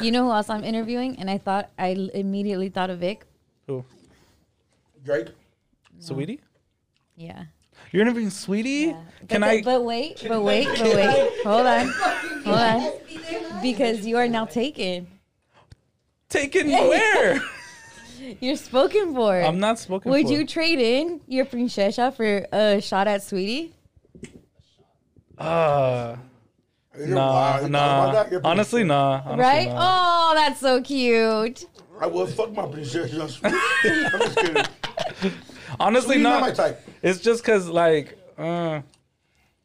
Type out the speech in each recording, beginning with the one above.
You know who else I'm interviewing? And I thought I l- immediately thought of Vic. Who? Drake. Saweetie? Yeah. You're interviewing Saweetie? yeah. Can but I? but wait, but wait, but wait. Hold on, hold on. Because you are now taken. Taken where? You're spoken for. I'm not spoken for Would for. you trade in your princesa for a shot at Saweetie? Uh, You're nah, wild. You thought nah. about that? You're Honestly, pretty- nah. Honestly, right? nah. Oh, that's so cute. I will fuck my princess. I'm just kidding. Honestly, Saweetie's not not. my type. It's just cause like, uh,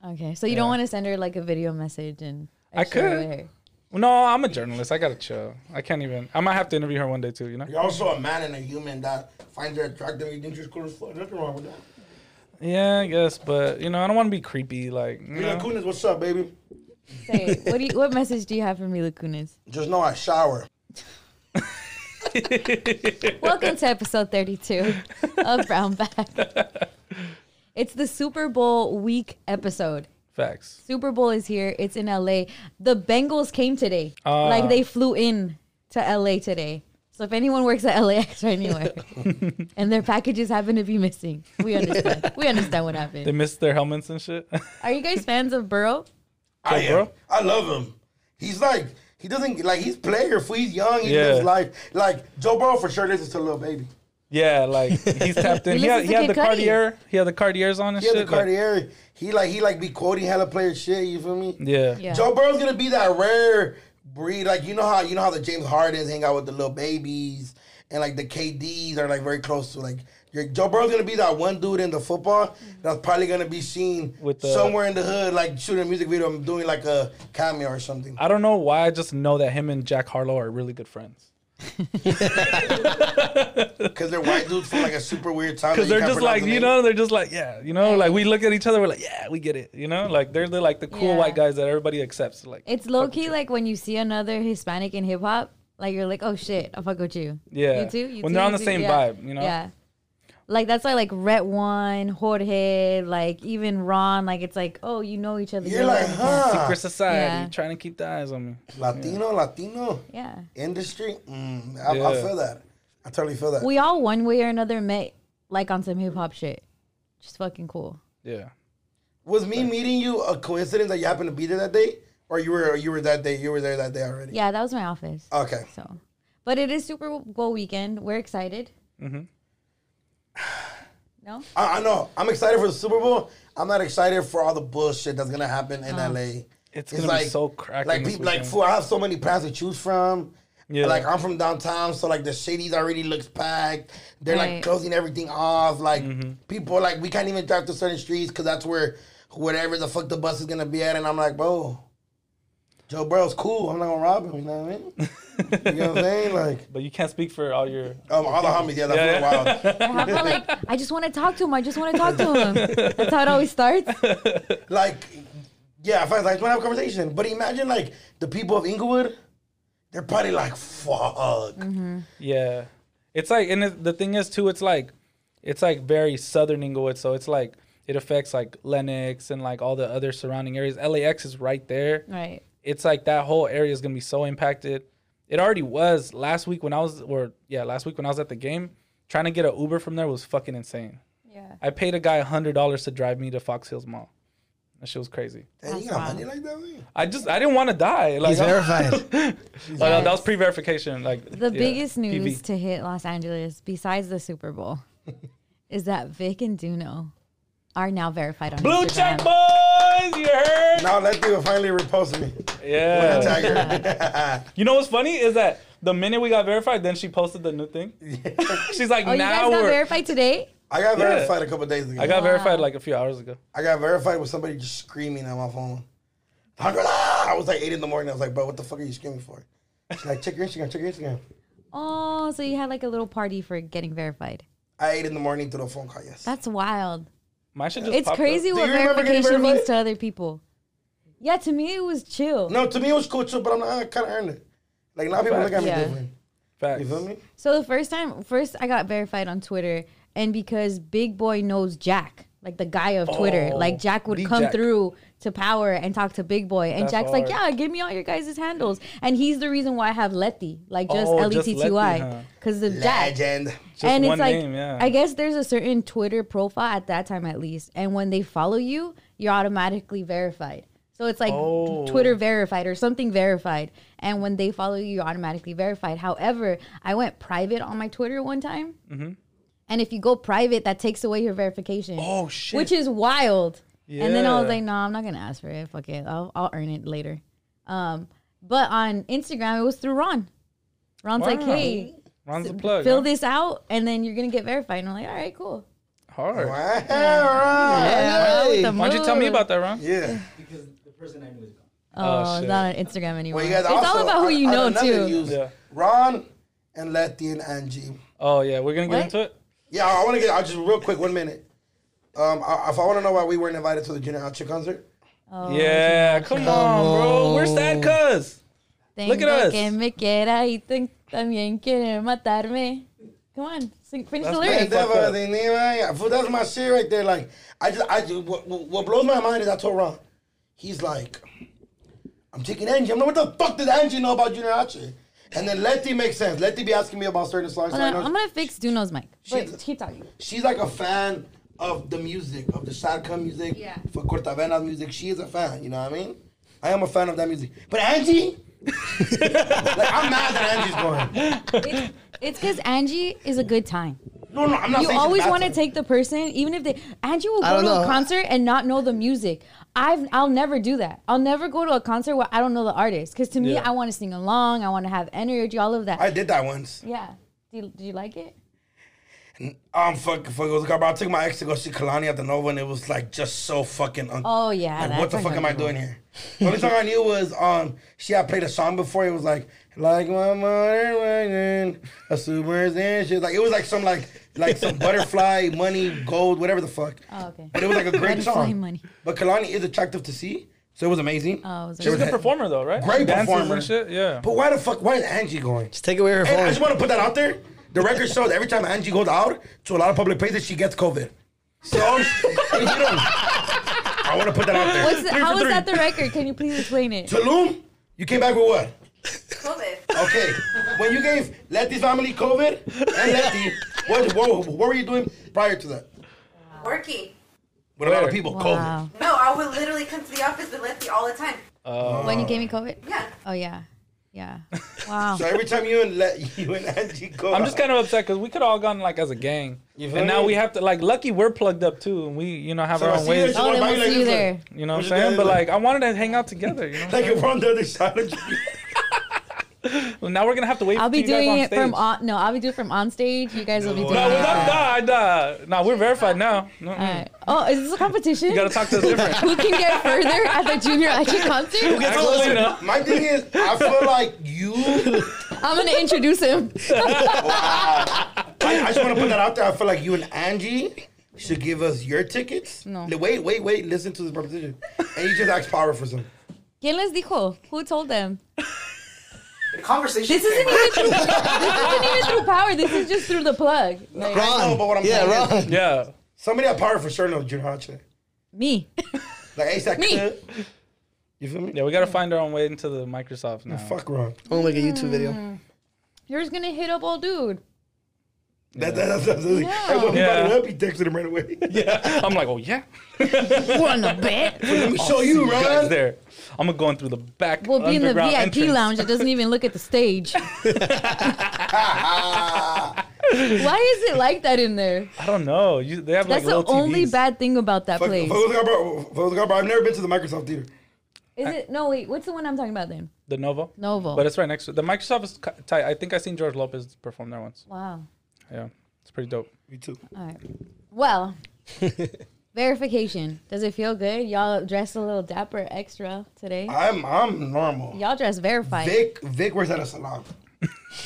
Okay, so you don't want to send her like a video message and I and share it could. with her. no, I'm a journalist. I gotta chill. I can't even. I might have to interview her one day too. You know? You're also a man and a human that finds her attractive. You think she's cool as fuck. Nothing wrong with that. Yeah, I guess. But you know, I don't want to be creepy. Like, you Mila know? Kunis, what's up, baby? Say, what do you, what message do you have for Mila Kunis? Just know I shower. Welcome to episode 32 of Brown Bag. It's the Super Bowl week episode. facts. Super Bowl is here. It's in LA. The Bengals came today. Ah. like they flew in to LA today. So if anyone works at LAX or anywhere and their packages happen to be missing, we understand. we understand what happened. They missed their helmets and shit. Are you guys fans of Burrow? I Joe am. Burrow? I love him. He's like he doesn't like he's player. If he's young, he Yeah. lives life. Like Joe Burrow for sure listens to Lil Baby. yeah, like he's tapped in. He he, had, he had the Kid Cudi. Cartier. He had the Cartiers on and He has shit. the like- Cartier. He like he like be quoting hella player shit. You feel me? yeah. Yeah. Joe Burrow's gonna be that rare breed. Like you know how you know how the James Hardens hang out with the little babies and like the KDs are like very close to like. Your, Joe Burrow's gonna be that one dude in the football that's probably gonna be seen With the- somewhere in the hood, like shooting a music video, and doing like a cameo or something. I don't know why. I just know that him and Jack Harlow are really good friends. Because they're white dudes from like a super weird time. Because that they're just like, the you know, they're just like, yeah, you know, like we look at each other, we're like, yeah, we get it, you know, like they're, they're like the cool Yeah. white guys that everybody accepts. Like, It's low key like when you see another Hispanic in hip hop, like you're like, oh shit, I fuck with you. Yeah. You too? You When too? they're on You the too? same Yeah. vibe, you know? Yeah. Like that's why like Rhett One, Jorge, like even Ron, like it's like, oh, you know each other. You're like, huh? secret society, Yeah. trying to keep the eyes on me. Latino, Latino Yeah. industry. Mm, I, I feel that. I totally feel that. We all one way or another met like on some hip hop shit. Just fucking cool. Yeah. Was me meeting you a coincidence that you happened to be there that day, or you were you were that day you were there that day already? Yeah, that was my office. Okay. So, but it is Super Bowl weekend. We're excited. Mm-hmm. No. I, I know. I'm excited for the Super Bowl. I'm not excited for all the bullshit that's gonna happen in Oh. LA. It's gonna be so cracking Like people, like weekend. fool, I have so many plans to choose from. Yeah. Like I'm from downtown, so like the cities already looks packed. They're like closing everything off. Like Mm-hmm. people, like we can't even drive to certain streets because that's where whatever the fuck the bus is gonna be at. And I'm like, bro, Joe Burrow's cool. I'm not gonna rob him. You know what I mean? you know what I'm saying? Like But you can't speak for all your. um, all the homies. Yeah, that's Yeah, real wild. How about like I just want to talk to him. I just want to talk to him. That's how it always starts. like, yeah, if I like, want to have a conversation. But imagine like the people of Inglewood, they're probably like, fuck. Yeah. It's like, and it, the thing is too, it's like, it's like very southern Inglewood, so it's like it affects like Lennox and like all the other surrounding areas. LAX is right there. Right. It's like that whole area is gonna be so impacted. It already was last week when I was, or yeah, last week when I was at the game. Trying to get an Uber from there was fucking insane. Yeah. I paid a guy hundred dollars to drive me to Fox Hills Mall. That shit was crazy. Damn, you got money like that, man? I just I didn't want to die. Like He's verified. oh, no, that was pre-verification. Like The yeah, biggest news PV. to hit Los Angeles, besides the Super Bowl, is that Vic and Duno are now verified on Blue Instagram. check boys, you heard? Now let people finally reposted me. Yeah. Tag her. You know what's funny is that the minute we got verified, then she posted the new thing. She's like, Oh, you now guys got we're. verified today? I got Yeah. verified a couple days ago. I got Wow. verified like a few hours ago. I got verified with somebody just screaming at my phone. I was like eight in the morning. I was like, bro, what the fuck are you screaming for? She's like, check your Instagram, check your Instagram. Oh, so you had like a little party for getting verified. I eight in the morning through the phone call. Yes. That's wild. Mine should just It's pop crazy Up. what you remember getting verification means verified? to other people. Yeah, to me it was chill. no, to me it was cool too, but I'm not. Ah, I kind of earned it. Like now people look at me Yeah. different. Facts. You feel me? So the first time, first I got verified on Twitter, and because Big Boy knows Jack, like the guy of Twitter. Oh, like Jack would come Jack. through to Power and talk to Big Boy, and That's Jack's like, "Yeah, give me all your guys' handles." And he's the reason why I have Letty, like just Oh, L E just T T Y, Letty, huh? because of Jack. Legend. Just and one it's like name, yeah. I guess there's a certain Twitter profile at that time at least, and when they follow you, you're automatically verified. So it's like Oh. Twitter verified or something verified, and when they follow you, you're automatically verified. However, I went private on my Twitter one time, mm-hmm. And if you go private, that takes away your verification. Oh, shit. Which is wild. Yeah. And then I was like, no, I'm not gonna ask for it. Fuck it, I'll, I'll earn it later. Um, but on Instagram, it was through Ron. Ron's like, hey, Ron's the plug. fill huh? this out and then you're gonna get verified. And I'm like, all right, cool. hard. Wow, right. Yeah, with the Why don't you tell me about that, Ron? Yeah. because the person I knew is gone. Oh, Oh, it's shit. not on Instagram anymore. Well, you guys it's also, all about who you on know another too. news, Yeah. Ron and Letty and Angie. Oh yeah, we're gonna get What? into it. Yeah, I want to get. I just real quick, one minute. Um, I, if I want to know why we weren't invited to the Junior H concert, Oh, yeah, come on, bro. Where's that, cuz? Look at Tengo us. Que me quiera y ten- también quiere matarme. Come on, sing, finish That's the great. lyrics. fucked up. Never, never, fool, that's my shit right there. Like, I just, I just, what, what what blows my mind is I told Ron, he's like, I'm taking Angie. I'm like, what the fuck did Angie know about Junior H? And then Letty makes sense. Letty be asking me about certain songs. so Hold I on, know I'm gonna fix Duno's mic. Wait, She's- keep talking. she's like a fan of the music, of the Sad Cuh music, Yeah. for Cortavena's music. She is a fan, you know what I mean? I am a fan of that music. But Angie, like, I'm mad that Angie's going. It's- It's because Angie is a good time. No, no, I'm not You saying always want to take the person, even if they. Angie will go don't to a concert and not know the music. I've I'll never do that. I'll never go to a concert where I don't know the artist because to me, Yeah. I want to sing along. I want to have energy, all of that. I did that once. yeah. Do you, do you like it? Um, fuck, fuck, it was I took my ex to go see Kehlani at the Novo, and it was like just so fucking. Un- Oh yeah. like, what the fuck am I doing here? The only song I knew was um, she had played a song before. It was like like my mother wagon, a super's and shit. Like it was like some like like some butterfly money gold whatever the fuck. Oh okay. But it was like a great Butterfly song. money. But Kehlani is attractive to see, so it was amazing. Oh, it was She She's a was good he- performer though, right? Great She dances performer. and shit. Yeah. But why the fuck? Why is Angie going? Just take away her Hey, I phone. just want to put that out there. The record shows every time Angie goes out to a lot of public places, she gets COVID. So, you know, I want to put that out there. What's the, Three how for is three. that the record? Can you please explain it? Tulum, you came back with what? COVID. Okay. when you gave Letty's family COVID and Letty, what, what, what were you doing prior to that? Working. With a lot of Where? people, COVID. Wow. No, I would literally come to the office with Letty all the time. Oh. When you gave me COVID? Yeah. Oh yeah. Yeah. Wow. So every time you and Let, you and Angie go, I'm just kind of upset because we could all gone like as a gang, You feel and now me? we have to like. Lucky we're plugged up too, and we you know have So our I own see ways. that Oh, then we'll you see you there. You know what I'm What's saying? But dad like, I wanted to hang out together. You know. like if we're on the other side of you. Well, now we're gonna have to wait. I'll be doing on it from stage. on. No, I'll be doing it from on stage. You guys will be No, doing No, it. we're Wow. not. Nah, nah, nah, we're verified now. No, All right. Oh, is this a competition? You gotta talk to us different. Who can get further at the junior H concert? Absolutely not. My thing is, I feel like you. I'm gonna introduce him. I, I just want to put that out there. I feel like you and Angie should give us your tickets. No. Wait, wait, wait. Listen to this proposition. And you just asked Power for some. ¿Quién les dijo? Who told them? The conversation. This isn't even through. this isn't even through power. This is just through the plug. Like, I know, but what I'm yeah, saying is, Ron. Yeah. somebody at Power for sure knows Junior H. me. Like ASAP. Me. could. You feel me? Yeah, we gotta find our own way into the Microsoft now. Fuck Ron. I'm a YouTube video. Mm. You're just gonna hit up old dude. That, that, that's, that's, that's, No. Hey, when he Yeah. brought it up, he texted him right away. Yeah. I'm like, oh yeah. Wanna bet? Let me show you, You guys there. I'm gonna going through the back. We'll be in the VIP entrance. lounge. It doesn't even look at the stage. Why is it like that in there? I don't know. You, they have That's like the only TVs. bad thing about that fuck, place. fuck with the guy, bro. Fuck with the guy, bro. I've never been to the Microsoft Theater. Is it? No, wait. What's the one I'm talking about then? The Novo. Novo. But it's right next to the Microsoft is tight. I think I seen George Lopez perform there once. wow. Yeah, it's pretty dope. Me too. All right. Well, verification. Does it feel good? Y'all dressed a little dapper extra today. I'm I'm normal. Y'all dressed verified. Vic Vic works at a salon.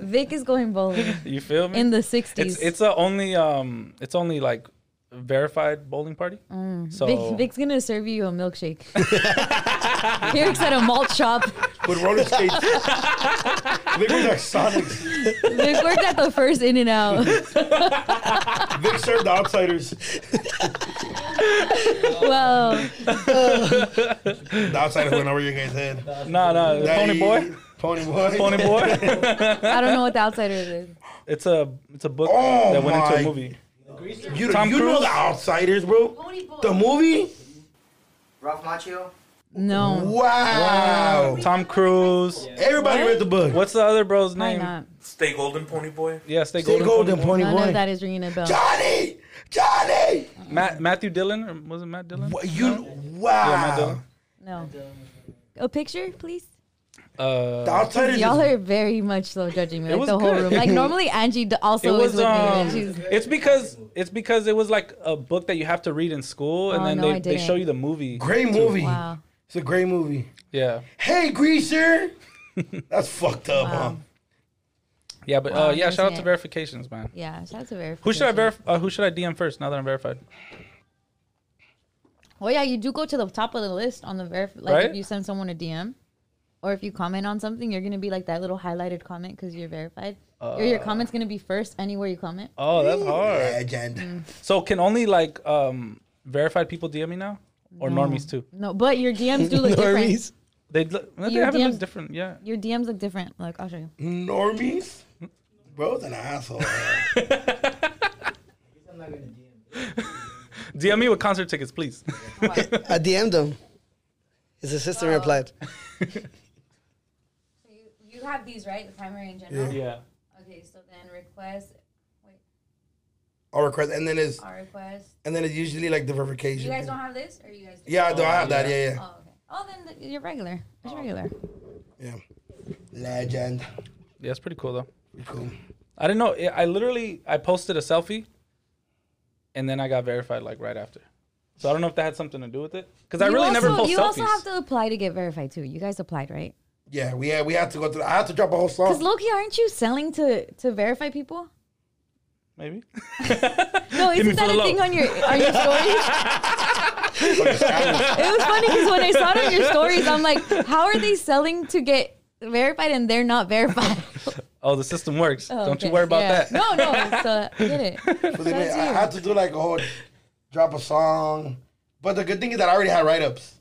Vic is going bowling You feel me? in the 60s. it's it's a only um it's only like verified bowling party. Mm. So Vic, Vic's gonna serve you a milkshake. Eric's at a malt shop. with roller skates. Vic was like Sonics. Vic worked at the first In and Out. Vic served the outsiders. well, The outsiders went over your guys' head. Nah, nah, the Pony Boy. Pony boy. Pony Boy. I don't know what the Outsiders is. it's a it's a book Oh that went into a movie. You, Tom you know Cruise? the outsiders, bro. The movie? Ralph Macchio. No. Wow. Tom Cruise. Everybody What? read the book. What's the other bro's Why name? not? Stay golden, pony boy. Yeah, Stay Stay Golden. golden, Pony None boy. of that is ringing a bell. Johnny! Johnny! Matt, Matthew Dillon, or was it Matt Dillon? What, you, Yeah, Matt wow. Dillon. No. A picture, please. Uh, The outsiders Y'all is- are very much slow judging me, It like was the whole good. room. Like normally Angie d- it also is with um, And she's, it's because it's because it was like a book that you have to read in school, and Oh, then no, they, they show you the movie. great movie. wow. It's a great movie. Yeah, Hey, Greaser! That's fucked up, huh? Yeah, but Wow, uh, yeah, shout out see to verifications, man. Yeah, shout out to verification. Who should I verify? Uh, who should I DM first? Now that I'm verified. Well, yeah, you do go to the top of the list on the verif. Like Right? if you send someone a DM, or if you comment on something, you're gonna be like that little highlighted comment because you're verified. or your comment's gonna be first anywhere you comment. Oh, that's hard. Legend. Mm. So can only like um verified people DM me now, or normies too? No, but your DMs do look different. Normies. They look, they Your have it DMs look different. Yeah. Your DMs look different. Like I'll show you. Normies? Bro's an asshole. man. I'm not gonna DM. DM me with concert tickets, please. I DM'd him. His assistant Oh. replied. You, you have these right, the primary and general. yeah. Okay, so then request. Wait, Our request, and then it's our request. and then it's usually like the verification. You guys don't have this, or you guys? Do? Yeah, I do. I have that. yeah. Yeah, yeah, Oh, okay. Oh, then th- you're regular. It's oh. regular. yeah. Legend. Yeah, it's pretty cool though. Pretty Cool. I didn't know. I literally I posted a selfie, and then I got verified like right after. So I don't know if that had something to do with it. Because I You really never also- post You selfies. also have to apply to get verified too. You guys applied, right? Yeah, we had we had to go through. I had to drop a whole song. Because. Loki, aren't you selling to to verify people? Maybe. No, isn't that a low. thing on your on your stories? it was funny because when I saw it on your stories, I'm like, how are they selling to get verified and they're not verified? Oh, the system works. Oh, Don't you worry about Yeah. that. No, no, so I get it. So they Shout made- out to I had to do like a whole drop a song. But the good thing is that I already had write ups,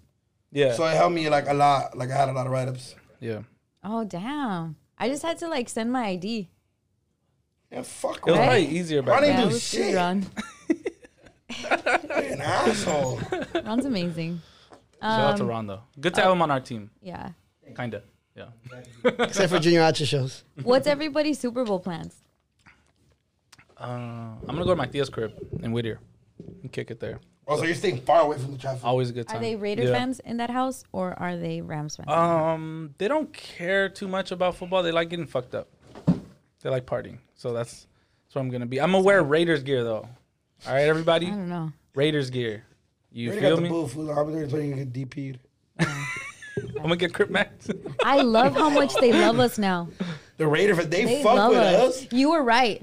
Yeah. so it helped me like a lot. Like I had a lot of write ups. Yeah. Oh damn! I just had to like send my ID. Yeah, fuck. It was Ron. probably easier Ron back ain't then. Yeah, do it shit. good, Ron. You're an asshole. Ron's amazing. Shout out to Um, Ron though. Good to have him on our team. Yeah. Kinda. Yeah. Except for Junior H shows. What's everybody's Super Bowl plans? Uh, I'm gonna go to my Thea's crib in Whittier and kick it there. Oh, so you're staying far away from the traffic. Always a good time. Are they Raider Yeah. fans in that house or are they Rams fans? Um, they don't care too much about football. They like getting fucked up. They like partying. So that's that's what I'm gonna be. I'm gonna wear Raiders gear though. All right, everybody. I don't know. Raiders gear. You You feel got the me? boo food. I'm there until you get DP'd. I'm gonna get Crip Max. I love how much they love us now. The Raider, they, They fuck love with us. us. You were right.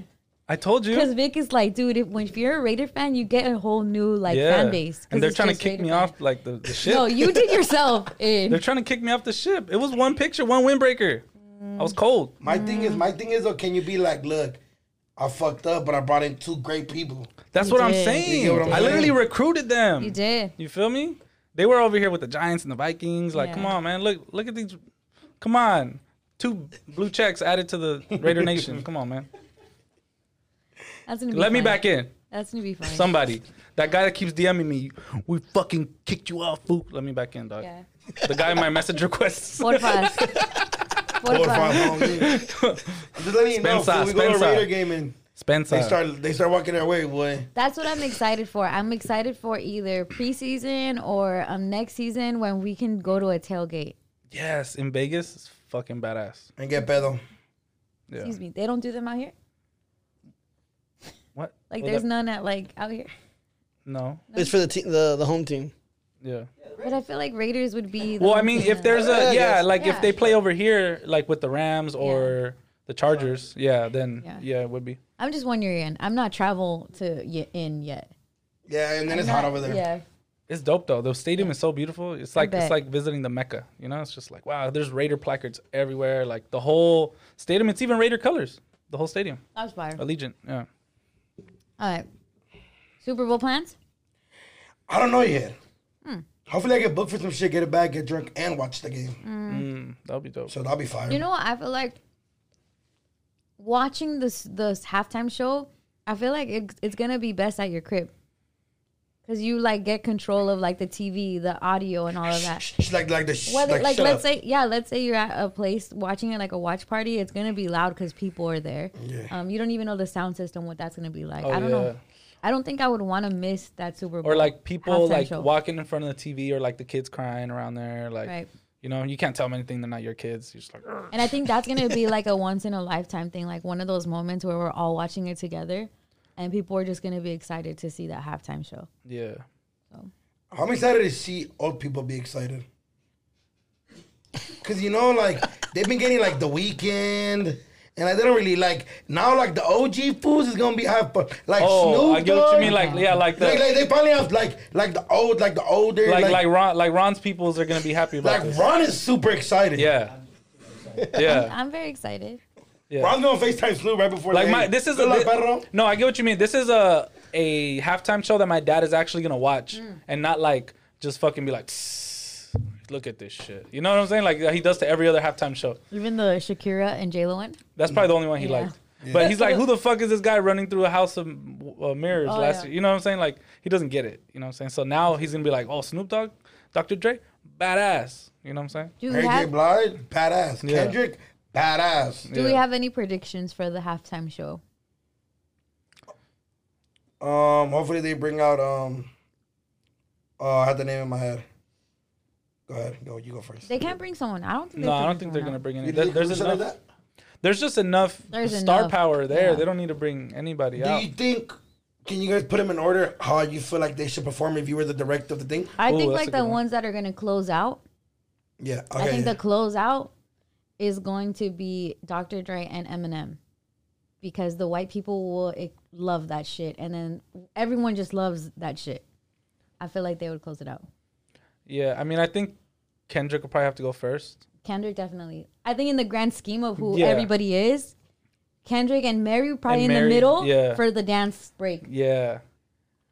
I told you. Because Vic is like, dude, if, when, if you're a Raider fan, you get a whole new like yeah. fan base. And they're trying to kick Raider me fan. off like the, the ship. No, you did yourself. In. Eh. They're trying to kick me off the ship. It was one picture, one windbreaker. I was cold. My thing is, my thing is, though, can you be like, look, I fucked up, but I brought in two great people. That's You what I'm saying. You what I'm I literally saying? recruited them. You did. You feel me? They were over here with the Giants and the Vikings. Like, Yeah. come on, man. Look, look at these. Come on, two blue checks added to the Raider Nation. Come on, man. That's gonna be Let me fun. back in. That's gonna be fun. Somebody. That guy that keeps DMing me. We fucking kicked you off, fool. Let me back in, dog. Yeah. The guy in my message requests. Porfas. Four or five Porfas. homies. I'm just letting you know, Spencer, fool, we go to a Spencer. Raider game and Spencer. they start, they start walking their way, boy. That's what I'm excited for. I'm excited for either preseason or um, next season when we can go to a tailgate. yes, in Vegas. It's fucking badass. And get pedo. Yeah. Excuse me. They don't do them out here. What? Like, Well, there's that- none at like out here. No. It's for the team, the the home team. Yeah. But I feel like Raiders would be. The Well, I home mean, team if then. there's Yeah, I a yeah, guess. like Yeah. if they play over here, like with the Rams or the Chargers, yeah, then Yeah. yeah, it would be. I'm just one year in. I'm not travel to y- in yet. Yeah, and then I'm it's not- hot over there. Yeah. It's dope though. The stadium is so beautiful. It's like it's bet. like visiting the Mecca. You know, it's just like wow. There's Raider placards everywhere. Like the whole stadium. It's even Raider colors. The whole stadium. That was fire. Allegiant. Yeah. All right. Super Bowl plans? I don't know yet. Hmm. Hopefully, I get booked for some shit, get it back, get drunk, and watch the game. Mm, that'll be dope. So that'll be fire. You know what? I feel like watching this this halftime show. I feel like it's, it's gonna be best at your crib because you like get control of like the TV, the audio, and all of that. She's like, like the sh- Whether like, like, shut let's up. say yeah, let's say you're at a place watching it like a watch party. It's gonna be loud because people are there. Yeah. Um, you don't even know the sound system what that's gonna be like. Oh, I don't yeah. know. I don't think I would want to miss that Super Bowl Or like people like show. walking in front of the TV, or like the kids crying around there. Like Right. you know, you can't tell them anything. They're not your kids. You're just like. "Ugh." And I think that's gonna be like a once in a lifetime thing, like one of those moments where we're all watching it together, and people are just gonna be excited to see that halftime show. Yeah. I'm excited to see old people be excited. Cause you know, like they've been getting like the weekend, and like they don't really like now. Like the OG foods is gonna be have fun. Like Oh, Snoop I get what you mean. Like yeah, like the Like, like they finally have like like the old like the older like like like Ron like Ron's peoples are gonna be happy about like this. Ron is super excited. Yeah. Yeah. I'm very excited. Yeah. Ron's gonna Facetime Snoop right before like my this is a Hola, thi- no i get what you mean this is a a halftime show that my dad is actually gonna watch and not like just fucking be like "Tss, look at this shit you know what i'm saying like he does to every other halftime show Even the Shakira and J Lo one. that's probably the only one he Yeah. liked but he's like who the fuck is this guy running through a house of uh, mirrors Oh, last yeah. year you know what i'm saying like he doesn't get it you know what i'm saying so now he's gonna be like oh snoop dogg dr dre badass you know what i'm saying Do we Mary J. have Blige, badass. Yeah. Kendrick, badass. Do we have any predictions for the halftime show? Um, hopefully they bring out um. Oh, I had the name in my head. Go ahead, go. You go first. They can't bring someone. I don't think. no i don't think they're someone gonna bring any there, there's we should enough that? there's just enough There's star enough. power there Yeah. they don't need to bring anybody Do out you think? Can you guys put them in order? How you feel like they should perform if you were the director of the thing? I Ooh, think like the one. ones that are gonna close out. Yeah. I think yeah. the closeout is going to be Dr. Dre and Eminem because the white people will eh, love that shit, and then everyone just loves that shit. I feel like they would close it out. Yeah, I mean, I think Kendrick will probably have to go first. Kendrick definitely. I think in the grand scheme of who Yeah. everybody is, Kendrick and Mary probably And in the middle yeah. for the dance break. Yeah,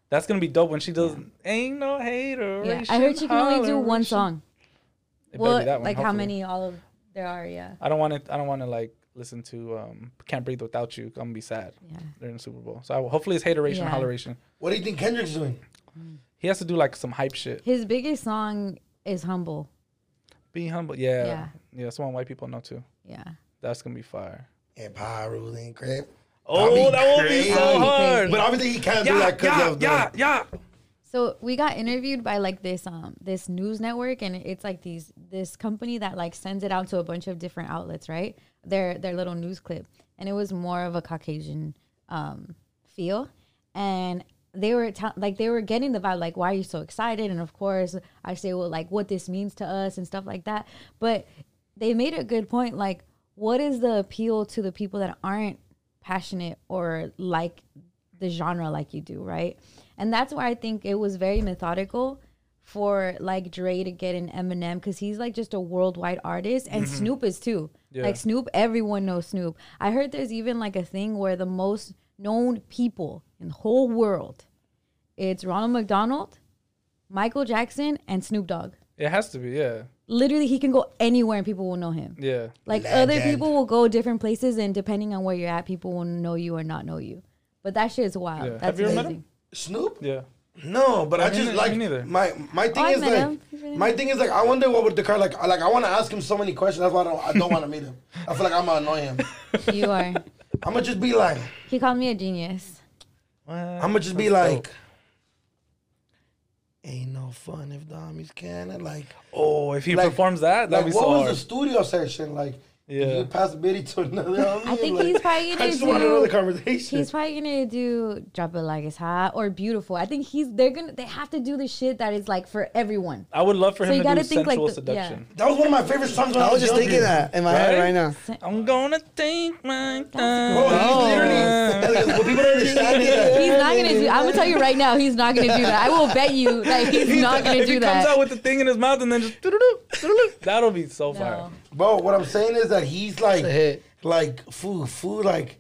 that's gonna be dope when she does. Ain't no hater. Yeah, I heard she can only do one song. It Well, be that one, like how many all of there are? Yeah, I don't want to. I don't want to like listen to um "Can't Breathe Without You." I'm gonna be sad yeah. during the Super Bowl. So I, will- hopefully it's hateration, Yeah. holleration. What do you think Kendrick's doing? He has to do like some hype shit. His biggest song is "Humble." Be humble. Yeah, Yeah. yeah. That's one white people know too. Yeah, That's gonna be fire. Yeah, Pyro and Crip. Oh, that won't be so hard. crazy. But obviously he can't do that because yeah, of the. yeah, yeah. So we got interviewed by like this um this news network and it's like these this company that like sends it out to a bunch of different outlets, right? Their their little news clip. And it was more of a Caucasian um feel. And they were ta- like they were getting the vibe like why are you so excited? And of course I say well like what this means to us and stuff like that. But they made a good point like what is the appeal to the people that aren't passionate or like the genre like you do, right? And that's why I think it was very methodical for like Dre to get an Eminem because he's like just a worldwide artist, and mm-hmm. Snoop is too. Yeah. Like Snoop, everyone knows Snoop. I heard there's even like a thing where the most known people in the whole world, it's Ronald McDonald, Michael Jackson, and Snoop Dogg. It has to be. Yeah, Literally, he can go anywhere and people will know him. yeah. Like other people will go different places, and depending on where you're at, people will know you or not know you. But that shit is wild. Yeah. That's Have you ever met amazing. him? Snoop? Yeah. No, but I Me just like neither. my my thing Oh, is like him. My thing is like I wonder what would the car like like I want to ask him so many questions. That's why I don't I don't want to meet him. I feel like I'm gonna annoy him. You are. I'm gonna just be like He called me a genius. I'm gonna just be That's like. dope. Ain't no fun if dummies can. And like, Oh, if he Like- performs that, like that'd be what so was hard. the studio session like? Yeah. You pass Biddy to another homie. I think like, he's probably gonna just want another do. conversation. He's probably gonna do drop it like it's hot or beautiful. I think he's they're gonna they have to do the shit that is like for everyone. I would love for So him you to gotta do think, like, sensual the- yeah. seduction. that was one of my favorite songs when I, I was just younger. thinking that in my head Right? right now. I'm gonna take my Bro, time. he's literally. People don't understand is. He's not gonna do. I'm gonna tell you right now, he's not gonna do that. I will bet you that he's not gonna if do he that. comes out with the thing in his mouth and then just that'll be so fire. No. Bro, what I'm saying is that he's like, like food, food. Like,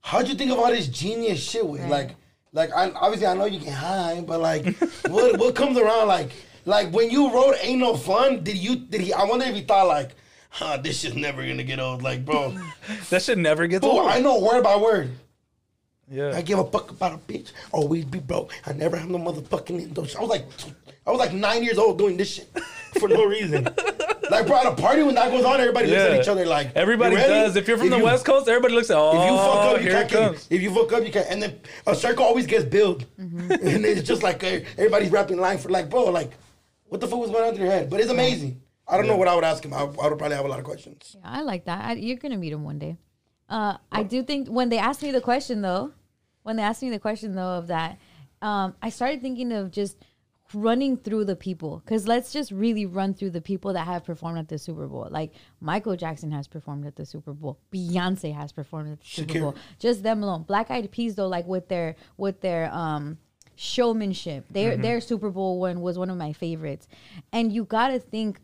how'd you think of all this genius shit with like, like I obviously I know you can hide, but like, what what comes around like, like when you wrote "Ain't No Fun," did you did he? I wonder if he thought like, huh, this shit's never gonna get old. Like, bro, That shit never gets fool, old. I know word by word. Yeah. I give a fuck about a bitch. Always be broke. I never have no motherfucking Windows. I was like, I was like nine years old doing this shit for no reason. like, bro, at a party when that goes on, everybody looks at each other like Everybody ready?" does. If you're from the you- West Coast, everybody looks at, oh, if you fuck up, you can't. it comes. If you fuck up, you can't. And then a circle always gets built, Mm-hmm. and it's just like uh, everybody's rapping line for like, bro, like, what the fuck was going on through your head? But it's amazing. I don't know what I would ask him. I, I would probably have a lot of questions. I like that. I, you're gonna meet him one day. Uh, I do think when they asked me the question though, when they asked me the question though of that, um, I started thinking of just running through the people because let's just really run through the people that have performed at the Super Bowl. Like Michael Jackson has performed at the Super Bowl, Beyonce has performed at the Super Bowl. Just them alone. Black Eyed Peas though, like with their with their um showmanship, their their Super Bowl one was one of my favorites, and you got to think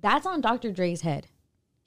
that's on Dr. Dre's head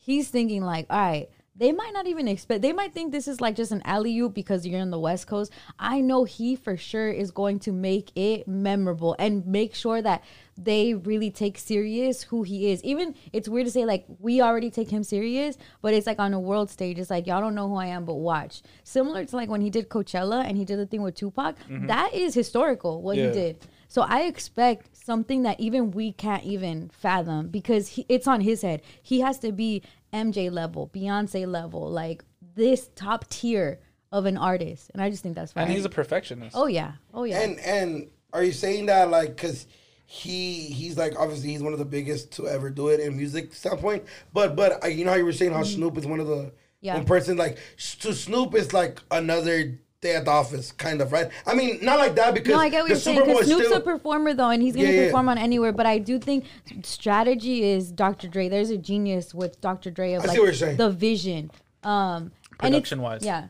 he's thinking like, all right, they might not even expect. They might think this is like just an alley oop because you're in the West Coast. I know he for sure is going to make it memorable and make sure that they really take serious who he is. Even it's weird to say like we already take him serious, but it's like on a world stage. It's like y'all don't know who I am, but watch. Similar to like when he did Coachella and he did the thing with Tupac. Mm-hmm. That is historical what Yeah. he did. So I expect something that even we can't even fathom because he, it's on his head. He has to be MJ level, Beyonce level, like this top tier of an artist, and I just think that's fine. And he's a perfectionist. oh yeah, oh yeah. And and are you saying that like because he he's like obviously he's one of the biggest to ever do it in music standpoint, but but uh, you know how you were saying how Snoop is one of the Mm-hmm. Yeah. one person like to Snoop is like another day at the office kind of right. I mean not like that because no, I get what the you're saying. Super Bowl Because Snoop's still a performer though, and he's gonna Yeah, yeah. perform on anywhere. But I do think strategy is Dr. Dre. There's a genius with Dr. Dre of I see like what you're saying. the vision. Um, and it's- Production-wise. yeah,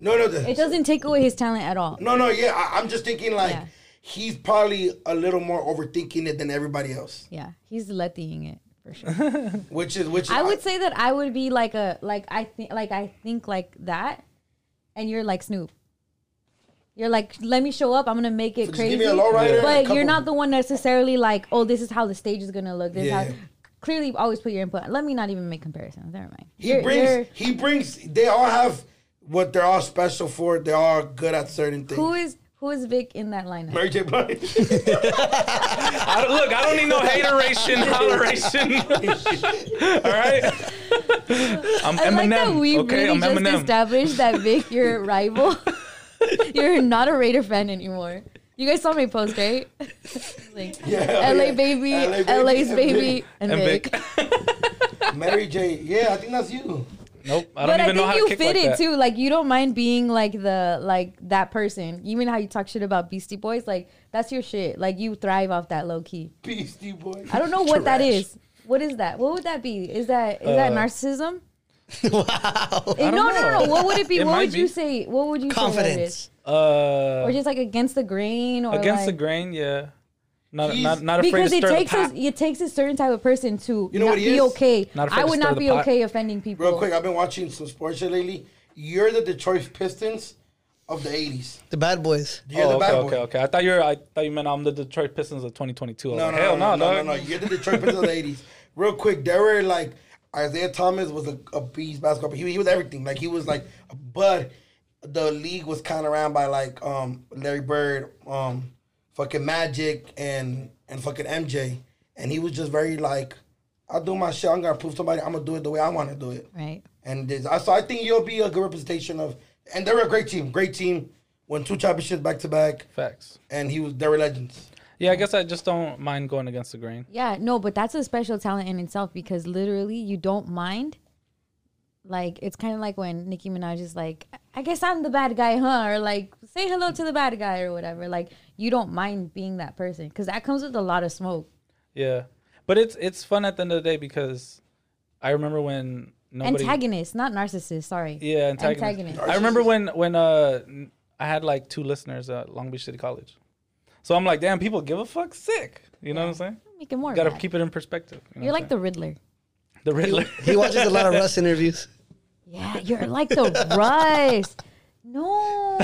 no no the, it doesn't take away his talent at all. no no yeah I, I'm just thinking like Yeah. he's probably a little more overthinking it than everybody else, Yeah, he's letting it for sure. which is which I would say that I would be like a like I think like I think like that, and you're like Snoop. You're like, let me show up. I'm gonna make it just crazy. give me a lowrider, a but couple- you're not the one necessarily like, oh, this is how the stage is gonna look. This is Yeah. how. Clearly, always put your input. Let me not even make comparisons. Never mind. He You're- brings you're- he brings they all have what they're all special for. They're all good at certain things. who is who is Vic in that lineup? Mary J. Blige? I don't, look, I don't need no hateration, holleration. All right. I'm I Eminem. like that we okay, really I'm just Eminem. established that Vic, your rival, you're not a Raider fan anymore. You guys saw my post, right? like, Yeah, LA yeah. baby, LA baby, LA's and baby, and, and Vic. Vic. Mary J. Yeah, I think that's you. Nope. I don't But I even know think how you to kick fit like it that. too. Like you don't mind being like the like that person. You even how you talk shit about Beastie Boys, like that's your shit. Like you thrive off that low key. Beastie Boys. I don't know what that Trash. is. What is that? What would that be? Is that is that Uh, narcissism? wow. Eh, no, no, no, no. What would it be? It what might would you say? What would you say? that it is? Confidence. Uh, Or just like against the grain, or against the grain, yeah. Not, He's- not, not afraid because to it takes the a, it takes a certain type of person to You know not what he be is? okay. Not afraid I would not be pot. okay offending people. Real quick, I've been watching some sports shit lately. You're the Detroit Pistons of the 80s. The bad boys. You're oh, the okay, bad okay, boy. okay. I thought you were. I thought you meant I'm the Detroit Pistons of 2022. No, like, no, hell no, no, no, no, dog. no. You're the Detroit Pistons of the 80s. Real quick, there were like Isiah Thomas was a, a beast basketball. player. He, he was everything. Like he was like, but the league was kind of ran by like um Larry Bird, um fucking Magic, and and fucking MJ, and he was just very like, I'll do my shit. I'm gonna prove somebody. I'm gonna do it the way I want to do it. right? And this, I so I think you'll be a good representation of. And they're a great team. Great team. Won two championships back to back, Facts. and he was. They were legends. Yeah, I guess I just don't mind going against the grain. Yeah, no, but that's a special talent in itself because literally you don't mind like it's kind of like when Nicki Minaj is like, I guess I'm the bad guy, huh? Or like, say hello to the bad guy or whatever. Like you don't mind being that person because that comes with a lot of smoke. Yeah, but it's it's fun at the end of the day because I remember when nobody. Antagonist, not narcissist. Sorry. Yeah, antagonist. Antagonist. I remember when when uh I had like two listeners at Long Beach City College, so I'm like, damn, people give a fuck. Sick. You know what I'm saying? Make it more. Got to keep it in perspective. you know You're what like the Riddler. The Riddler. He watches a lot of Russ interviews. Yeah, you're like the Russ. No.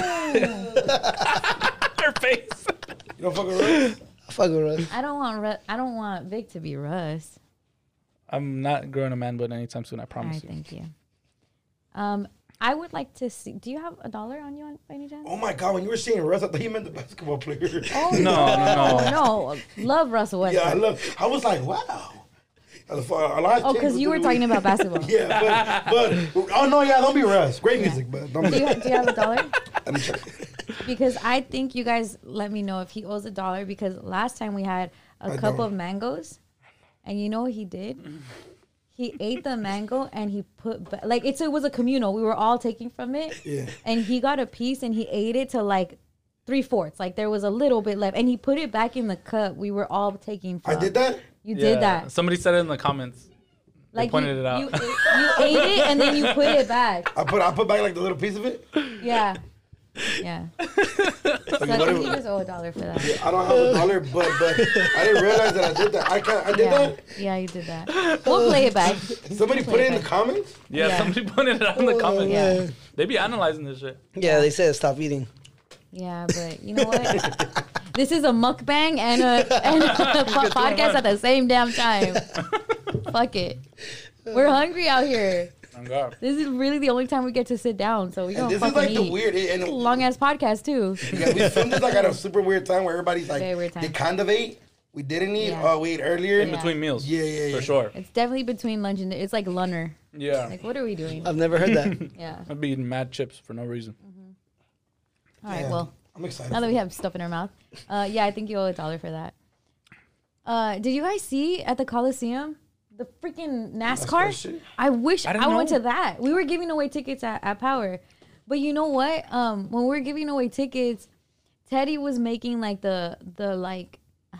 Her face. You don't fuck with Russ? Fuck with Russ. I don't want Ru- I don't want Vic to be Russ. I'm not growing a man butt anytime soon. I promise right, you. thank you. Um, I would like to see. Do you have a dollar on you on, by any chance? Oh my god, when you were saying Russ, I thought you meant the basketball player. Oh No, no, no. no! Love Russell Westbrook. yeah, I love. I was like, wow. That's a- a lot oh, because you were talking about basketball. Yeah, but, but oh no, yeah, don't be Russ. Great music, but don't Do be. you, do you have a dollar? Let me check. Because I think you guys let me know if he owes a dollar. Because last time we had a I cup don't. of mangoes, and you know what he did? He ate the mango and he put ba- like it's it was a communal. We were all taking from it, Yeah. and he got a piece and he ate it to like three fourths. Like there was a little bit left, and he put it back in the cup. We were all taking. From. I did that. You Yeah. did that. Somebody said it in the comments. Like pointed you, it out. You, you ate it and then you put it back. I put I put back like the little piece of it. Yeah. Yeah. So I think it- you just owe a dollar for that. I don't have a dollar, but but I didn't realize that I did that. I can't. I did Yeah. that. Yeah, you did that. We'll play it back. Somebody put it in the comments. Yeah, Yeah. somebody put it out in the comments. Yeah. They be analyzing this shit. Yeah, they said stop eating. Yeah, but you know what? this is a mukbang and a, and a po- podcast at the same damn time. Fuck it. We're hungry out here. God. This is really the only time we get to sit down, so we don't this is fucking like the weird. And Long ass podcast too. yeah, we filmed this like at a super weird time where everybody's like Very weird time. they kind of ate. We didn't eat. Yeah. Oh, we ate earlier. In Yeah. between meals. Yeah, yeah, yeah. For sure. It's definitely between lunch and it's like lunner. Yeah. Like, what are we doing? I've never heard that. Yeah. I'd be eating mad chips for no reason. All right. Yeah. Well, I'm excited. now that we have stuff in our mouth, uh, yeah, I think you owe a dollar for that. Uh, did you guys see at the Coliseum the freaking NASCAR? I wish I I, went to that. We were giving away tickets at, at Power, but you know what? Um, when we were giving away tickets, Teddy was making like the the like.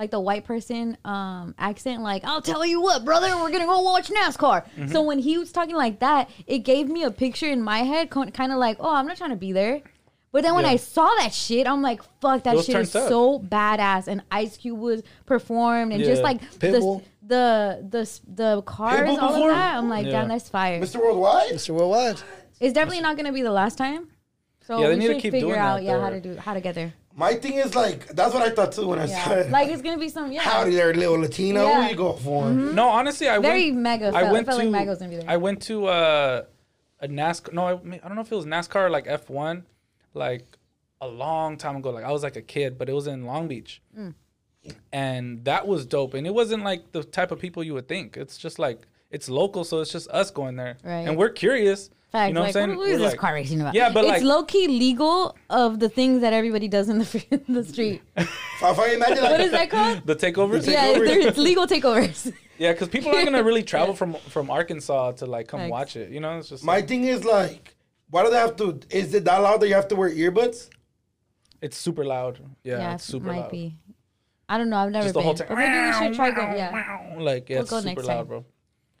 Like the white person um, accent, like I'll tell you what, brother, we're gonna go watch NASCAR. Mm-hmm. So when he was talking like that, it gave me a picture in my head, kind of like, oh, I'm not trying to be there. But then when Yeah. I saw that shit, I'm like, fuck, that was shit is up. so badass. And Ice Cube was performed, and just like Pitbull. the the the the cars, Pitbull all of performed? that. I'm like, Yeah. damn, that's fire. Mr. Worldwide. Mr. Worldwide. It's definitely not gonna be the last time. So Yeah, they we need to should keep figure doing out, that yeah, how there. to do how to get there. My thing is like that's what I thought too when I saw Yeah, it. like it's gonna be some yeah, Howdy there, little Latino. Yeah. Who you go for? No, honestly, I very went. mega. I felt, went felt to. like Mega was gonna be there. I went to uh, a NASCAR. No, I, I don't know if it was NASCAR or like F1, like a long time ago. Like I was like a kid, but it was in Long Beach, Mm. And that was dope. And it wasn't like the type of people you would think. It's just like it's local, so it's just us going there, Right. and we're curious. Fact, you know like, what I'm saying? what is We're this like- car racing about? Yeah, but it's like- low key legal of the things that everybody does in the in the street. If I imagine like what is that called? The takeovers. yeah, it's, there- it's legal takeovers. Yeah, because people aren't gonna really travel from from Arkansas to like come Thanks. watch it. You know, it's just my like, thing is like, why do they have to? Is it that loud that you have to wear earbuds? it's super loud. Yeah, Yeah, it's super might loud. be. I don't know. I've never Just the been. whole time. But maybe we should try go. Yeah. Like yeah, We'll it's go super next loud, time. bro.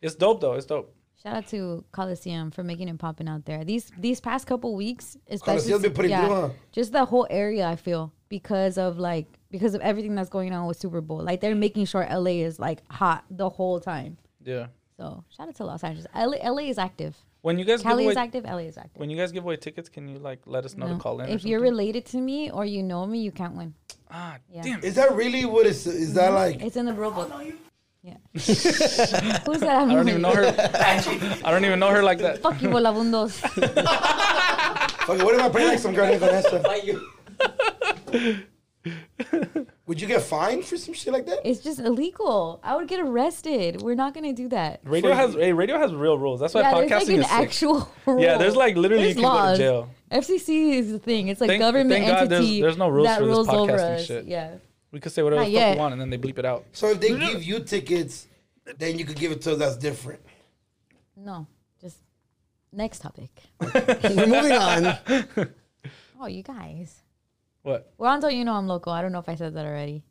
It's dope though. It's dope. Shout out to Coliseum for making it popping out there. These these past couple weeks, especially Coliseum's been pretty yeah, good, huh? just the whole area. I feel because of like because of everything that's going on with Super Bowl. Like they're making sure LA is like hot the whole time. Yeah. So shout out to Los Angeles. LA, LA is active. When you guys Cali give is away, active. LA is active. when you guys give away tickets, can you like let us know No. to call in? or If you're something? related to me or you know me, you can't win. Ah, Yeah. damn. Is that really what it's? Is that like? It's in the rule book. Yeah. Who's that? I don't even know her. I don't even know her like that. Fuck you, volabundos. Fuck, you, what if I play like some girl named Vanessa? Would you get fined for some shit like that? It's just illegal. I would get arrested. We're not gonna do that. Radio has hey, radio has real rules. That's why Yeah, there's like podcasting an is sick. actual rule. Yeah, there's like literally There's you can laws. go to jail. FCC is the thing. It's like Thank- government thank God there's- entity there's no rules that for this rules over podcasting us. shit. Yeah. We could say whatever Not the fuck yet. we want and then they bleep it out. So if they give you tickets, then you could give it to us. That's different. No, just next topic. We're moving on. Oh, you guys. What? We're on Don't You Know I'm Local. I don't know if I said that already.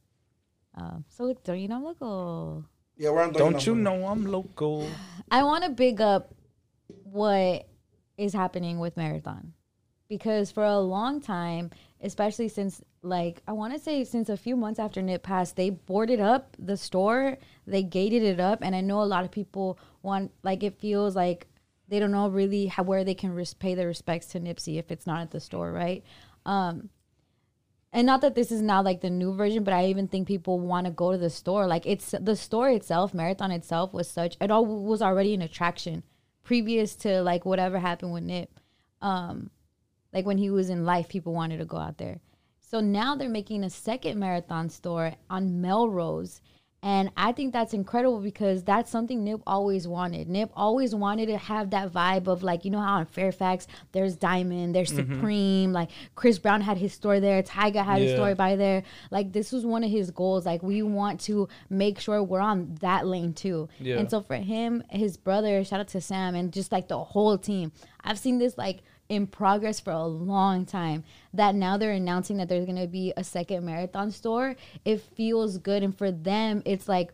Um, so Don't You Know I'm Local. Yeah, we're on. Don't you know I'm local? I want to big up what is happening with Marathon because for a long time, especially since like I want to say since a few months after Nip passed, they boarded up the store, they gated it up, and I know a lot of people want like it feels like they don't know really how where they can res- pay their respects to Nipsey if it's not at the store, right? Um, and not that this is now like the new version, but I even think people want to go to the store. Like it's the store itself, Marathon itself was such it all was already an attraction previous to like whatever happened with Nip. Um, like when he was in life, people wanted to go out there. So now they're making a second marathon store on Melrose. And I think that's incredible because that's something Nip always wanted. Nip always wanted to have that vibe of like, you know how in Fairfax there's Diamond, there's mm-hmm. Supreme, like Chris Brown had his store there, Tyga had his Yeah. store by there. Like this was one of his goals. Like we want to make sure we're on that lane too. Yeah. And so for him, his brother, shout out to Sam and just like the whole team. I've seen this like in progress for a long time that now they're announcing that there's going to be a second marathon store it feels good and for them it's like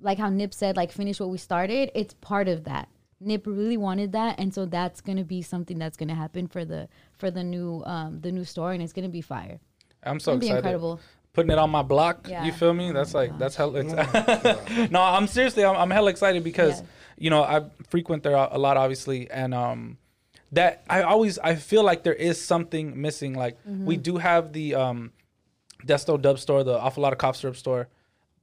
like how nip said like finish what we started it's part of that nip really wanted that and so that's going to be something that's going to happen for the for the new um the new store and it's going to be fire I'm so It'll be excited. incredible. Putting it on my block. Yeah. You feel me? That's like that's hell. Ex- no, I'm seriously. I'm, I'm hella excited because Yeah. you know I frequent there a a lot, obviously, and um, that I always I feel like there is something missing. Like Mm-hmm. we do have the um, Desto Dubb store, the Awful Lot of Cough Syrup store.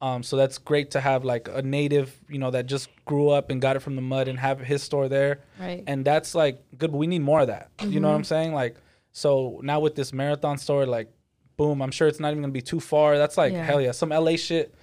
Um, so that's great to have like a native, you know, that just grew up and got it from the mud and have his store there. Right. Mm-hmm. And that's like good. But we need more of that. You know what I'm saying? Like, so now with this marathon store, like, boom, I'm sure it's not even gonna be too far. That's like Yeah. hell yeah, some LA shit.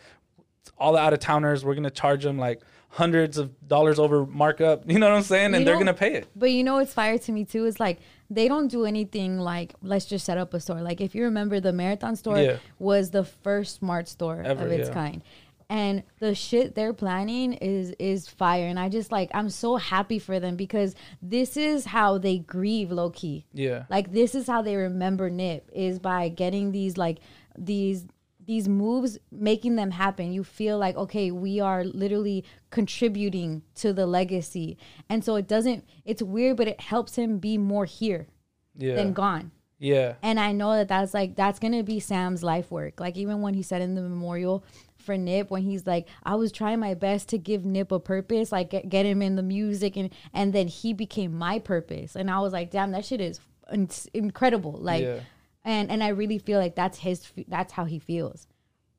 All the out of towners, we're gonna charge them like hundreds of dollars over markup. You know what I'm saying? And You they're gonna pay it. But you know what's fire to me too is like they don't do anything like let's just set up a store. Like if you remember the marathon store Yeah. was the first smart store Ever, of its yeah. kind. And the shit they're planning is is fire. And I just like I'm so happy for them because this is how they grieve low key. Yeah. Like this is how they remember Nip is by getting these like these these moves making them happen. You feel like okay, we are literally contributing to the legacy. And so it doesn't it's weird but it helps him be more here Yeah. than gone. yeah. And I know that that's like that's gonna be Sam's life work. Like even when he said in the memorial for Nip, when he's like, I was trying my best to give Nip a purpose, like get, get him in the music, and and then he became my purpose. And I was like, damn, that shit is in- incredible. Like, Yeah. And and I really feel like that's his. That's how he feels.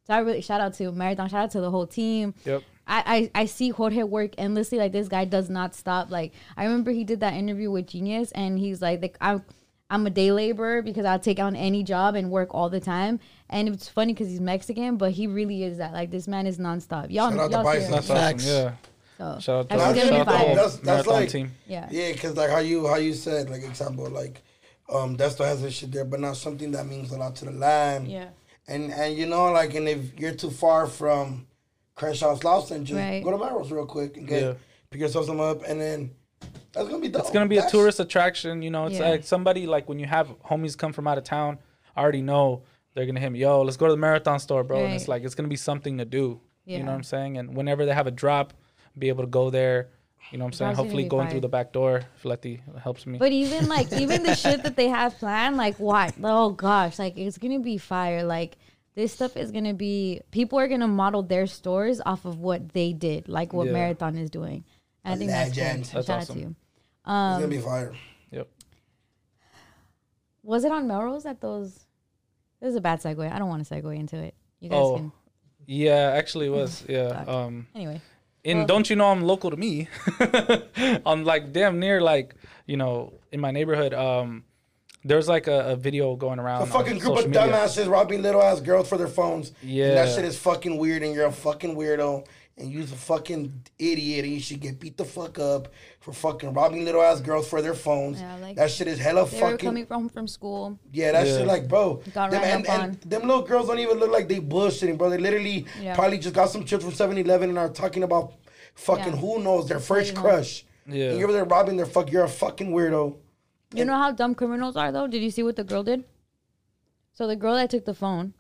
So I really shout out to Marathon. Shout out to the whole team. Yep. I, I, I see Jorge work endlessly. Like this guy does not stop. Like I remember he did that interview with Genius, and he's like, like I'm I'm a day laborer because I'll take on any job and work all the time. And it's funny because he's Mexican, but he really is that. Like this man is nonstop. Y'all, Shout out y'all see Bison. That's awesome. Yeah. So Shout out to, that's That's gonna shout be out to the whole That's- that's like- team. Yeah. Yeah, because like how you how you said, like example, like um Desto has this shit there, but not something that means a lot to the land. Yeah. And and you know, like and if you're too far from Crenshaw Slauson, just Right. go to Melrose real quick and get Yeah. pick yourself some up and then that's gonna be dope. It's gonna be a tourist attraction. You know, it's Yeah. like somebody like when you have homies come from out of town, I already know they're gonna hit me. Yo, let's go to the marathon store, bro. And it's like it's gonna be something to do. You know what I'm saying? And whenever they have a drop, be able to go there. You know what I'm saying? Hopefully going fire. through the back door. Fletty helps me. But even like even the shit that they have planned, like what? Oh gosh, like it's gonna be fire. Like this stuff is gonna be people are gonna model their stores off of what they did, like what Yeah. Marathon is doing. And I think that's cool. Legend. That's Shout awesome. out to you. It's gonna be fire. yep. Was it on Melrose at those? This is a bad segue. I don't want to segue into it. You guys Oh. can. Yeah, actually it was. Yeah. Um Anyway, and Well- don't you know I'm local to me? I'm like damn near like, you know, in my neighborhood, um there's like a, a video going around. A on fucking group of social media. dumbasses robbing little ass girls for their phones. Yeah. And that shit is fucking weird and you're a fucking weirdo and you're a fucking idiot and you should get beat the fuck up for fucking robbing little ass girls for their phones. Yeah, like, that shit is hella they were fucking coming from from school. Yeah, that Yeah. shit like, bro. Got them, ran and, up and on. them little girls don't even look like they bullshitting, bro. They literally Yeah. probably just got some chips from 7-Eleven and are talking about fucking Yeah. who knows their first crush. Yeah. And you're over there robbing their fuck. You're a fucking weirdo. You know how dumb criminals are though? Did you see what the girl did? So the girl that took the phone.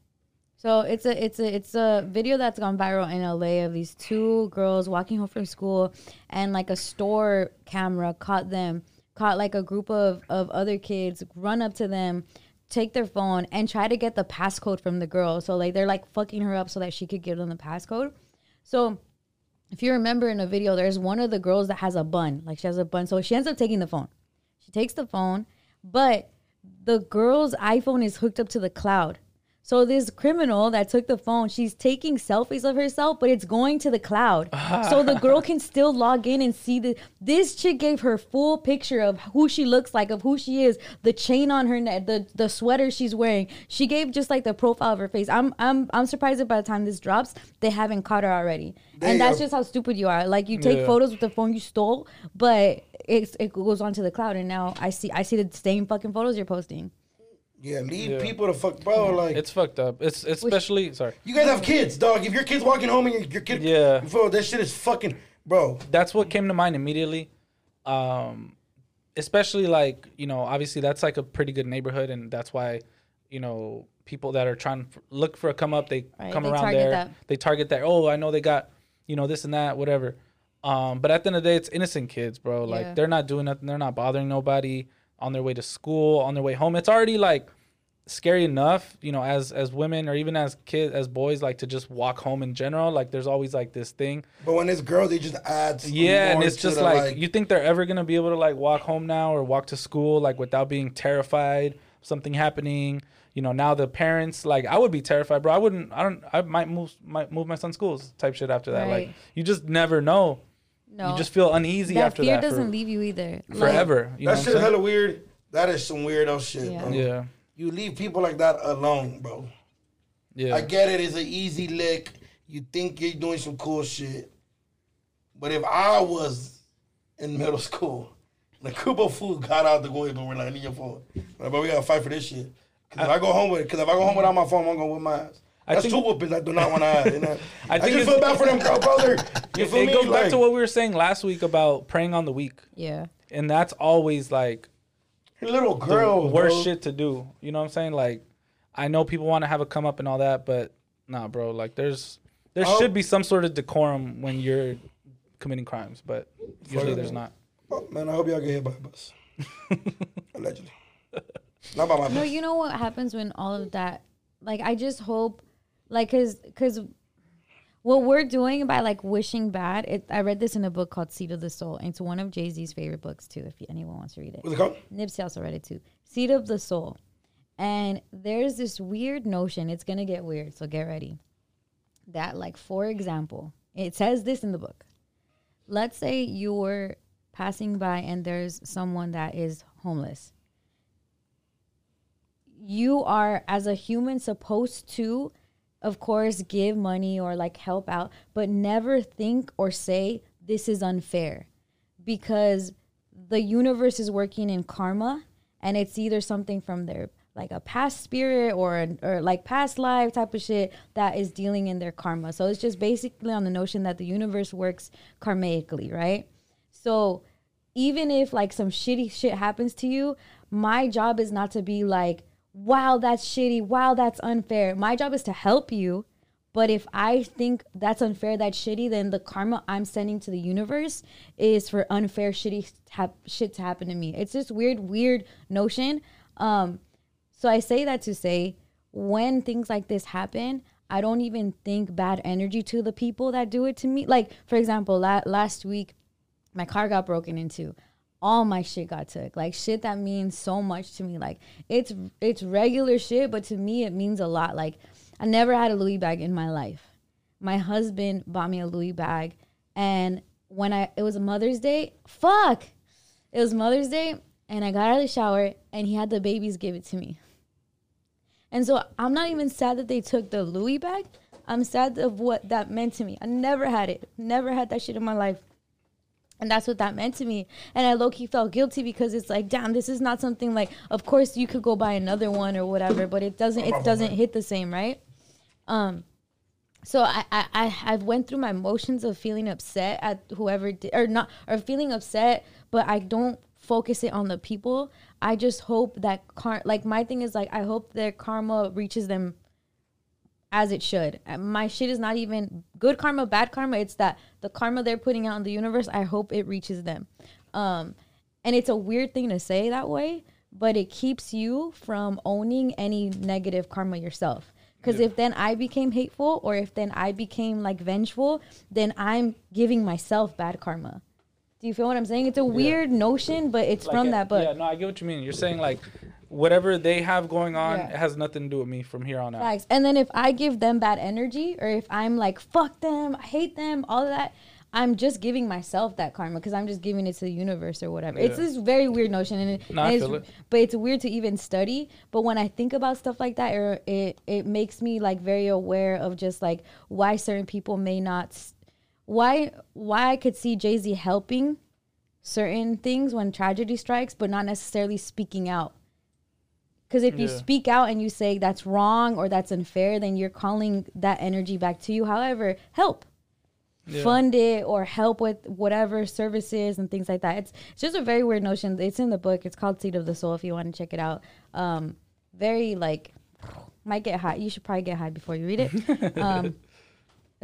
So it's a it's a it's a video that's gone viral in LA of these two girls walking home from school and like a store camera caught them caught like a group of of other kids run up to them take their phone and try to get the passcode from the girl. So like they're like fucking her up so that she could give them the passcode. So if you remember in a video there's one of the girls that has a bun. Like she has a bun. So she ends up taking the phone. She takes the phone, but the girl's iPhone is hooked up to the cloud. So this criminal that took the phone, she's taking selfies of herself, but it's going to the cloud. so the girl can still log in and see the this chick gave her full picture of who she looks like, of who she is, the chain on her neck, the the sweater she's wearing. She gave just like the profile of her face. I'm I'm I'm surprised that by the time this drops, they haven't caught her already. They and that's are- just how stupid you are. Like you take Yeah. photos with the phone you stole, but it's, it goes onto the cloud, and now I see I see the same fucking photos you're posting. Yeah, leave Yeah. people to fuck, bro. Like It's fucked up. It's especially sorry. you guys have kids, dog. If your kid's walking home and your, your kid, Yeah. bro, that shit is fucking, bro. That's what came to mind immediately. Um, especially like you know, obviously that's like a pretty good neighborhood, and that's why you know people that are trying to look for a come up, they Right, come they around target there. that. They target that. Oh, I know they got you know this and that, whatever. Um, but at the end of the day, it's innocent kids, bro. Yeah. Like they're not doing nothing. They're not bothering nobody on their way to school, on their way home. It's already like scary enough, you know, as as women or even as kids, as boys, like to just walk home in general. Like there's always like this thing. But when it's girls, they just add. some Yeah, and it's to just the, like, you think they're ever gonna be able to like walk home now or walk to school like without being terrified of something happening. You know, now the parents like I would be terrified, bro. I wouldn't. I don't. I might move. Might move my son's schools type shit after that. Like you just never know. No, You just feel uneasy that after fear that Fear doesn't leave you either. Like, forever. You know that shit I'm hella weird. That is some weirdo shit, Yeah. bro. Yeah, You leave people like that alone, bro. yeah. I get it. It's an easy lick. You think you're doing some cool shit. But if I was in middle school, the Kubo food got out the way, but we're like, I need your phone. Like, but we gotta fight for this shit. Cause if I go home with, cause if I go home without my phone, I'm gonna whip my ass. I That's think- two whoopings I do not want to have. You know? I I, think just feel bad for them, bro, brother. You it feel it me? goes back to what we were saying last week about preying on the weak, Yeah, and that's always like little the girl, worst bro. shit to do. You know what I'm saying? Like, I know people want to have a come up and all that, but nah, bro. Like, there's there Oh. should be some sort of decorum when you're committing crimes, but usually it. there's not. Oh, man, I hope y'all get hit by a bus. Allegedly. Not by my bus. no, you know what happens when all of that. Like, I just hope, like, cause, cause, what we're doing by like wishing bad. It, I read this in a book called Seat of the Soul, and it's one of Jay Z's favorite books too. If anyone wants to read it, What's it called? Nipsey also read it too. Seat of the Soul. And there's this weird notion, it's gonna get weird, so get ready. That, like, for example, it says this in the book. Let's say you're passing by and there's someone that is homeless. You are, as a human, supposed to, of course, give money or like help out, but never think or say, this is unfair because the universe is working in karma and it's either something from their like a past spirit or or like past life type of shit that is dealing in their karma. So it's just basically on the notion that the universe works karmically, right? So even if like some shitty shit happens to you, my job is not to be like, wow, that's shitty, wow, that's unfair. My job is to help you. But if I think that's unfair, that's shitty, then the karma I'm sending to the universe is for unfair, shitty shit to happen to me. It's this weird, weird notion. Um, so I say that to say, when things like this happen, I don't even think bad energy to the people that do it to me. Like, for example, la- last week, my car got broken into all my shit got took. Like shit that means so much to me. Like it's it's regular shit but to me it means a lot. Like i never had a louis bag in my life. My husband bought me a louis bag and when i it was mother's day fuck! It was mother's day and i got out of the shower and he had the babies give it to me. And so i'm not even sad that they took the louis bag. I'm sad of what that meant to me. I never had it. Never had that shit in my life and that's what that meant to me. And I low key felt guilty because it's like, damn, this is not something like. Of course, you could go buy another one or whatever, but it doesn't. It doesn't hit the same, right? Um, so I, I I went through my motions of feeling upset at whoever did or not or feeling upset, but I don't focus it on the people. I just hope that car like my thing is like I hope their karma reaches them as it should. Uh, My shit is not even good karma, bad karma. It's that the karma they're putting out in the universe. I hope it reaches them. Um, and it's a weird thing to say that way, but it keeps you from owning any negative karma yourself. Because if then I became hateful, or if then I became like vengeful, then I'm giving myself bad karma. Do you feel what I'm saying? It's a weird notion, but it's Like, from yeah, that book. Yeah, no, I get what you mean. You're saying like whatever they have going on, Yeah. it has nothing to do with me from here on out. Facts. And then if I give them bad energy, or if I'm like fuck them, I hate them, all of that, I'm just giving myself that karma because I'm just giving it to the universe or whatever. It's this very weird notion, and, it, No, and it's, it. but it's weird to even study. But when I think about stuff like that, or it it makes me like very aware of just like why certain people may not, why why I could see Jay Z helping certain things when tragedy strikes, but not necessarily speaking out. Because if you Yeah. speak out and you say that's wrong or that's unfair, then you're calling that energy back to you. However, help, Yeah. fund it, or help with whatever services and things like that. It's, it's just a very weird notion. It's in the book. It's called Seat of the Soul. If you want to check it out, um, very like might get high. You should probably get high before you read it. Um, it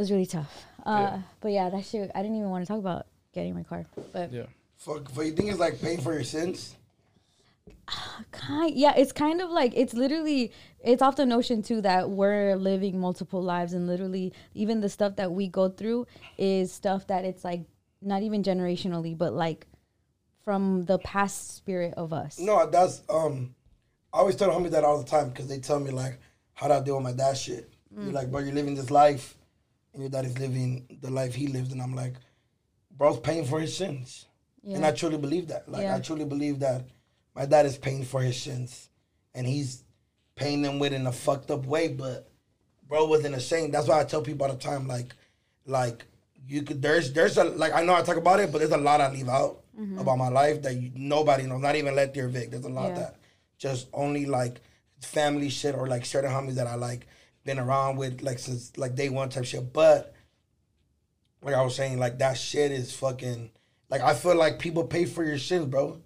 was really tough. Uh, Yeah. But yeah, that shit. I didn't even want to talk about getting my car, but Yeah. Fuck, but you think it's like paying for your sins? Kind yeah it's kind of like it's literally it's off the notion too that we're living multiple lives and literally even the stuff that we go through is stuff that it's like not even generationally but like from the past spirit of us No, that's um. I always tell homies that all the time because they tell me like, how do I deal with my dad shit? You're like, bro, you're living this life, and your dad is living the life he lived, and I'm like, bro's paying for his sins, and I truly believe that. Like, Yeah. I truly believe that my dad is paying for his sins, and he's paying them with in a fucked up way, but bro wasn't ashamed. That's why I tell people all the time, like, like you could there's there's a like I know I talk about it, but there's a lot I leave out mm-hmm. about my life that you, nobody knows, not even let their Vic. There's a lot Yeah. that just only like family shit or like certain homies that I like been around with like since like day one type shit. But like I was saying, like that shit is fucking like I feel like people pay for your shit, bro.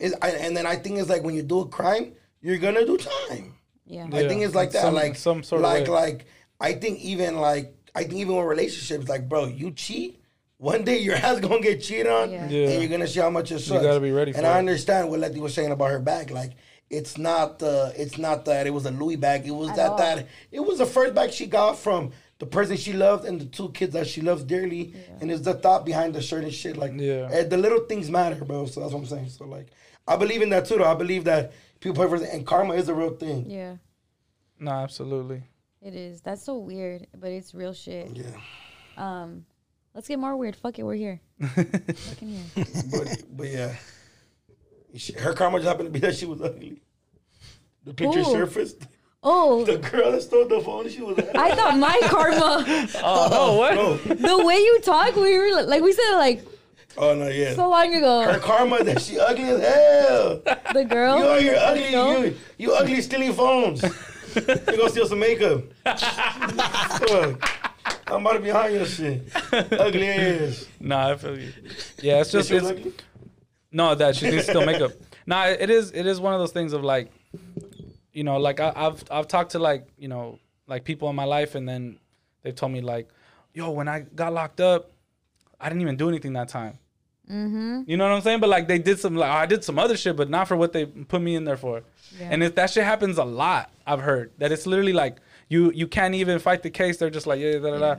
It's, I, and then I think it's like when you do a crime, you're gonna do time. yeah I think it's like in that. some- like some sort of like like I think even like I think even with relationships, like bro, you cheat. One day your ass gonna get cheated on, Yeah. Yeah. and you're gonna see how much it sucks. You gotta be ready And for I it. understand what Letty was saying about her bag. Like it's not the it's not that it was a Louis bag. It was At that all. that it was the first bag she got from the person she loved and the two kids that she loves dearly. And it's the thought behind the shirt and shit. Like Yeah. the little things matter, bro. So that's what I'm saying. So like I believe in that too. Though I believe that people pay for and karma is a real thing. yeah No, absolutely. it is that's so weird but it's real shit Yeah. um let's get more weird fuck it we're here Fucking here. but but yeah, her karma just happened to be that she was ugly. The picture Ooh. surfaced. oh The girl that stole the phone, she was ugly. i thought my karma Oh, no, what? no. the way you talk we were like we said like Oh no, yeah. so long ago. her karma that she ugly as hell. the girl You are you ugly. No. You you ugly stealing phones. you gonna steal some makeup. Fuck. I'm about to be on your shit. Ugly ass. Nah, I feel you. Yeah, it's just She it's, ugly? no that she needs still makeup. Nah, it is it is one of those things of like, you know, like I, I've I've talked to like you know like people in my life, and then they've told me like, yo, when I got locked up, I didn't even do anything that time. Mm-hmm. You know what I'm saying? But like they did some like I did some other shit, but not for what they put me in there for. And if that shit happens a lot, I've heard that it's literally like you you can't even fight the case. They're just like yeah, da, da, da.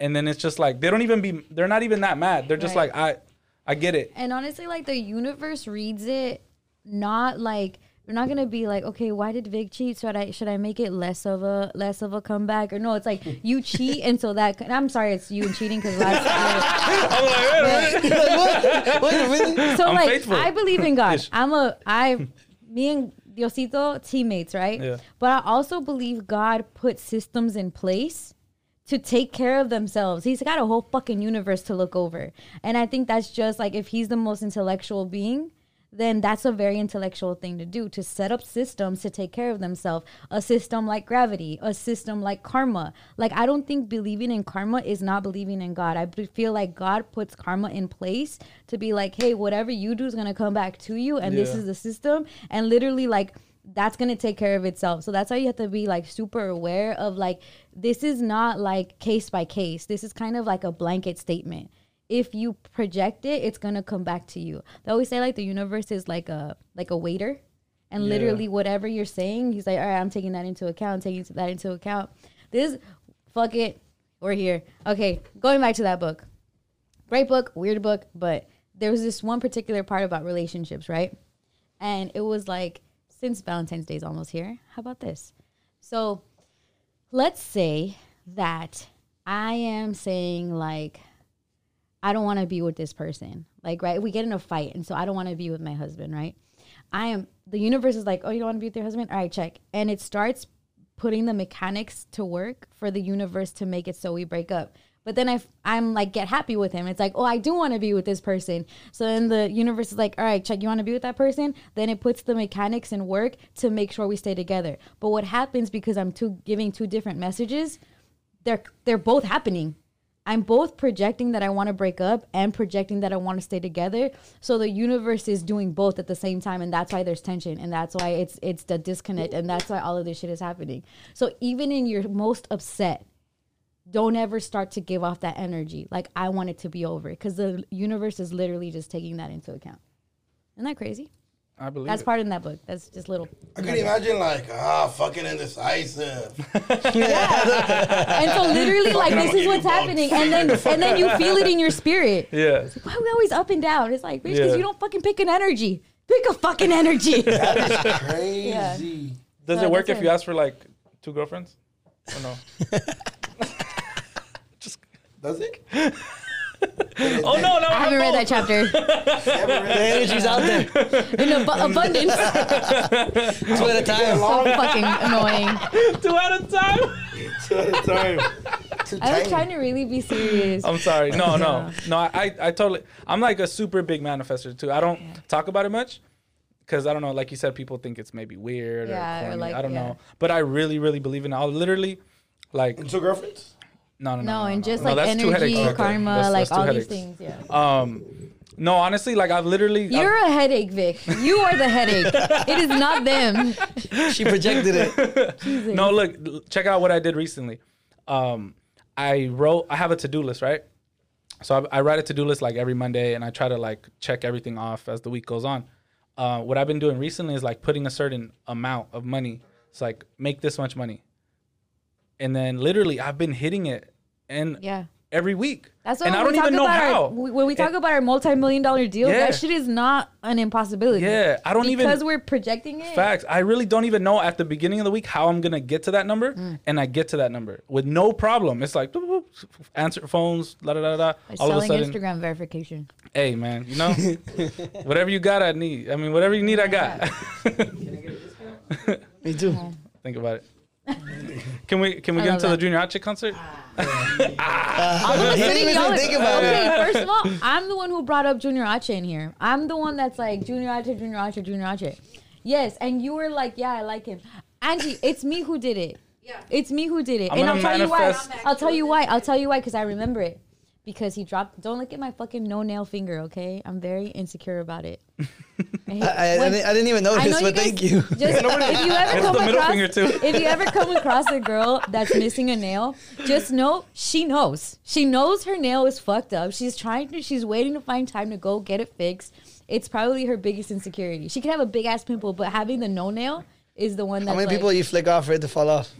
and then it's just like they don't even be they're not even that mad. They're just Right. like I I get it. And honestly, like the universe reads it not like they're not gonna be like, okay, why did Vic cheat? Should I should I make it less of a less of a comeback? Or no, it's like you cheat, and so that and I'm sorry, it's you cheating because last I'm like, wait, wait, wait. Wait a minute. so I'm like faithful. I believe in God. Ish. I'm a I me and Diosito teammates, right? Yeah. But I also believe God put systems in place to take care of themselves. He's got a whole fucking universe to look over. And I think that's just like if he's the most intellectual being, then that's a very intellectual thing to do to set up systems to take care of themselves. A system like gravity, a system like karma. Like, I don't think believing in karma is not believing in God. I feel like God puts karma in place to be like, hey, whatever you do is going to come back to you, and this is the system. And literally, like, that's gonna take care of itself. So that's why you have to be like super aware of like this is not like case by case. This is kind of like a blanket statement. If you project it, it's gonna come back to you. They always say like the universe is like a like a waiter, and Yeah. literally whatever you're saying, he's like, all right, I'm taking that into account, taking that into account. This, fuck it, we're here. Okay, going back to that book, great book, weird book, but there was this one particular part about relationships, right? And it was like, since Valentine's Day is almost here, how about this? So let's say that I am saying, like, I don't want to be with this person. Like, right? We get in a fight, and so I don't want to be with my husband, right? I am, the universe is like, oh, you don't want to be with your husband? All right, check. And it starts putting the mechanics to work for the universe to make it so we break up. But then I, I'm like, get happy with him. It's like, oh, I do want to be with this person. So then the universe is like, all right, check, you want to be with that person? Then it puts the mechanics in work to make sure we stay together. But what happens because I'm two giving two different messages, they're they're both happening. I'm both projecting that I want to break up and projecting that I want to stay together. So the universe is doing both at the same time, and that's why there's tension, and that's why it's it's the disconnect, and that's why all of this shit is happening. So even in your most upset, don't ever start to give off that energy like I want it to be over, because the universe is literally just taking that into account. Isn't that crazy? I believe That's it. part in that book. That's just little. I could imagine like ah fucking indecisive. yeah, And so literally, like this is what's happening, and then and then you feel it in your spirit. Yeah. Why are we always up and down? It's like, bitch, because Yeah. you don't fucking pick an energy. Pick a fucking energy. That is crazy. Does No, it work if it. you ask for like two girlfriends? Or no? Just does it? oh no, no. I haven't read that chapter. The read energy's out there. In ab- abundance. Two at a time. so fucking annoying. two at a time. two at a time. Too I was trying to really be serious. I'm sorry. No, no, no. I, I totally. I'm like a super big manifester too. I don't talk about it much because I don't know. Like you said, people think it's maybe weird Yeah, or or like- I don't yeah. know. But I really, really believe in it. I'll literally, like, And two girlfriends? No, no, no. No, and just no, like that's energy, headaches right there. karma, That's- like that's two all these things. Yeah. Um, no, honestly, like I've literally. I've- You're a headache, Vic. You are the headache. It is not them. She projected it. no, look, check out what I did recently. Um, I wrote. I have a to do list, right? So I, I write a to do list like every Monday, and I try to like check everything off as the week goes on. Uh, what I've been doing recently is like putting a certain amount of money. It's like make this much money, and then literally I've been hitting it, and Yeah. every week. That's why and I don't even know how. Our, when we talk about our multi-million dollar deal, Yeah. that shit is not an impossibility. Yeah, I don't even- because we're projecting it. Facts. I really don't even know at the beginning of the week how I'm gonna get to that number, Mm. and I get to that number with no problem. It's like boop, boop, answer phones, la da da da. By All of a selling sudden, Instagram verification. hey man, you know, whatever you got, I need. I mean, whatever you need, I got. Me too. Think about it. Can we can we I get love into the. Junior H concert? Ah, I'm Didn't listening, even y'all. think about it. okay, first of all, I'm the one who brought up Junior H in here. I'm the one that's like Junior H, Junior H, Junior H. Yes, and you were like, yeah, I like him. Angie, it's me who did it. Yeah. It's me who did it. I'm and I'll gonna tell you why. manifest- I'll tell you why. I'll tell you why because I remember it. Because he dropped. Don't look at my fucking no nail finger, okay? I'm very insecure about it. I, hate- I, I, when- didn't, I didn't even notice, know you but guys, thank you. Just, if you ever come across, too. if you ever come across a girl that's missing a nail, just know she knows. She knows her nail is fucked up. She's trying to. She's waiting to find time to go get it fixed. It's probably her biggest insecurity. She could have a big ass pimple, but having the no nail is the one that's How many like, people you flick off for it to fall off?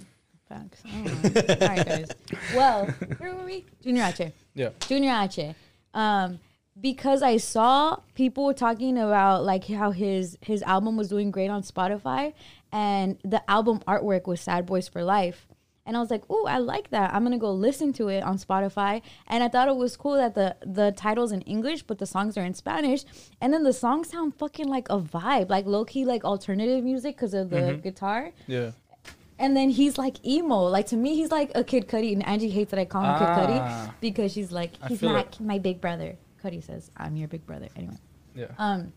Facts. I don't know. All right, guys. Well, where were we? Junior H. Yeah. Junior H. Um, because I saw people talking about like how his his album was doing great on Spotify, and the album artwork was "Sad Boys for Life." And I was like, "Ooh, I like that. I'm gonna go listen to it on Spotify." And I thought it was cool that the the titles in English, but the songs are in Spanish. And then the songs sound fucking like a vibe, like low key, like alternative music because of the guitar. Yeah. And then he's like emo. Like to me, he's like a Kid Cudi. And Angie hates that I call him Kid Ah. Cudi because she's like, he's feel not it. my big brother. Cudi says, I'm your big brother. Anyway. Yeah. Um,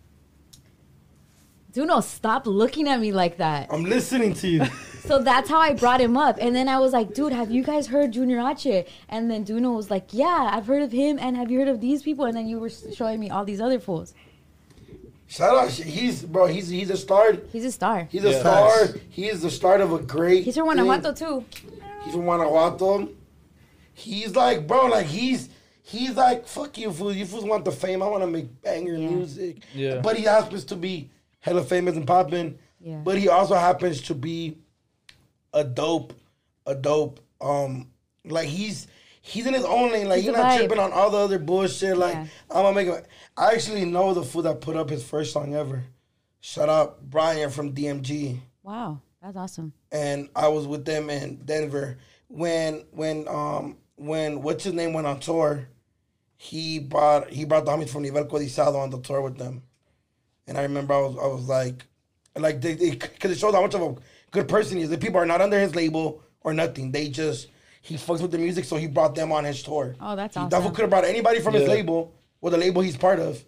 Duno, stop looking at me like that. I'm listening to you. So that's how I brought him up. And then I was like, dude, have you guys heard Junior H? And then Duno was like, yeah, I've heard of him. And have you heard of these people? And then you were showing me all these other fools. Shout out, he's bro. He's he's a star. He's a star. He's a Yeah. star. He is the start of a great. He's from thing. Guanajuato too. He's from Guanajuato. He's like, bro, like he's he's like, fuck you, fools. You fools want the fame. I want to make banger Yeah. music. Yeah. But he happens to be hella famous and popping. Yeah. But he also happens to be a dope, a dope. Um, like he's he's in his own lane. Like He's a not tripping on all the other bullshit. Like Yeah. I'm gonna make it. I actually know the fool that put up his first song ever. Shout out Brian from DMG Wow, that's awesome. and I was with them in Denver when when um when what's his name went on tour. He brought he brought the homies from Nivel Codiciado on the tour with them, and I remember I was I was like, like they because it shows how much of a good person he is. The people are not under his label or nothing. They just he fucks with the music, so he brought them on his tour. Oh, that's he awesome. definitely could have brought anybody from his label or the label he's part of,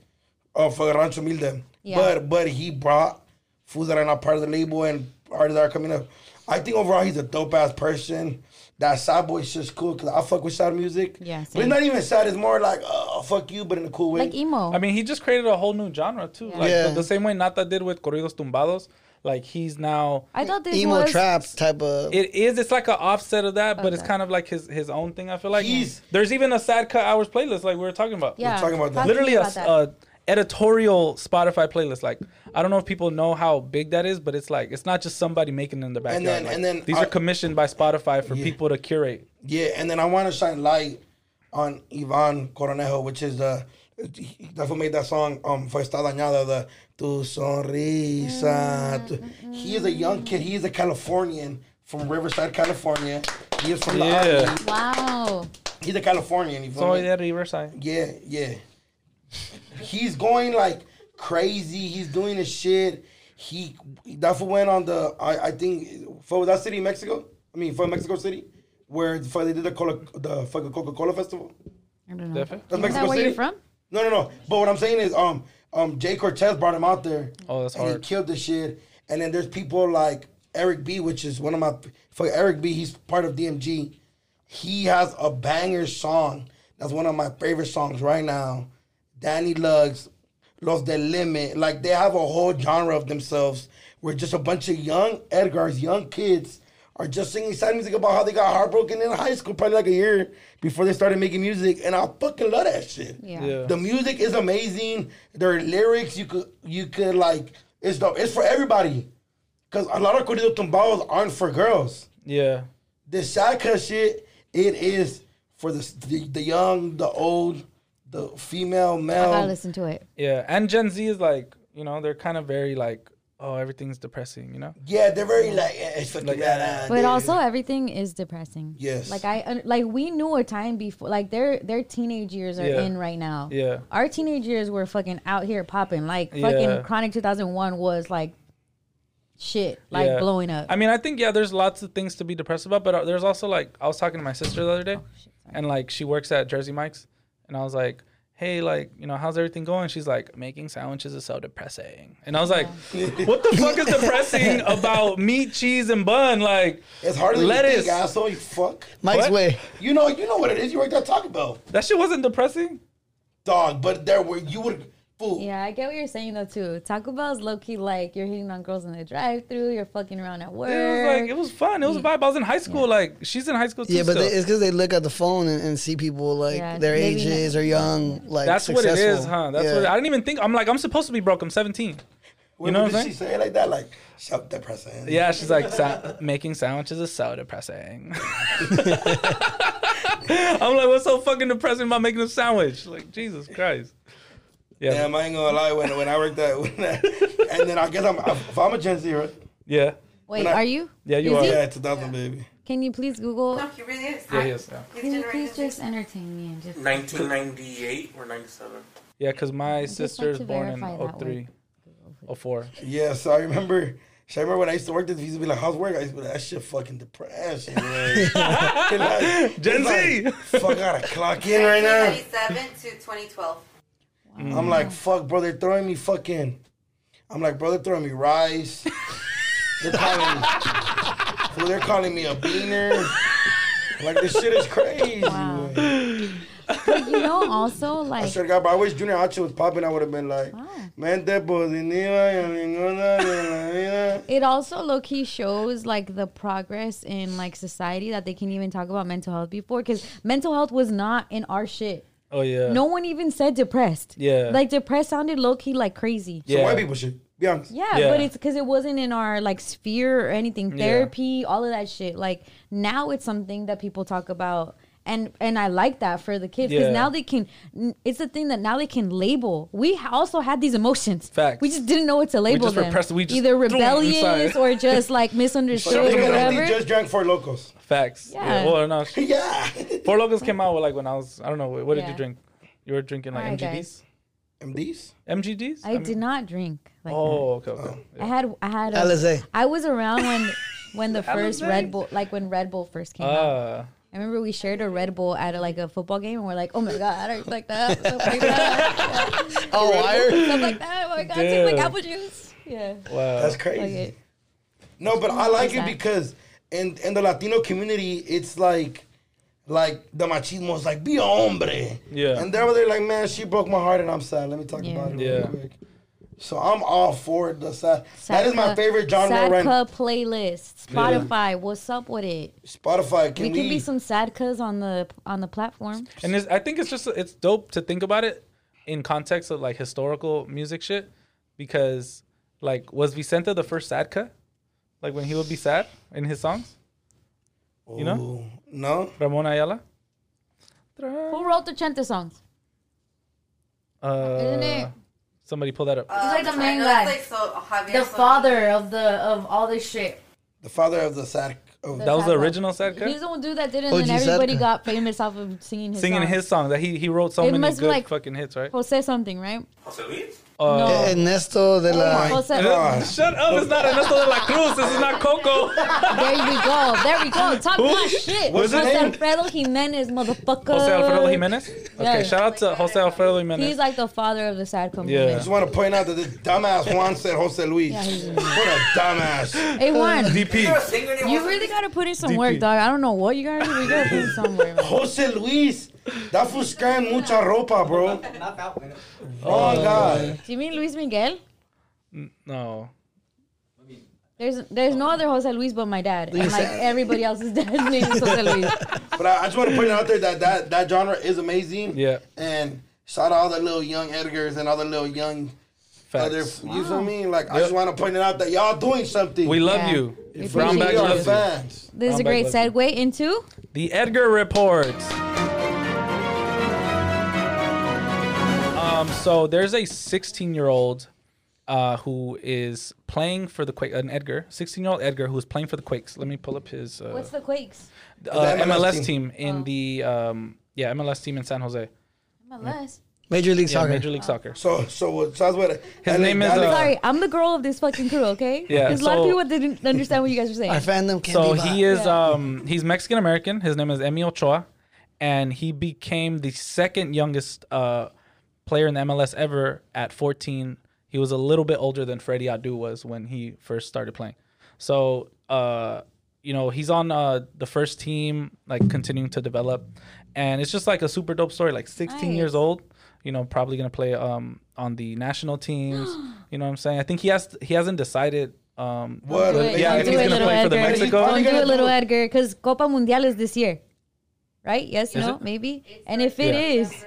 uh, for Rancho Humilde. Yeah. But but he brought fools that are not part of the label and artists that are coming up. I think overall he's a dope ass person. That sad boy shit's cool because I fuck with sad music. Yeah, But it's not even sad. It's more like, oh, fuck you, but in a cool way. Like emo. I mean, he just created a whole new genre too. Like Yeah. the, the same way Nata did with Corridos Tumbados. Like he's now I thought this Emo was trap type of. It is. It's like an offset of that, but it's kind of like his his own thing. I feel like He's- there's even a Sad Cuh hours playlist like we were talking about. Yeah, talking about that. literally me a, about that. a editorial Spotify playlist. Like I don't know if people know how big that is, but it's like it's not just somebody making it in the backyard. then- Like, and then these I- are commissioned by Spotify for Yeah. people to curate. Yeah, and then I want to shine light on Ivan Cornejo, which is the that's what made that song um Fue Está Dañada, the Tu Sonrisa. Tu- He is a young kid. He is a Californian from Riverside, California. He is from Yeah. the army. wow. He's a Californian. You feel So me? yeah, Riverside. Yeah, yeah. He's going like crazy. He's doing his shit. He that fool went on the I, I think for that city, Mexico. I mean for Mexico City, where for they did the Cola, the fucking Coca Cola festival. I don't know. That's Is Mexico that where City. you're from? No, no, no. But what I'm saying is, um, um, Jay Cortez brought him out there. Oh, that's and hard. He killed the shit. And then there's people like Eric B, which is one of my for Eric B. He's part of DMG. He has a banger song. That's one of my favorite songs right now. Danny Lux, Los Del Limit. Like they have a whole genre of themselves where just a bunch of young Edgars, young kids, are just singing sad music about how they got heartbroken in high school, probably like a year before they started making music. And I fucking love that shit. Yeah. Yeah. The music is amazing. Their lyrics, you could you could like it's dope. It's for everybody. Cause a lot of corridos tumbados aren't for girls. Yeah. The shaka shit, it is for the, the the young, the old, the female, I male. gotta listen to it. Yeah. And Gen Z is like, you know, they're kind of very like, oh, everything's depressing, you know? Yeah, they're very like eh, it's fucking Like, badass. But They- also everything is depressing. Yes. Like I un- like we knew a time before like their their teenage years are Yeah. in right now. Yeah. Our teenage years were fucking out here popping. Like Yeah. fucking Chronic 2001 was like shit, like Yeah. blowing up. I mean, I think yeah, there's lots of things to be depressed about, but uh, there's also like I was talking to my sister the other day, and like she works at Jersey Mike's, and I was like, hey, like you know, how's everything going? She's like, making sandwiches is so depressing, and I was like, what the fuck is depressing about meat, cheese, and bun? Like, it's harder than lettuce. you think, asshole. You fuck. Mike's What? way. You know, you know what it is. You worked at Taco Bell, that shit wasn't depressing. dog. But there were you would fool. yeah, I get what you're saying though too. Taco Bell's low key like you're hitting on girls in the drive-through. You're fucking around at work. It was like it was fun. It was a vibe. I was in high school. Like she's in high school too. Yeah, but still. they, it's because they look at the phone and, and see people like Yeah, their ages not- or young, like that's what it is, huh? That's Yeah. what I didn't even think. I'm like, I'm supposed to be broke. I'm 17. When know what did I'm saying? she saying? say like that? Like, shut depressing. Yeah, she's like sa- making sandwiches is so depressing. I'm like, what's so fucking depressing about making a sandwich? Like, Jesus Christ. Yeah, Damn, I ain't gonna lie. When when I worked at, when I, and then I guess I'm if I'm a Gen Z, right? yeah, Wait, I- are you? yeah. You Is are. he? Yeah, Yeah, 2000 baby. Can you please Google? No, he really is. he is. Yeah, Can you please just entertain me and just 1998 or 97? yeah. Because my just like sister's born in verify that 03, 04. Yeah, so I remember. I remember when I used to work this, he used to be like, "How's work?" I used to be like, "That shit fucking depressing." Like, like, Gen Z. Like, fuck, I gotta clock in right now. 1997 to 2012. I'm mm. like, fuck, bro, they're throwing me fucking. I'm like, bro, they're throwing me rice. They're calling, fool, they're calling me a beaner. Like this shit is crazy. Wow. But you know, also like I like swear to God, bro, I wish Junior H was popping. I would have been like, Wow. mente positiva y ninguna de la vida." it also low key shows like the progress in like society that they can even talk about mental health before because mental health was not in our shit. Oh yeah. No one even said depressed. Yeah. Like depressed sounded low key like crazy. So Yeah. white people should be honest. Yeah, Yeah. but it's because it wasn't in our like sphere or anything. Yeah. Therapy, all of that shit. Like now it's something that people talk about. And, and I like that for the kids because Yeah. now they can. It's the thing that now they can label. We also had these emotions. Facts. We just didn't know what to label just them. repressed- we just Either rebellious or just like misunderstood the or whatever. only just drank four locos. Facts. Yeah. Well, no. yeah. Four Locos came out with, like when I was. I don't know. What did Yeah. you drink? You were drinking like Alright, MGDs. guys. MDs? MGDs. I did not drink like Oh, okay, okay. that. I had I had a, Alizé. I was around when when the first Alizé? Red Bull like when Red Bull first came out. Ah. I remember we shared a Red Bull at a, like a football game, and we're like, "Oh my god, I don't like that, stuff like that, Oh, wire? yeah. stuff like that." Oh my god, tastes like apple juice. Yeah, wow. That's like crazy. it. No, but I like it because in in the Latino community, it's like like the machismo is like be a hombre. Yeah. And they're they're like, man, she broke my heart and I'm sad. Let me talk Yeah. about it Yeah. real quick. So I'm all for the sad. that is my favorite genre right now. Sad Cuh playlist, Spotify. What's up with it? Spotify. Can we we? could be some sadkas on the on the platform. And it's, I think it's just it's dope to think about it in context of like historical music shit, because like was Vicente the first Sad Cuh? Like when he would be sad in his songs, you know? Ooh, no. Ramon Ayala. Who wrote the Chente songs? Isn't Uh, it somebody pull that up. Uh, like the main know guy. like so, the Soto. father of the of all this shit? The father of the sad. Of that was the original Sad Cuh. He's the one dude that did it, and then everybody Sad Cuh. got famous off of singing his Singing songs. his song that he he wrote so It many must be good like- fucking hits, right? Jose something, right? Jose Luis? Uh, No. Ernesto de oh la. my Jose- Shut up! It's not Ernesto de la Cruz. This is not Coco. There we go. There we go. Talk my shit. What's his Jose name? Alfredo Jimenez, motherfucker. Jose Alfredo Jimenez. Okay, Yeah. shout out to Jose Alfredo Jimenez. He's like the father of the sad Yeah. I just want to point out that this dumbass Juan said Jose Luis. Yeah, he's- what a dumbass. Hey Juan, DP. You're a singer named you Jose really gotta put in some DP. work, dog. I don't know what you gotta do. You gotta put in somewhere. Man. Jose Luis. That fool's carrying mucha ropa, bro. Not that one. Oh, God. Do you mean Luis Miguel? No. There's there's no other Jose Luis but my dad, and like everybody else's dad's name is Jose Luis. But I, I just want to point out there that, that that genre is amazing. Yeah. And shout out all the little young Edgars and all the little young other. Facts. You feel me? Like I just want to point it out that y'all doing something. We love Yeah. you. We Brown appreciate bag you. loves you. fans. This is a Brown great bag loves segue into The Edgar Report. Um, so there's a 16 year old uh, who is playing for the Quake. An Edgar, 16 year old Edgar, who is playing for the Quakes. Let me pull up his uh, what's the Quakes? uh, The MLS MLS, team. team, in the um, yeah MLS team in San Jose. MLS. Major League Yeah, Soccer. Major League Soccer. So so what? So that's what. His name is, uh, Sorry, I'm the girl of this fucking crew, okay? Yeah, Because a lot of so- people didn't understand what you guys were saying. Our fandom can So be he bought. is um he's Mexican American. His name is Emi Ochoa, and he became the second youngest uh player in the MLS ever at 14. He was a little bit older than Freddie Adu was when he first started playing. So uh you know he's on uh the first team like continuing to develop, and it's just like a super dope story. Like 16 years old. You know, probably gonna play um on the national teams. you know what I'm saying? I think he has he hasn't decided um What? Do it. Yeah, Don't if do he's gonna little play for the Mexico. Don't do it, little? Edgar, because Copa Mundial is this year, right? Yes, Is no, it? maybe. And if it Yeah. is,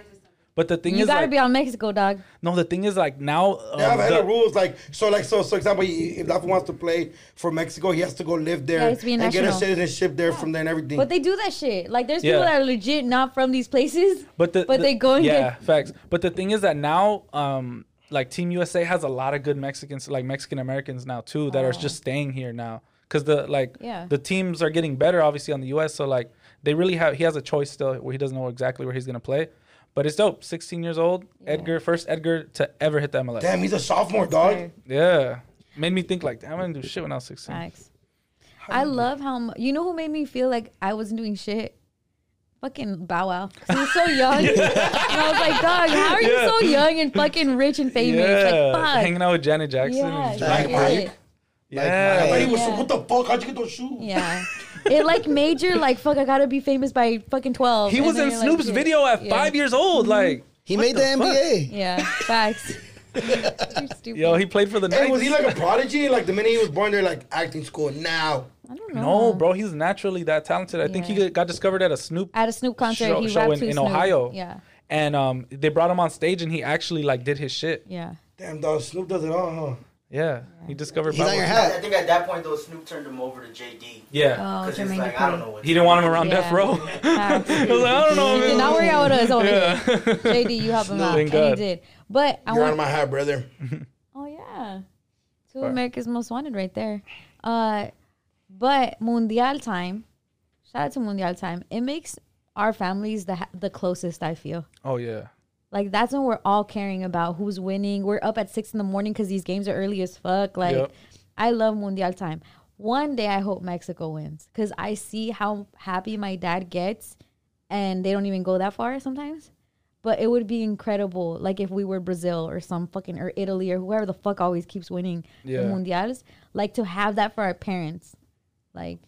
But the thing you is, gotta like, be on Mexico, dog. no, the thing is, like now, um, They have had the- hella rules like so like so so example he- if Rafa wants to play for Mexico he has to go live there Yeah, he has to be a and get a citizenship there from there and everything. But they do that shit. Like, there's Yeah. people that are legit not from these places, but the, but the- they go and yeah, get. facts. But the thing is that now, um, like Team USA has a lot of good Mexicans, like Mexican Americans now too, that are just staying here now. Cause the like Oh. Yeah. the teams are getting better, obviously on the US. So like they really have he has a choice still where he doesn't know exactly where he's gonna play. But it's dope. 16 years old, Edgar, first Edgar to ever hit the MLS. Damn, he's a sophomore dog. Yeah, made me think like, damn, I didn't do shit when I was 16. Facts. I love how you know who made me feel like I wasn't doing shit. fucking Bow Wow. He was so young. and I was like, dog, how are you so young and fucking rich and famous? yeah, Like, fuck. hanging out with Janet Jackson. yeah, and Black shit. Mike. yeah. But he was Yeah. what the fuck? How'd you get those shoes? Yeah. It like made major like fuck I gotta be famous by fucking twelve. he was in you're like, Snoop's video at Yeah. five years old. Like, He made the, fuck? NBA. Yeah, facts. Yo, he played for the Hey, Knicks. was he like a prodigy? Like the minute he was born, they're like acting school now. I don't know. No, bro, he's naturally that talented. I think he got discovered at a Snoop At a Snoop concert, show, he show rapped in, in Ohio. Yeah, And um, they brought him on stage, and he actually like did his shit. yeah. Damn, dog, Snoop does it all, huh? Yeah, he discovered. He's on your Bible- hat. I think at that point though, Snoop turned him over to JD. Yeah, Oh, Because it's Jermaine like I don't know what he didn't want him around Yeah. death row. Facts. I was like, I don't know. You did man. not work out with us over Yeah. here. JD, you help him out, Thank and he did. But I You're want. on my hat, brother. Oh yeah, two Right. America's Most Wanted right there. Uh, but Mundial time, shout out to Mundial time. It makes our families the ha- the closest. I feel Oh yeah, like that's when we're all caring about who's winning. We're up at six in the morning because these games are early as fuck. Like Yep. I love Mundial time. One day I hope Mexico wins because I see how happy my dad gets, and they don't even go that far sometimes. But it would be incredible, like if we were Brazil or some fucking or Italy or whoever the fuck always keeps winning Yeah. the mundials. Like to have that for our parents, like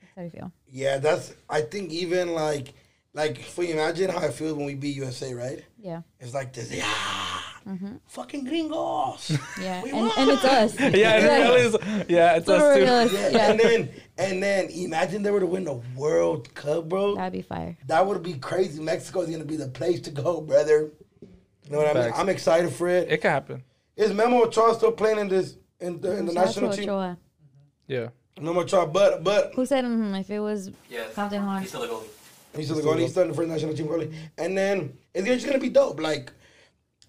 that's how I feel. Yeah, that's. I think even like, like, if we imagine how it feels when we beat USA, right? Yeah, It's like this, yeah, fucking gringos. yeah, and, and it's us. yeah, it really is. Yeah, it's us too. us. Yeah, Yeah, and then and then imagine they were to win the World Cup, bro. that'd be fire. That would be crazy. Mexico is gonna be the place to go, brother. You know what I mean? Facts. I'm excited for it. It could happen. Is Memo Ochoa still playing in this in the, in the national to team? Ochoa. Yeah. Memo Ochoa, but but Who said mm, if it was Yes. Compton Juan? He's still a goalie. He's still the goalie. He's still in the first national team goalie. And then it's just gonna be dope. Like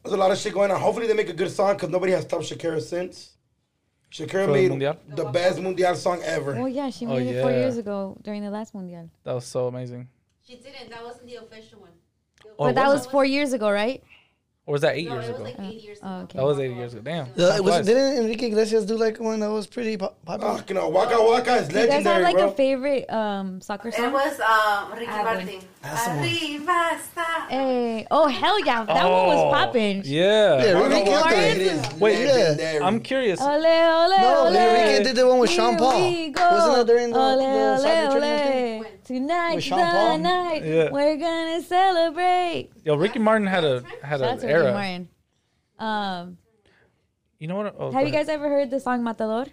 there's a lot of shit going on. Hopefully they make a good song because nobody has topped Shakira since. Shakira made Mundial? the best Mundial song ever. Oh yeah, she Oh, made it four years ago during the last mundial. That was so amazing. She didn't. That wasn't the official one. Oh, but that was four years ago, right? Or was that eight No, years it was ago? like eight years Oh, okay. that was eight years ago. Damn. Uh, it was, flies. didn't Enrique Iglesias do like one that was pretty po- popular? Fuck, you know, Waka Waka is Do you guys have legendary, like bro. a favorite um soccer song? It was um, Ricky I haven't. Martin. That's the. Arriba. Hey, oh hell yeah, that one was Oh, popping. Yeah. Yeah, Waka Enrique Waka did. Wait, legendary. I'm curious. Ole ole No, ole. Enrique did the one with Sean Paul. Wasn't that during the- ole, the ole, soccer tournament ole. Tonight's With Sean the Paul? night. Yeah. We're gonna celebrate. Yo, Ricky Martin had a had an out Ricky era. Martin. Um, You know what? Oh, have you ahead. guys ever heard the song Matador?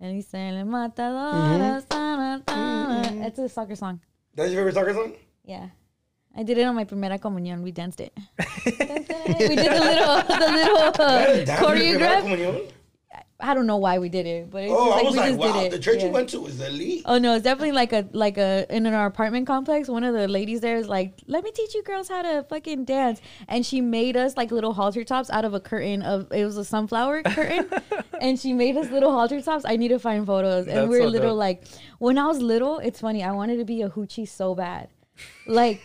And he's saying Matador. Mm-hmm. ta, ta, ta. It's a soccer song. That's your favorite soccer song? Yeah. I did it on my primera comunión. We danced it. we did the little, the little uh, Damn, choreograph. I don't know why we did it, but it's Oh, just I was we like, just wow, did it. the church Yeah. you went to was elite. Oh no, it's definitely like a like a in our apartment complex. One of the ladies there is like, "Let me teach you girls how to fucking dance," and she made us like little halter tops out of a curtain of it was a sunflower curtain, and she made us little halter tops. I need to find photos, and That's we we're so little dope. like when I was little. It's funny. I wanted to be a hoochie so bad, like.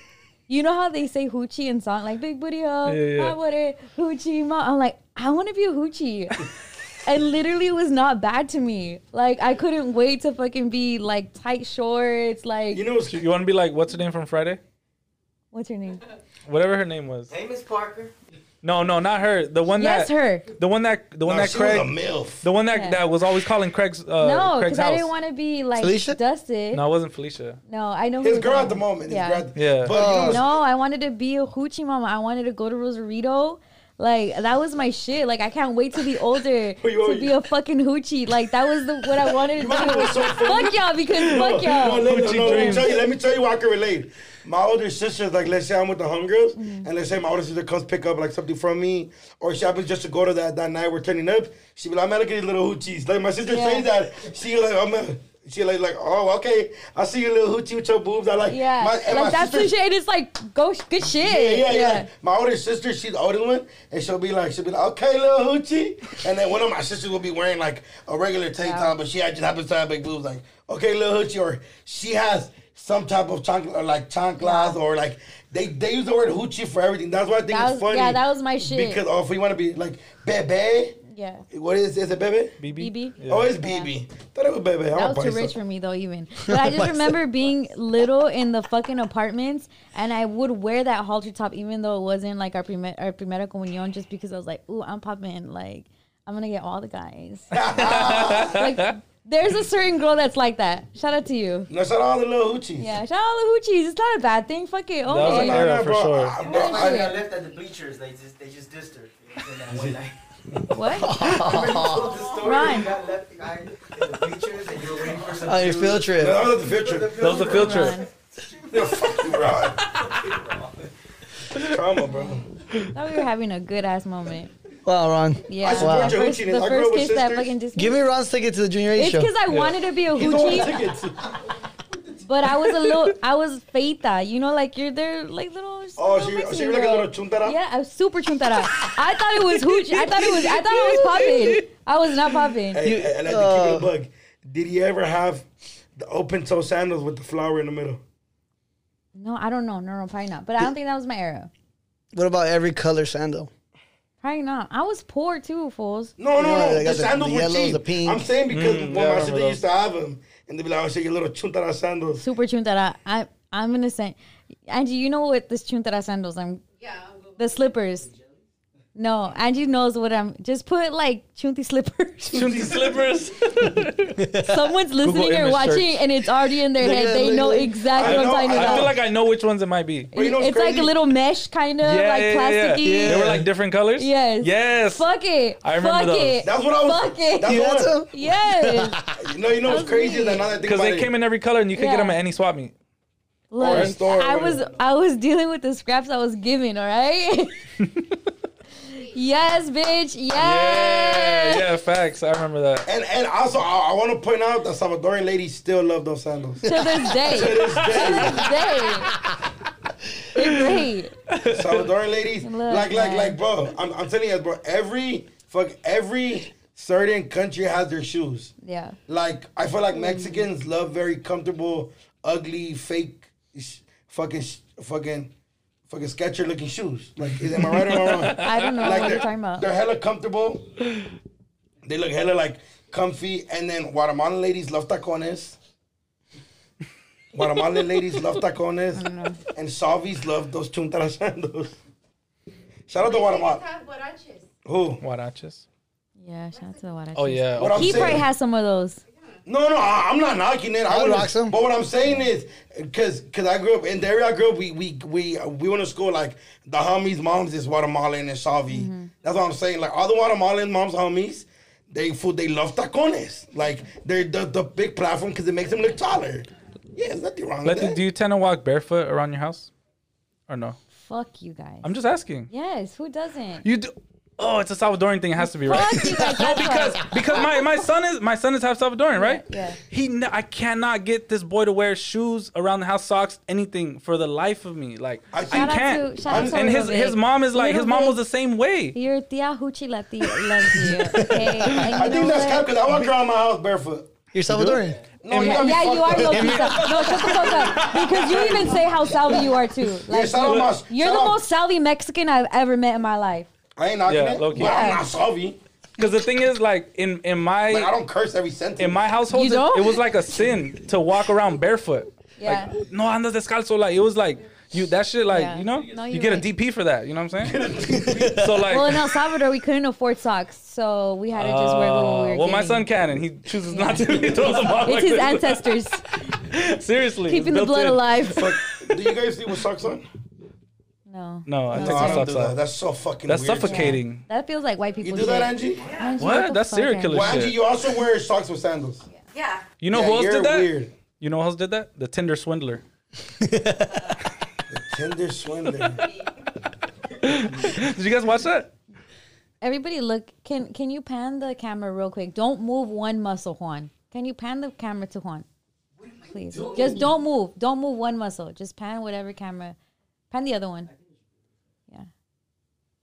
You know how they say hoochie in song like big booty ho, Yeah, yeah. hot water, hoochie ma. I'm like, I want to be a hoochie. and literally it was not bad to me. Like I couldn't wait to fucking be like tight shorts. Like You know, it's, You want to be like what's her name from Friday? what's her name? Whatever her name was. Hey, Miss Parker. No, no, not her. The one Yes, that her. the one that the one no, that she Craig was a MILF. the one that Yeah. that was always calling Craig's uh no, Craig's because I didn't want to be like Felicia? dusted. no, it wasn't Felicia. No, I know His you're girl talking at the about. moment. His Yeah. girl Yeah. But you know, No, I wanted to be a hoochie mama. I wanted to go to Rosarito. Like that was my shit. Like I can't wait to be older Wait, to wait. be a fucking hoochie. Like that was the what I wanted to do. so fuck y'all because fuck y'all. No, no, no, Hoochie no, let, me tell you, let me tell you why I can relate. My older sisters, like, let's say I'm with the homegirls, Mm-hmm. and let's say my older sister comes pick up, like, something from me, or she happens just to go to that, that night we're turning up, she be like, man, look at these little hoochies. Like, my sister Yeah. says that, she like, I'm a, she like, like, oh, okay, I see your little hoochie with your boobs. I like, Yeah, my, and my like that's the sister- shit. It's like go good shit. Yeah, yeah, yeah, My older sister, she's the oldest one, and she'll be like, she'll be like, okay, little hoochie. And then one of my sisters will be wearing like a regular tank Yeah. top, but she just happens to have big boobs. Like, okay, little hoochie, or she has some type of chancla, or like chanclas, or like they they use the word hoochie for everything. That's why I think That it's was- funny. yeah, that was my shit. Because oh, if we want to be like bebe, Yeah. What is is it, Bebe? BB. BB? Yeah. Oh, it's BB. Thought it was Bebe. I'm That was too rich for me though, even. But I just remember being little in the fucking apartments, and I would wear that halter top, even though it wasn't like our pre our primera comunion, just because I was like, "Ooh, I'm popping! Like, I'm gonna get all the guys." like, there's a certain girl that's like that. Shout out to you. No, shout out all the little hoochies. Yeah, shout out to the hoochies. It's not a bad thing. Fuck it. was an Okay. No, era no, for bro. sure. I- And bro, that's why I- left at the bleachers. They just they just dissed her. You know, that one night. What? Told the story. Run. You got left guy in the bleachers and you were waiting for some. On your shoes. field trip. That was the field trip. That was the field trip. Run. Yeah, fuck you, Ron. Trauma, bro. Thought we were having a good ass moment. Wow, Ron. Yeah. support The first, hoochie. the I grew up first with kiss that fucking just Give me Ron's ticket to the Junior H It's show. because I wanted to be a He's the one with hoochie, tickets. but I was a little, I was feita. You know, like you're there, like little. Oh, little so you- Mexican so you're like a little chuntara? Yeah, I was super chuntara. I thought it was hoochie. I thought it was. I thought it was popping. I was not popping. Hey, hey, I like to keep it a bug. Did he ever have the open toe sandals with the flower in the middle? No, I don't know. No, no, probably not. But I don't think that was my era. What about every color sandal? Probably not. I was poor too, fools. No, no, Yeah, no. they the the- sandals the were yellows, cheap. the pink. I'm saying because Mm, when yeah, I my remember sister used to have them, and they'd be like, "Oh, shit, your little chuntara sandals." Super chuntara. I, I'm gonna say, Angie, you know what this chuntara sandals? I'm Yeah, I'm the slippers. No, Angie knows what I'm. Just put like chunty slippers. Chunty slippers. Someone's listening or watching, search. and it's already in their head. at- They look- know exactly I what I'm talking I about. I feel like I know which ones it might be. But you know what's it's like a little mesh kind of Yeah, like yeah, yeah, plasticky. yeah. They were like different colors. Yes. Yes. Fuck it. I remember Fuck those. it. That's what I was. Fuck it. That's You had what. some? Yes. You know, you know what's crazy? me. That now that Because they it, came in every color and you could get them at any swap meet. Look, store, I was. I was dealing with the scraps I was given. All right. Yes, bitch. Yeah, Yes. yeah, facts. I remember that. And and also, I, I want to point out that Salvadorian ladies still love those sandals. To this day. to this day, Day. They're great. Salvadorian ladies, Look, like like man. like, bro. I'm, I'm telling you, bro. Every fuck every certain country has their shoes. Yeah. Like I feel like Mexicans love very comfortable, ugly, fake, sh- fucking, sh- fucking, fucking Sketcher looking shoes. Like, is am I right or am I wrong? I don't know like what they're, you're talking about. they're hella comfortable. They look hella like comfy, and then Guatemalan ladies love tacones. Guatemalan ladies love tacones, and Salvis love those chuntara sandals. Shout out to Guatemala. Have. Who? Huaraches. Yeah. Shout out to the Huaraches. Oh yeah. What I'm He saying- probably has some of those. No, no, I, I'm not knocking it. I I'd rock some. But what I'm saying is, cause, cause I grew up in the area I grew up. We we we uh, we went to school like the homies' moms is Guatemalan and Salvi. Mm-hmm. That's what I'm saying. Like all the Guatemalan moms, homies, they food they love tacones. Like they're the, the big platform because it makes them look taller. Yeah, there's nothing wrong with Letty, that. do you tend to walk barefoot around your house, or no? Fuck you guys. I'm just asking. yes. Who doesn't? You do. Oh, it's a Salvadoran thing. It has to be right. Fuck you guys. No, because because my, my son is my son is half Salvadoran, right? yeah. He ne- I cannot get this boy to wear shoes around the house, socks, anything for the life of me. Like I, I- can't. to- shout out to and his his mom is like his mom Vic. was the same way. Your tia Hoochie Letty loves you. Okay. And you I think know that's cap because I walk around my house barefoot. You're Salvadorian. No, you got me Yeah, you are up. low key. No, shut the fuck up. Because you even say how Salvi you are too. Yeah, Like, shout out my, you're the most Salvi Mexican I've ever met in my life. I ain't knocking Yeah, it, low-key. but I'm not Salvi. Because the thing is, like in in my Like I don't curse every sentence. in my household, it, it was like a sin to walk around barefoot. Yeah. Like, no andas descalzo. Like it was like you that shit. Like Yeah. you know, No, you you're get right. a DP for that. You know what I'm saying? so like. well, in El Salvador, we couldn't afford socks, so we had to just wear what we were Uh, well, my son can, and he chooses not to. He throws them out It's like his this. ancestors Seriously, it's keeping the blood in. alive. Fuck, do you guys sleep with socks on? No. No, I No, take No, my I don't socks do that. off. That's so fucking That's weird. suffocating. That feels like white people You do that, shit. Angie? Angie, What? the That's fuck, serial killer Well, Angie, shit. you also wear socks with sandals. Yeah. You know yeah, who else you're did that? weird. You know who else did that? The Tinder swindler. The Tinder swindler. Did you guys watch that? Everybody, look. Can can you pan the camera real quick? Don't move one muscle, Juan. Can you pan the camera to Juan? Please, just don't move. Don't move one muscle. Just pan whatever camera. Pan the other one. Yeah. What-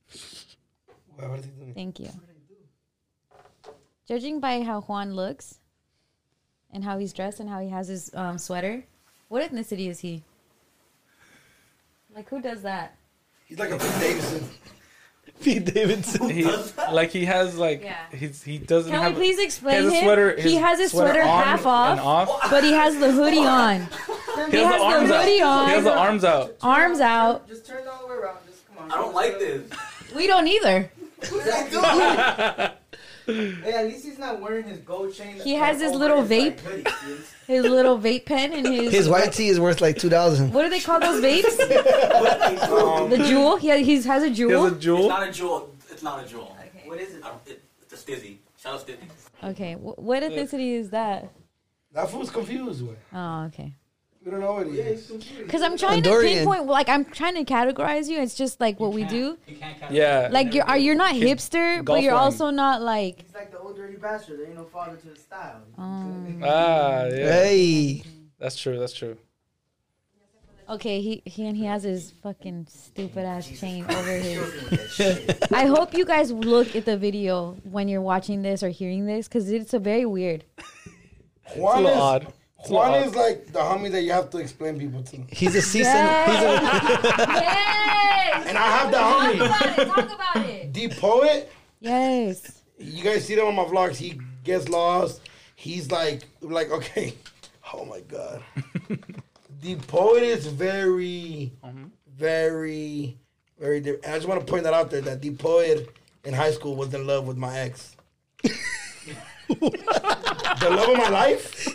what is he doing? Thank you. Judging by how Juan looks and how he's dressed and how he has his um, sweater, what ethnicity is he? Like, who does that? He's like a Pete Davidson. Pete Davidson. He like he has like Yeah. he's he doesn't Can have. we please he explain has a him? sweater. he has his sweater, on half off, off. but he has the hoodie on. He He has, has the arms the out. hoodie on. He has the arms out. Arms out. Just turn it all the way around. Just come on. I don't like this. We don't either. Hey, at least he's not wearing his gold chain. He has his little vape. hoodie, dude. His little vape pen and his. His white tee is worth like two thousand. What do they call those vapes? Um, the Juul. He has, he has a He has a Juul. it's not a Juul. It's not a Juul. What is it? I don't, it, it's a Stiiizy. Shout out Stiiizy. Okay, wh- what ethnicity is that? That fool's confused with. Oh, okay. We don't know what he is. Because I'm trying Honduran. to pinpoint, like I'm trying to categorize you. It's just like what we do. Yeah. Like you're, are you're not hipster, but golf you're wearing. also not like. He's like the old dirty bastard. There ain't no father to the style. Um, Ah, yeah. Hey, That's true. That's true. okay, he he and he has his fucking stupid ass chain over his. I hope you guys look at the video when you're watching this or hearing this because it's a very weird. Juan little odd. It's Juan odd. is like the homie that you have to explain people to. he's a season. Yes. And I have the homie. about it. Talk about it. Deep Poet. Yes. You guys see that on my vlogs. He gets lost. He's like, like, okay. Oh my God. the poet is very, mm-hmm. very, very different. And I just want to point that out there that the poet in high school was in love with my ex. the love of my life.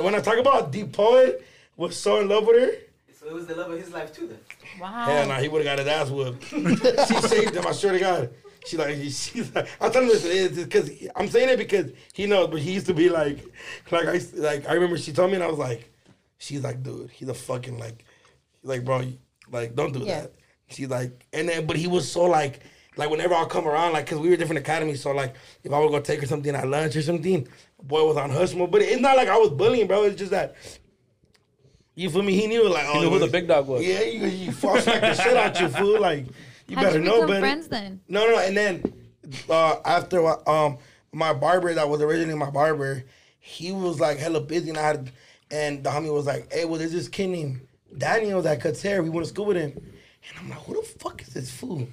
The one I talk about, the poet was so in love with her. So it was the love of his life too. Then. Wow. Hell nah, he would have got his ass whooped. she saved him. I swear to God. She like she's like I'm telling you this because I'm saying it because he knows, but he used to be like, like I like I remember she told me and I was like, she's like, dude, he's a fucking like, like bro, like don't do Yeah. that. She's like, and then but he was so like, like whenever I'll come around, like, cause we were different academies, so like if I would go take her something at lunch or something, boy was on hush mode. But it's not like I was bullying, bro. It's just that. You feel me? He knew like oh, He knew who the big dog was. Yeah, you, you fall smack the shit out you, fool. Like you How'd better you know become better. friends then? No, no, and then uh, after um my barber that was originally my barber, he was like hella busy, and I had, and the homie was like, "Hey, well, there's this kid named Daniel that cuts hair. We went to school with him," and I'm like, "Who the fuck is this fool?"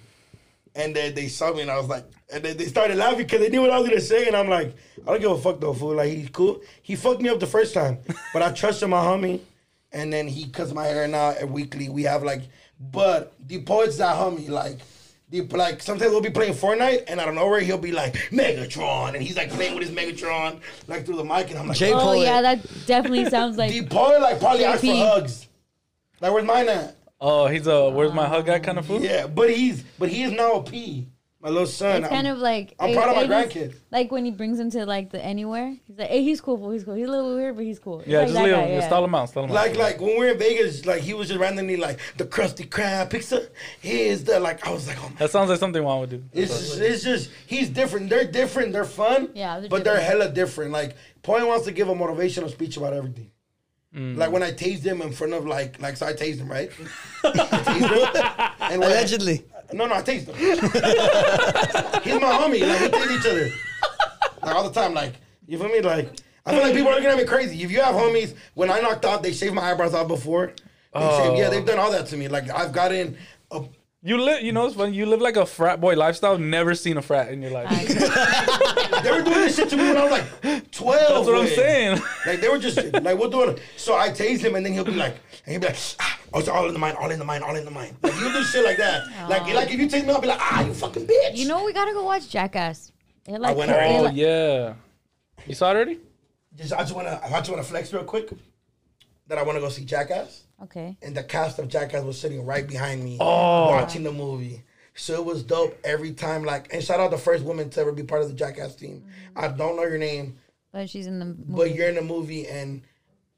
And then they saw me, and I was like, and then they started laughing because they knew what I was gonna say, and I'm like, I don't give a fuck though, fool. Like he's cool. He fucked me up the first time, but I trusted my homie, and then he cuts my hair now uh, weekly. We have like, but the poet's that homie, like. The, like sometimes we'll be playing Fortnite and out of nowhere he'll be like Megatron and he's like playing with his Megatron like through the mic and I'm like J Oh Poet. yeah, that definitely sounds like. the poet like probably asked for hugs like where's mine at Oh, he's a where's my hug guy kind of fool. yeah but he's but he is now a P my little son It's kind of like I'm proud of my eh, he's- grandkid. Like when he brings him to like the anywhere, he's like, "Hey, he's cool, fool, he's cool. He's a little weird, but he's cool." Yeah, like just that leave guy, him. yeah. Just stall him out. Stall him out. like like when we were in Vegas like he was just randomly like the Krusty Krab pizza here's the like I was like oh my that sounds like something Juan would do. It's just, it's just he's different. They're different. They're fun. Yeah, they're but they're hella different. Like Poet wants to give a motivational speech about everything. Like when I tased him in front of like like so I tased him right. Tased him, and when I- Allegedly. no, no, I tased him. He's my homie. Like we tase each other like all the time. Like you feel me? Like I feel like people are looking at me crazy. If you have homies, when I knocked out, they shaved my eyebrows out before. They shaved- oh. yeah, they've done all that to me. Like I've gotten. A, You live. You know, it's funny. You live like a frat boy lifestyle. Never seen a frat in your life. they were doing this shit to me when I was like twelve. That's what I'm way. saying. Like they were just like we'll do it. So I tased him and then he'll be like, and he'll be like, ah, oh, it's all in the mind, all in the mind, all in the mind. Like he'll do shit like that. Like like if you tase me, I'll be like, ah, you fucking bitch. You know, we gotta go watch Jackass. It like, went already. Oh like- yeah. You saw it already? just I just wanna I just wanna flex real quick that I wanna go see Jackass. Okay. And the cast of Jackass was sitting right behind me Oh. watching the movie. So it was dope every time. Like and shout out the first woman to ever be part of the Jackass team. Mm-hmm. I don't know your name. But she's in the movie. but you're in the movie and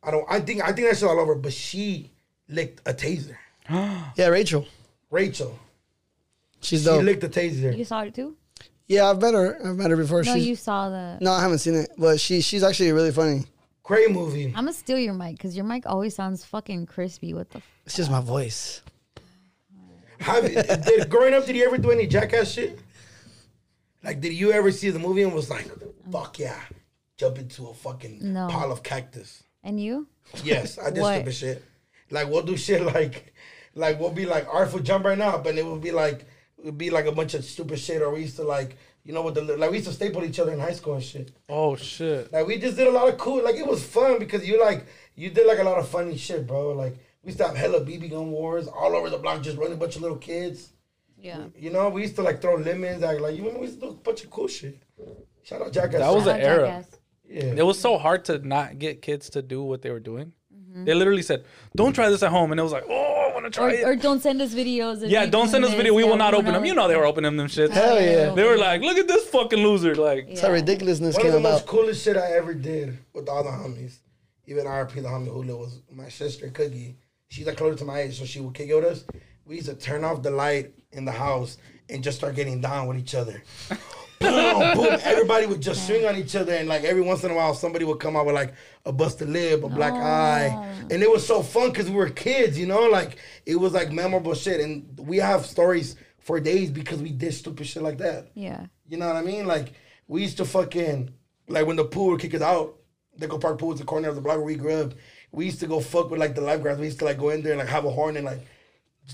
I don't I think I think that's all over, but she licked a taser. Yeah, Rachel. Rachel. She's She dope. licked a taser. you saw it too? Yeah, I've met her. I've met her before. No, she's, you saw the. no, I haven't seen it, but she she's actually really funny. Great movie. I'm gonna steal your mic because your mic always sounds fucking crispy. What the? F- It's just my voice. Have, did, growing up, did you ever do any jackass shit? Like, did you ever see the movie and was like, fuck yeah, jump into a fucking No. pile of cactus? and you? Yes, I did stupid shit. Like, we'll do shit like, like we'll be like, will jump right now, but it would be like, it'd be like a bunch of stupid shit, or we used to like, you know, with the like we used to staple each other in high school and shit. Oh shit. Like we just did a lot of cool. Like it was fun because you like you did like a lot of funny shit, bro. Like we used to have hella BB gun wars all over the block, just running a bunch of little kids. Yeah. You know, we used to like throw lemons, like like you remember we used to do a bunch of cool shit. Shout out Jackass. That was an era. Jackass. yeah. It was so hard to not get kids to do what they were doing. Mm-hmm. They literally said, "Don't try this at home," and it was like, "Oh, I want to try Or, it." or don't send us videos. Of yeah, don't send us doing video. We Yeah, will not open wanna, them. You know they were opening them shits. Hell yeah. They were like, "Look at this fucking loser!" Like, That's how ridiculousness One of the most about. coolest shit I ever did with all the homies, even RP the homie Hula was my sister Cookie. She's like closer to my age, so she would kick it with us. We used to turn off the light in the house and just start getting down with each other. Boom, boom. Everybody would just swing on each other, and like every once in a while, somebody would come out with like a busted lip, a black eye, and it was so fun because we were kids, you know. Like it was like memorable shit, and we have stories for days because we did stupid shit like that. Yeah. You know what I mean? Like we used to fucking like when the pool would kick us out. They go park pool was the corner of the block where we grew up. We used to go fuck with like the lifeguards. We used to like go in there and like have a horn and like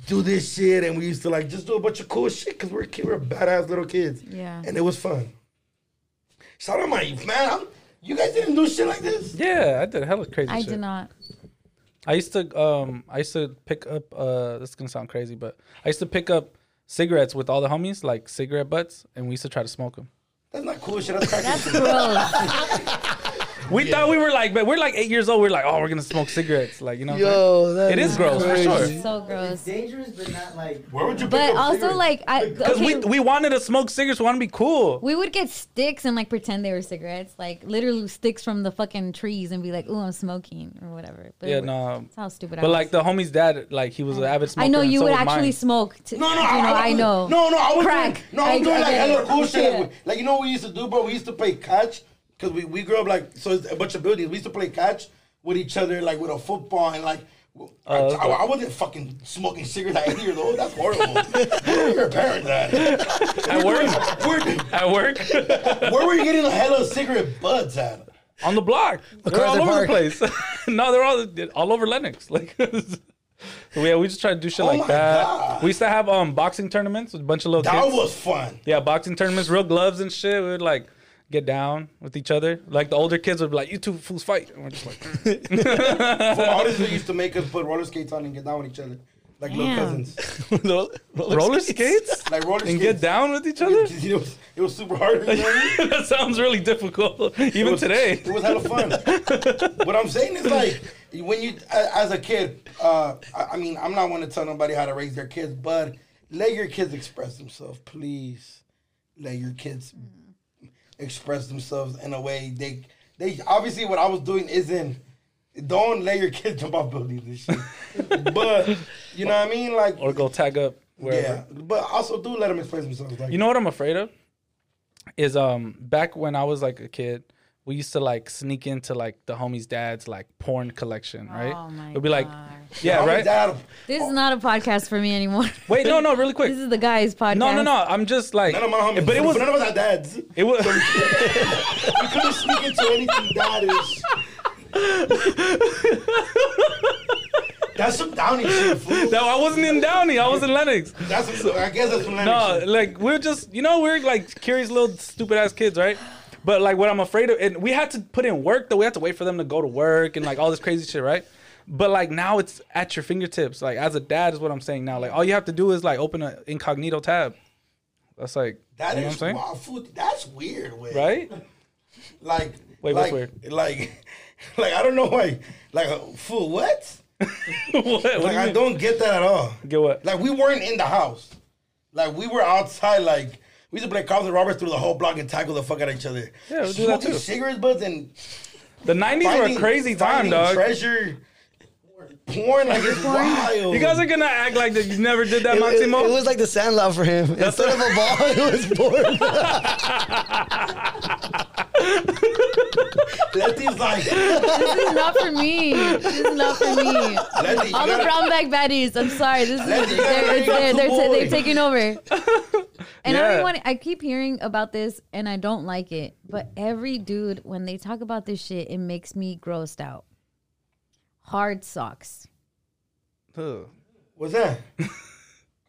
do this shit, and we used to like just do a bunch of cool shit because we're kid, we're badass little kids. Yeah. and it was fun. Shout out my youth, man. I'm, you guys didn't do shit like this. yeah, I did hella crazy I shit. did not. I used to um I used to pick up uh this is gonna sound crazy, but I used to pick up cigarettes with all the homies, like cigarette butts, and we used to try to smoke them. That's not cool shit. That's cracking That's gross. We thought we were like, but we're like eight years old. We're like, oh, we're gonna smoke cigarettes, like you know. what I'm saying? Yo, that It is gross, for sure. so It's gross. dangerous, but not like. Where would you? Pick But up also, cigarettes? like, I Because okay, we we wanted to smoke cigarettes, we want to be cool. we would get sticks and like pretend they were cigarettes, like literally sticks from the fucking trees, and be like, "Ooh, I'm smoking" or whatever. But yeah, it- no. That's how stupid I But was. like the homie's dad, like he was an avid smoker. I know you so would actually mine. smoke. To, No, no, you know, I, know. No, no, I was Crack. Doing, no, I'm I- doing like get hella cool shit. Like, like you know what we used to do, bro? We used to play catch because we, we grew up like so it's a bunch of buildings. We used to play catch with each other, like with a football and like. I, Oh, I, I wasn't fucking smoking cigarettes at eight years old. That's horrible. Where were your parents at? At work, Where, at work, where were you getting the hella cigarette butts at? on the block. They're all MacArthur over the place. no, they're all all over Lennox. Like, so yeah, we just try to do shit Oh like that. God. We used to have um boxing tournaments with a bunch of little That kids. was fun. Yeah, boxing tournaments, real gloves and shit. We would like get down with each other. Like the older kids would be like, "You two fools fight," and we're just like, For honestly, used to make us put roller skates on and get down with each other. Like little Damn. cousins. roller skates Like roller skates. and skates. get down with each other. It was, it was super hard. You know what I mean? that sounds really difficult, It even was- today. It was hella fun. what I'm saying is like when you as a kid, uh, I, I mean I'm not one to tell nobody how to raise their kids, but let your kids express themselves, please. Let your kids express themselves in a way they they obviously what I was doing isn't. Don't let your kids jump off buildings and shit. but you know what I mean, like Or go tag up wherever. yeah. But also do let them express themselves. Like You know what I'm afraid of? Is um back when I was like a kid, we used to like sneak into like the homie's dad's like porn collection, right? Oh my It'd be like, God. yeah, right. dad- This is not a podcast for me anymore. Wait, no, no, really quick. this is the guy's podcast. No, no, no. I'm just like, None of my homies, but it was, none of us had dads. it was. We couldn't sneak into anything daddish. That's some downy shit, fool. no, I wasn't in Downey. I was in Lennox. That's some, I guess that's some Lennox No, shit. like we're just, you know, we're like curious little stupid ass kids, right? But like what I'm afraid of, and we had to put in work though. We had to wait for them to go to work and like all this crazy shit, right? But like now it's at your fingertips. Like as a dad is what I'm saying now. Like all you have to do is like open an incognito tab. That's like, That you know is what I'm saying? wow, fool. That's weird, way. Right? Like, Wait, like, what's weird? Like, like I don't know why. Like, uh, fool, what? what? What Like, you I mean? don't get that at all. Get what? Like, we weren't in the house. Like, we were outside. Like, we used to play Carlton Roberts through the whole block and tackle the fuck out of each other. Yeah, we do that Smoking too. cigarettes, butts, and The 90s were a finding- crazy time, finding dog. Treasure, porn, like it's wild. You guys are gonna act like that you never did that, It, it- Maximo. it was like the sandlot for him. Instead of a ball, it was board. Letty's like, This is not for me. This is not for me. Letty, All the gotta- brown bag baddies. I'm sorry. This is Letty, you gotta they're, it's, up they're, two they're, ta- they're taking over. And Yeah. everyone, I keep hearing about this, and I don't like it. But every dude, when they talk about this shit, it makes me grossed out. Hard socks. Ugh. What's that?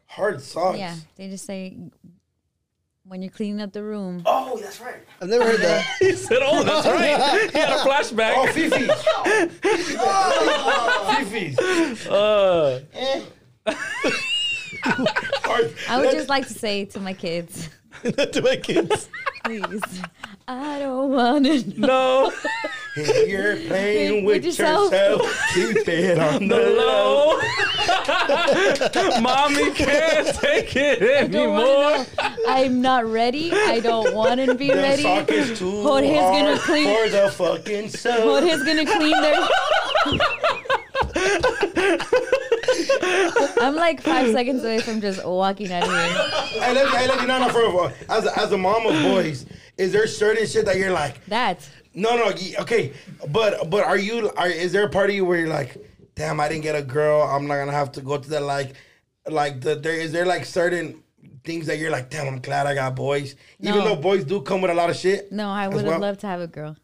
Hard socks. Yeah, they just say when you're cleaning up the room. Oh, that's right. I've never heard that. He said, "Oh, that's right." He had a flashback. Oh, Fifi. oh, Fifi's. Uh, Eh. I would just like to say to my kids, to my kids. please, I don't want to know. no, If you're playing With with yourself. yourself, keep it on the low. Mommy can't take it anymore. I'm not ready. I don't want to be The ready. sock is too Jorge's hard gonna clean- for the fucking soap. Jorge's gonna clean their. I'm like five seconds away from just walking out of here. Hey, let me, hey, let me, no, no, for, for, as, a, as a mom of boys, is there certain shit that you're like, That no, no, okay, but but are you, are, is there a part of you where you're like, damn, I didn't get a girl, I'm not gonna have to go to that, like, like, the, there, is there like certain things that you're like, damn, I'm glad I got boys, even though boys do come with a lot of shit? no, I would well? have loved to have a girl.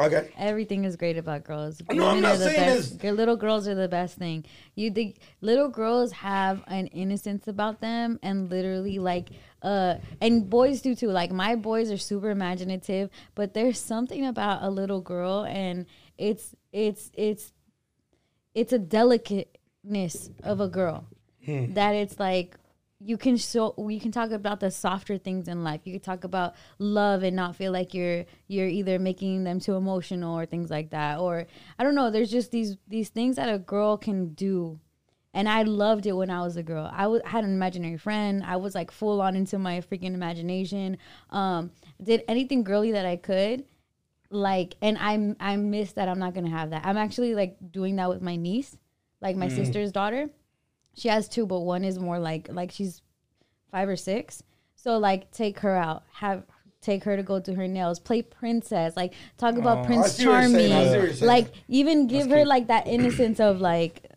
Okay. Everything is great about girls. No, I'm not are the saying best. this- G- Little girls are the best thing. You think little girls have an innocence about them, and literally like, uh, and boys do too. Like my boys are super imaginative, but there's something about a little girl, and it's it's it's it's a delicateness of a girl Hmm. that it's like you can show we can talk about the softer things in life. You can talk about love and not feel like you're you're either making them too emotional or things like that. Or i don't know there's just these these things that a girl can do. And i loved it when i was a girl. I was had an imaginary friend. I was like full on into my freaking imagination. Um did anything girly that i could like and i'm i miss that i'm not gonna have that. I'm actually like doing that with my niece like my sister's daughter she has two but one is more like like she's five or six. So like take her out. Have take her to go do her nails. Play princess. Like talk about Oh. Prince see what you're saying, I see what charming. like even give her like that innocence of like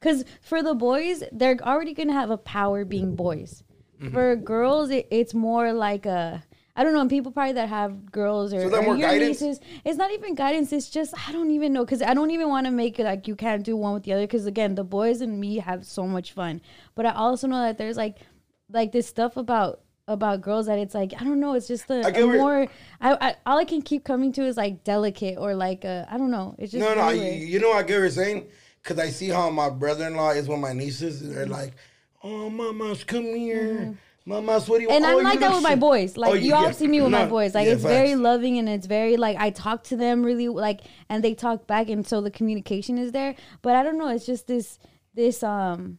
because for the boys they're already gonna have a power being boys. Mm-hmm. for girls it, it's more like a I don't know. And people probably that have girls or, So or your guidance? nieces, it's not even guidance. It's just I don't even know because I don't even want to make it like you can't do one with the other. Because again, the boys and me have so much fun, but I also know that there's like like this stuff about about girls that it's like I don't know. It's just the more. I, I all I can keep coming to is like delicate or like I I don't know. It's just No, no, really you, know I get what you're saying? Because I see how my brother-in-law is with my nieces. and They're like, oh, mamas, come here. Mamas, what do you Mm-hmm. And I'm like that with my boys. Like Oh, you all yeah. see me with my boys. Like yeah, it's very loving and it's very like I talk to them really like and they talk back and so the communication is there. But I don't know. It's just this this um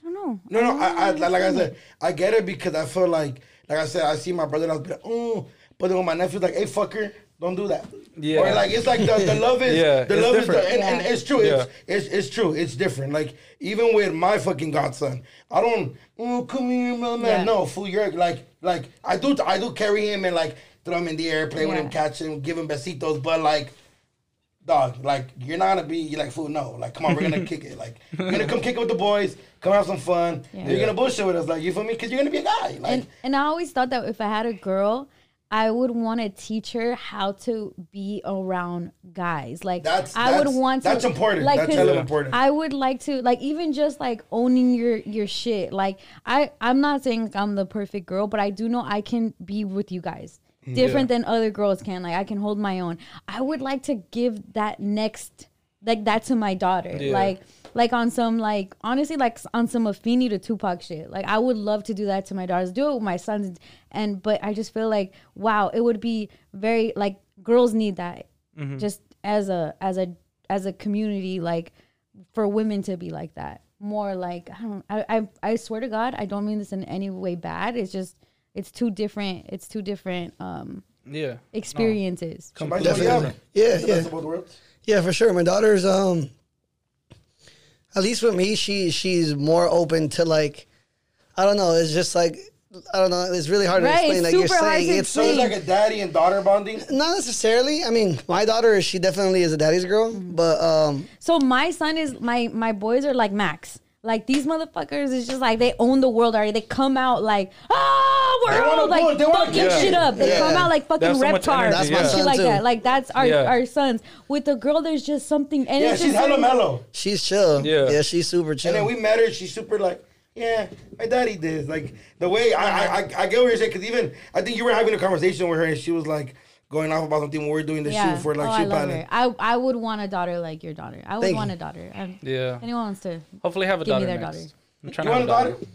I don't know. No, no, don't I, I, know like I said, I get it because I feel like, like I said, I see my brother, and I was like, oh, but then when my nephew's like, hey, fucker, don't do that. Yeah. Or like, it's like the, the love is, Yeah, the love different. is, the, and, and it's true. Yeah. It's, it's, it's true. It's different. Like, even with my fucking godson, I don't, oh, come here, my man. Yeah. No, fool, you're like, like, I do, I do carry him and like throw him in the air, play with him, catch him, give him besitos, but like, dog, like you're not gonna be you're like fool. No, like come on, we're gonna kick it. Like you're gonna come kick it with the boys, come have some fun. Yeah. You're gonna bullshit with us, like you feel me? Because you're gonna be a guy. Like and and I always thought that if I had a girl, I would want to teach her how to be around guys. Like That's- I would want to. that's important. Like, That's hella important. I would like to like even just like owning your your shit. Like I I'm not saying I'm the perfect girl, but I do know I can be with you guys. Mm, Different than other girls can. Like I can hold my own. I would like to give that next like that to my daughter. Yeah. Like like on some like honestly like on some Afeni to Tupac shit. Like I would love to do that to my daughters, do it with my sons, and but I just feel like wow, it would be very like girls need that just as a as a as a community like for women to be like that more like I don't I I, I swear to God I don't mean this in any way bad. It's just it's two different it's two different um Yeah. experiences. somebody Definitely. Yeah, The yeah. best of both worlds. Yeah, for sure. My daughter's um at least with me, she she's more open to like I don't know, it's just like I don't know, it's really hard Right, to explain. Like you're saying it's So it's like a daddy and daughter bonding. not necessarily. I mean, my daughter she definitely is a daddy's girl, Mm-hmm. but um So my son is my my boys are like Max. Like these motherfuckers is just like they own the world already. They come out like ah wanna world like pull- they wanna fucking kick shit up. They Yeah. come out like fucking They have so much reptar. energy, That's my shit like too. that. Like that's our Yeah. our sons. With the girl, there's just something. And Yeah, it's she's just hella mellow. she's chill. Yeah. Yeah, she's super chill. And then we met her. She's super like, Yeah, my daddy did. Like the way I I, I, I get what you're saying because even I think you were having a conversation with her and she was like going off about something we're doing the shoot for like oh, I shoot love pilot. her. I I would want a daughter like your daughter. I would Thank want you. a daughter. I'm, Yeah. Anyone wants to? Hopefully have a Give me daughter their next. daughter. I'm trying You to want have a daughter?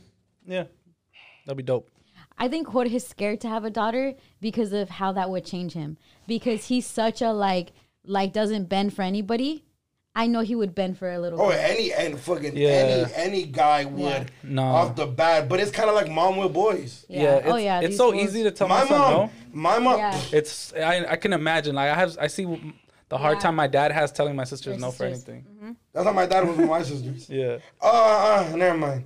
Yeah. That'd be dope. I think Jorge's scared to have a daughter because of how that would change him. Because he's such a like like doesn't bend for anybody. I know he would bend for a little. Oh, girl. any and fucking Yeah. any any guy would Yeah. No. off the bat, but it's kind of like mom with boys. Yeah. it's, oh yeah. It's so fools. easy to tell My my son mom, no. my mom. Yeah. It's I, I can imagine. Like I have I see the hard Yeah. time my dad has telling my sisters Your no for sisters. anything. That's how my dad was with my sisters. Yeah. Uh, uh, never mind.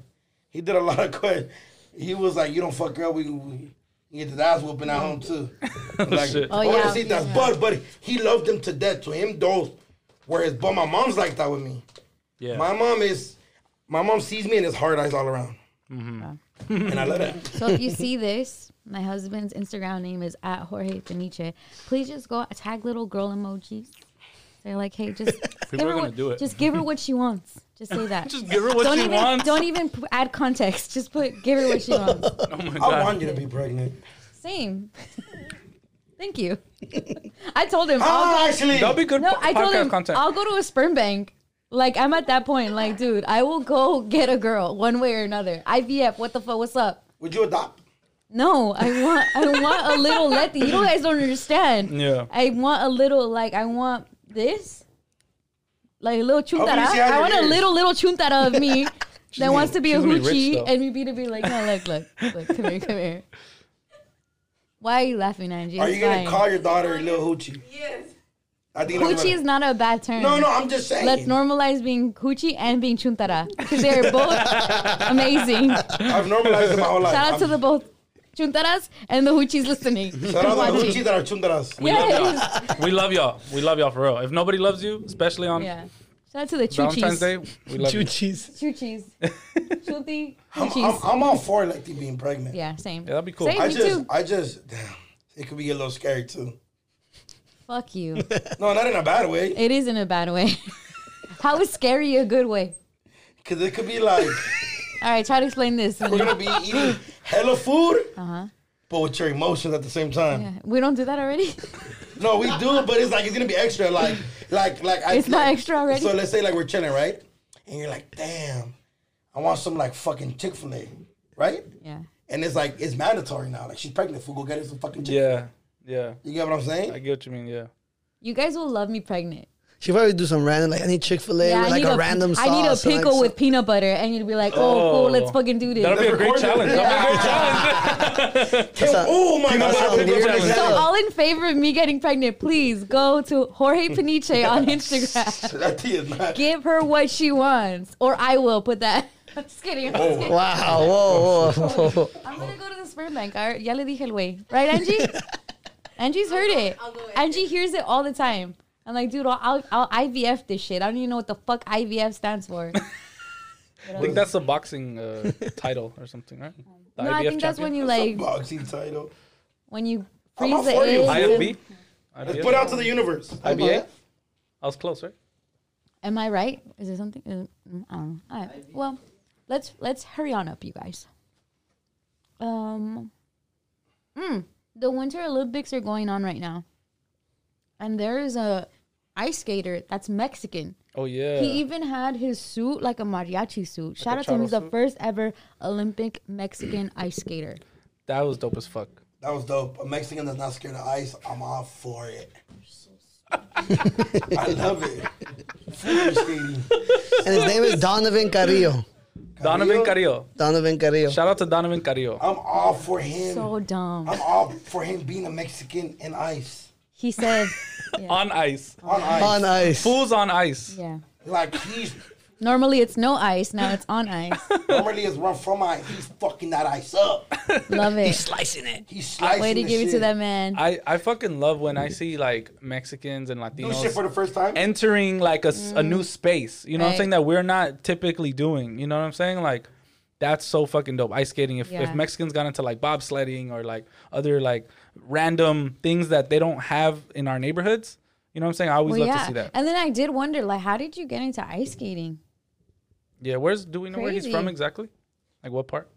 He did a lot of questions. He was like, "You don't fuck girl, we, we you get the ass whooping at home too." like, shit. Oh, yeah. see that's but but he loved them to death. To him, those were his. But my mom's like that with me. Yeah. My mom is, my mom sees me and it's hard eyes all around, Mm-hmm. and I love that. So if you see this, my husband's Instagram name is at Jorge Peniche. Please just go tag little girl emojis. They're like, hey, just give are her gonna what, do it. just give her what she wants. Just say that. Just give her what don't she even wants. don't even p- add context. Just put give her what she wants. oh my I want you to be pregnant. Same. Thank you. I told him. Oh, I'll ah, go, actually, That'll be good no, po- I told podcast him content. I'll go to a sperm bank. Like I'm at that point. Like, dude, I will go get a girl one way or another. IVF. What the fuck? What's up? would you adopt? No, I want I want a little Letty. You guys don't understand. Yeah. I want a little like I want this. Like a little chuntara. she has I your want a ears. little little chuntara of me that wants to be a she's gonna be rich, hoochie though. and me be to be like, no, look, look, look, come here, come here. Why are you laughing, Angie? Are you gonna call your daughter Lil Hoochie? Yes. I think that's Hoochie what- is not a bad term. No, no, I'm just saying. Let's normalize being hoochie and being chuntara because they're both amazing. I've normalized it my whole life. Shout out to I'm- the both chuntaras and the hoochies listening. Shout out to the Hoochie that are chundaras. We love y'all. We love y'all. We love y'all for real. If nobody loves you, especially on Yeah. Shout out to the Valentine's Day, choochies. we love you. cheese. Choochies. Chuti. I'm, I'm, Choochies. I'm all for Lexi being pregnant. Yeah, same. Yeah, that'd be cool. Same, I me just, too. I just, damn, it could be a little scary too. Fuck you. No, not in a bad way, It is in a bad way. How is scary a good way? because it could be like All right, try to explain this. we're gonna be eating hella food, Uh-huh. But with your emotions at the same time. Yeah. We don't do that already? No, we do, but it's like it's gonna be extra. Like, like, like. I, It's not extra already? So let's say like we're chilling, right? And you're like, damn, I want some like fucking Chick Fil A, right? Yeah. And it's like it's mandatory now. Like she's pregnant, fool, go get her some fucking Chick. Yeah, yeah. You get what I'm saying? I get what you mean. Yeah. You guys will love me pregnant. She probably do some random like I need Chick Fil A Yeah, with like need a, random sauce. I need a and, like, pickle some- with peanut butter, and you'd be like, "Oh, cool, let's Oh. fucking do this." That'll be a great challenge. That'll be a great challenge. That's oh my that god! sounds that's weird what as I'm So hell. all in favor of me getting pregnant, please go to Jorge Peniche on Instagram. That not. Give her what she wants, or I will put that. I'm just kidding. I'm, just kidding. Wow, whoa, whoa, whoa. I'm gonna go to the sperm bank. all right? Ya le dije el way, right, Angie? Angie's heard it. I'll go with Angie hears it all the time. I'm like, dude, I'll, I'll IVF this shit. I don't even know what the fuck IVF stands for. I think that's a boxing uh, title or something, right? The no, I IBF think that's when champion? you like boxing title. when you I'm freeze all the for egg. IFB. Let's put out to the universe. IBA. I was close, right? Am I right? Is it something? Is it, mm, I don't know. All right. Well, let's let's hurry on up, you guys. Um, mm, the Winter Olympics are going on right now, and there is a ice skater that's Mexican. Oh yeah. He even had his suit like a mariachi suit. Shout out to him. He's the first ever Olympic Mexican ice skater. that was dope as fuck. That was dope. A Mexican that's not scared of ice, I'm all for it. I love it. Figure skating. And his name is Donovan Carrillo. Donovan Carrillo. Donovan Carrillo. Shout out to Donovan Carrillo. I'm all for him. So dumb. I'm all for him being a Mexican in ice. He said, yeah. On ice. On ice. On ice. Fools on ice. yeah. Like he's Normally it's no ice. Now it's on ice. normally it's run from ice. He's fucking that ice up. Love it. He's slicing it. He's slicing Way to the give it to that man. I, I fucking love when I see like Mexicans and Do shit for Latinos the first time. entering like a, s- a mm. new space. You know what I'm saying? That we're not typically doing. You know what I'm saying? Like that's so fucking dope. Ice skating. If, Yeah. if Mexicans got into like bobsledding or like other like random things that they don't have in our neighborhoods, you know what I'm saying? I always Well, love yeah. to see that. And then I did wonder, like, how did you get into ice skating? Yeah, where's do we know where he's from exactly? Like what part?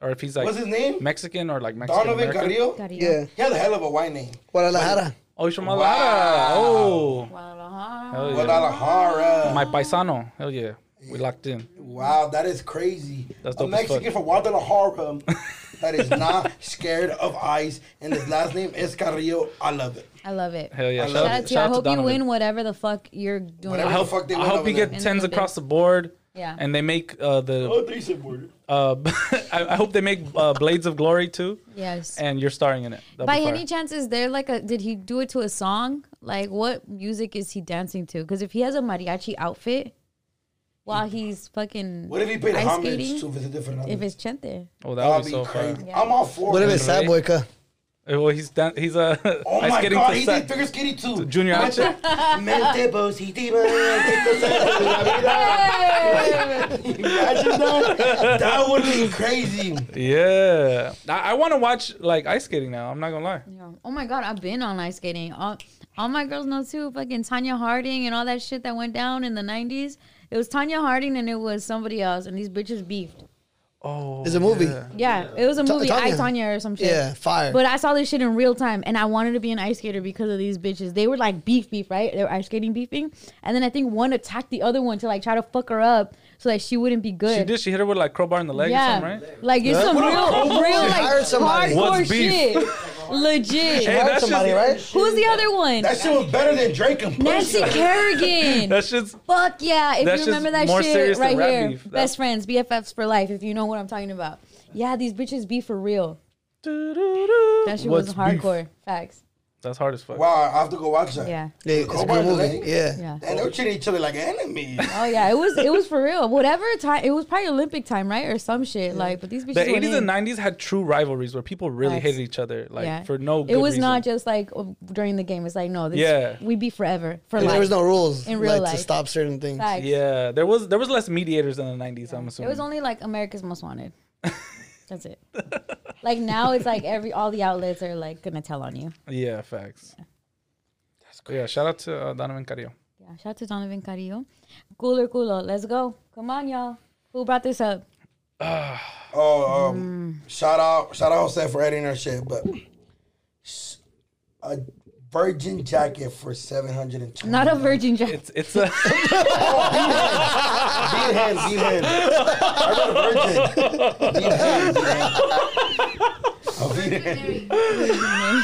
Or if he's like What's his name? Mexican or like Mexican Donovan American? Carrillo. Carrillo. Yeah. He has a hell of a white name. Guadalajara. Oh, he's from Wow. Guadalajara. Oh, Guadalajara. hell yeah. Guadalajara. My paisano. Hell yeah. We locked in. Wow, that is crazy. That's a dope as fuck. Mexican from Guadalajara that is not scared of ice, and his last name is Carrillo. I love it. I love it. Hell yeah. I Shout, love Shout out, out to you. I shout out to hope you win whatever the fuck you're doing. Whatever I the hope, fuck they I hope you get In tens across the board. Yeah. And they make uh, the. Oh, they supported. Uh, I, I hope they make uh, Blades of Glory too, Yes. and you're starring in it. That'll By any chance, is there like a? Did he do it to a song? Like, what music is he dancing to? Because if he has a mariachi outfit while he's fucking What if he paid ice homage skating, to if it's a different if it's chente, Oh, that That'd be be so crazy. fun. Yeah. I'm all for What if it. it's Sad Boyka? Well, he's dan- he's uh, Oh ice my skating god, to he sa- did figure skating too. Junior H. Mente positiva, Imagine that. That would be crazy. Yeah, I, I want to watch like ice skating now. I'm not gonna lie. Yeah. Oh my god, I've been on ice skating. All, all my girls know too. Fucking Tonya Harding and all that shit that went down in the '90s. It was Tonya Harding and it was somebody else, and these bitches beefed. Oh, It's a movie. yeah. Yeah, it was a Ta- movie, I Tonya. Tonya or some shit. Yeah, fire. But I saw this shit in real time, and I wanted to be an ice skater because of these bitches. They were like beef, beef, right? They were ice skating beefing, and then I think one attacked the other one to like try to fuck her up so that she wouldn't be good. She did. She hit her with like crowbar in the leg yeah, or something, right? like it's some What real, real She like hired hardcore What's beef? shit. Legit. Hey, Hired that's somebody, just- right? Who's the other one? That shit was better than Drake and Nancy Kerrigan. That shit's Fuck yeah! If you remember that more shit serious than right rap here, beef. That- best friends, BFFs for life. If you know what I'm talking about. Yeah, these bitches be for real. That shit What's was beef? hardcore. Facts. That's hard as fuck. Wow, I have to go watch that. Yeah. Yeah, it's a Crowbar good in movie. Yeah. Yeah. And they were treating each other like enemies. Oh yeah, it was it was for real. Whatever time it was probably Olympic time, right, or some shit. Like, but these bitches. The 80s and 90s had true rivalries where people really Facts. hated each other, like Yeah. for no. Reason. It was reason. not just like oh, during the game. It's like no, this Yeah. we be forever for life. there was no rules In real like, life. to stop certain things. Facts. Yeah, there was there was less mediators in the 90s. I'm assuming It was only like America's Most Wanted. That's it. like now, it's like every all the outlets are like gonna tell on you. yeah, facts. That's great. Yeah, shout out to uh, Donovan Carrillo. Yeah, shout out to Donovan Carrillo. Cooler, cooler. Let's go. Come on, y'all. Who brought this up? Oh, um, shout out, shout out Jose for editing our shit, but s- a virgin jacket for seven hundred and twenty. Not a virgin jacket. It's it's a Beat him, beat him. I got a virgin. Beat him, beat him.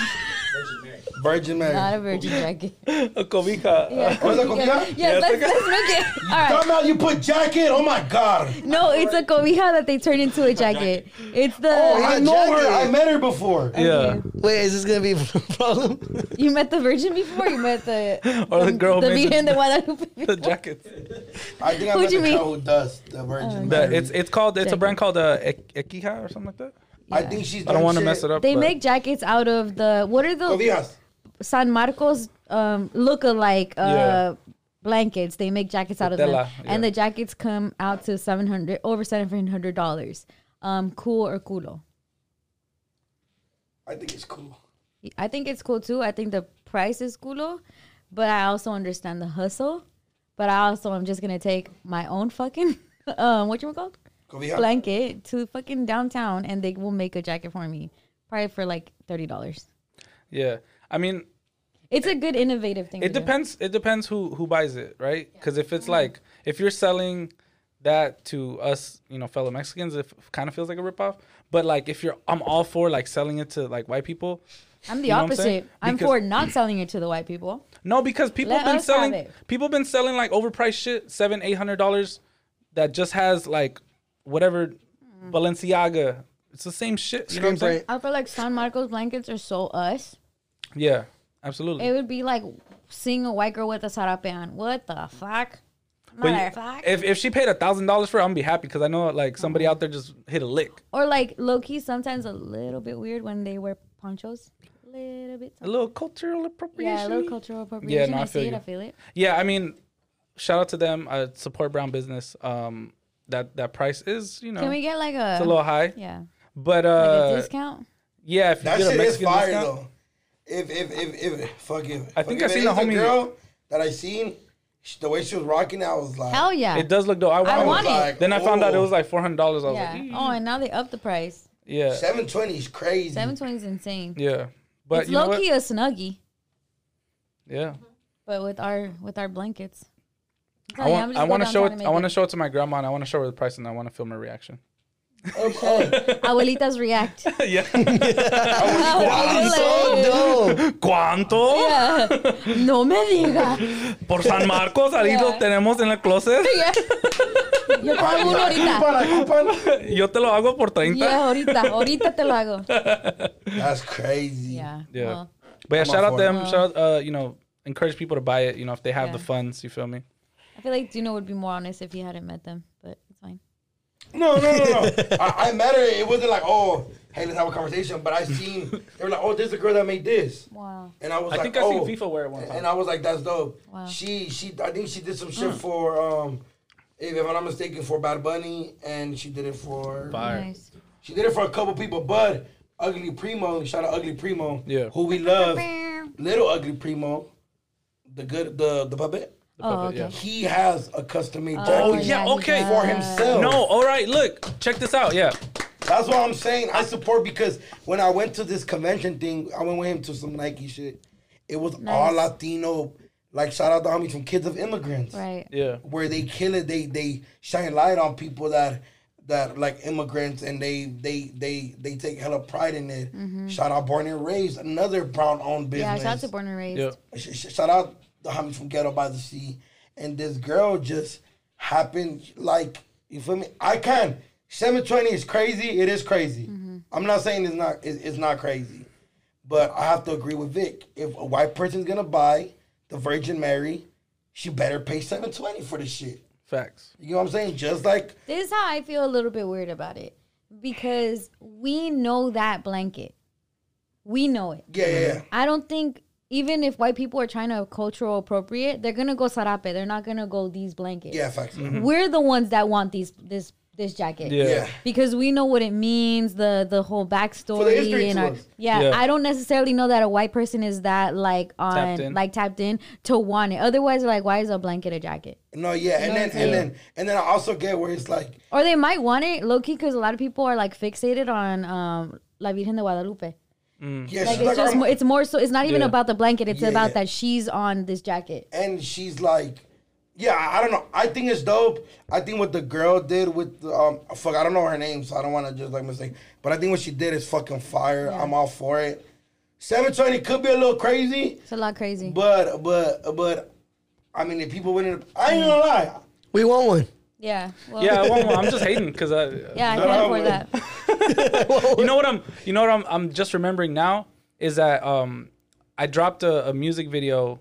I'll beat him. Virgin Not a virgin jacket. a cobija. Yeah. Oh, is that cobija? Yes, Yes, let's, let's make it. All right. Come out, you put jacket. Oh my god. No, it's a cobija that they turn into a jacket. It's the. Oh, I a know her. I met her before. Yeah, Wait, is this gonna be a problem? You met the virgin before? You met the. or the girl the made Virgen de the, Guadalupe. the before? jackets. I think I Who'd met you the girl who does the Virgin The, Mary. it's it's called it's a brand called uh, Ek- Ekija or something like that. I think she's. I don't want to mess it up. They but- make jackets out of the. What are the. Cobijas. San Marcos um, look-alike uh, Yeah. blankets. They make jackets out of Tela, them, and the jackets come out to seven hundred over seven hundred dollars. Um, cool or culo? I think it's cool. I think it's cool too. I think the price is culo, but I also understand the hustle. But I also am just gonna take my own fucking um, what you called Cobija. blanket to fucking downtown, and they will make a jacket for me, probably for like thirty dollars. Yeah, I mean, It's a good innovative thing. it to do. depends. It depends who who buys it, right? Because if it's like if you're selling that to us, you know, fellow Mexicans, it kind of feels like a ripoff. But like if you're, I'm all for like selling it to like white people. I'm the You know what I'm opposite. I'm, for not selling it to the white people. No, because people Let been selling it. people been selling like overpriced shit, seven, eight hundred dollars, that just has like whatever mm. Balenciaga. It's the same shit. You know what I'm saying? I feel like San Marcos blankets are so us. Yeah, absolutely. It would be like seeing a white girl with a sarape on. What the fuck? But you- Motherfuck. if if she paid a thousand dollars for it, I'm gonna be happy because I know like somebody out there just hit a lick. Or like low key, sometimes a little bit weird when they wear ponchos. A little bit. A little cultural appropriation. Yeah, a little cultural appropriation. no, I I, feel see you. it. I feel it. Yeah, I mean, shout out to them. Uh, support brown business. Um, that that price is you know Can we get like a, it's a little high, yeah, but like uh, a discount? yeah, if you That get a shit is Mexican fire discount, though. If if if if fuck if I think if I it seen a is homie- girl that I seen She- The way she was rocking I was like, Hell yeah. It does look dope. I, I want, want it. it. like, Then I found out it oh. was like four hundred dollars. I was yeah. like, "Ee." Oh, and now they upped the price. yeah, 720 is crazy. Seven twenty is insane. yeah. But it's you know low what? key a snuggie, Yeah. but with our with our blankets. I'm I you, want. I'm just I want to show downtown it. to I make want to show it to my grandma, and I want to show her the price, and I want to film her reaction. Um, Abuelitas react. yeah. So dope. ¿Cuánto? Yeah. no me diga. Por San Marcos, ahí Yeah. lo tenemos en el closet. Yeah. Yo te hago uno ahorita. Coupon, coupon. Yo te lo hago por 30. Yeah, ahorita. Ahorita te lo hago. That's crazy. Yeah. Yeah. Well, But yeah, I'm shout all out for it. them. Shout out, uh, you know, encourage people to buy it. You know, if they have Yeah. the funds, you feel me? I feel like Dino would be more honest if he hadn't met them, but it's fine. No, no, no, no. I, I met her. It wasn't like, oh, hey, let's have a conversation. But I seen they were like, oh, this is the girl that made this, Wow. and I was like, I like, think I oh. seen FIFA wear it one time. And. I was like, that's dope. Wow. She, she, I think she did some shit for, um, if I'm not mistaken, for Bad Bunny, and she did it for, Fire. Nice. she did it for a couple people. But Ugly Primo, shout out Ugly Primo, Yeah. who we love, little Ugly Primo, the good, the the puppet. The Oh, puppet, okay. He has a custom made Oh, jacket Oh, yeah, okay. for himself. No, all right. Look, check this out. Yeah. That's what I'm saying. I support because when I went to this convention thing, I went with him to some Nike shit. It was all Latino. Like shout out the homies from Kids of Immigrants, Right. Yeah. where they kill it. They they shine light on people that that like immigrants, and they they they they take hella pride in it. Shout out Born and Raised, another brown owned business. Mm-hmm. Yeah, shout out to Born and Raised. Yeah. Sh- sh- shout out the homies from Ghetto by the Sea. And this girl just happened like you feel me? I can. 720 is crazy. It is crazy. Mm-hmm. I'm not saying it's not it's, it's not crazy. But I have to agree with Vic. If a white person's gonna buy the Virgin Mary, she better pay 720 for the shit. Facts. You know what I'm saying? Just like This is how I feel a little bit weird about it because we know that blanket. We know it. yeah, yeah, yeah. I don't think even if white people are trying to cultural appropriate, they're gonna go sarape. They're not gonna go these blankets. Yeah, facts. We're the ones that want these this this jacket. Yeah. Yeah. Because we know what it means, the the whole backstory For the history and our yeah, Yeah. I don't necessarily know that a white person is that like on Tapped in. like tapped in to want it. Otherwise, like why is a blanket a jacket? No, yeah. And then and then and then I also get where it's like Or they might want it low key because a lot of people are like fixated on um La Virgen de Guadalupe. Yeah, Like it's like, just more, it's more so it's not even Yeah. about the blanket. It's Yeah, about yeah. that she's on this jacket. and she's like, yeah, I I don't know. I think it's dope. I think what the girl did with um, fuck, I don't know her name, so I don't want to just like mistake. But I think what she did is fucking fire. I'm all for it. Seven twenty could be a little crazy, It's a lot crazy. but but but, I mean, if people win it, I ain't gonna lie. We want one. Yeah. Well, Yeah, I want one. I'm just hating because I. Yeah, I No, can't afford but- that. You know what I'm. You know what I'm. I'm just remembering now is that um, I dropped a, a music video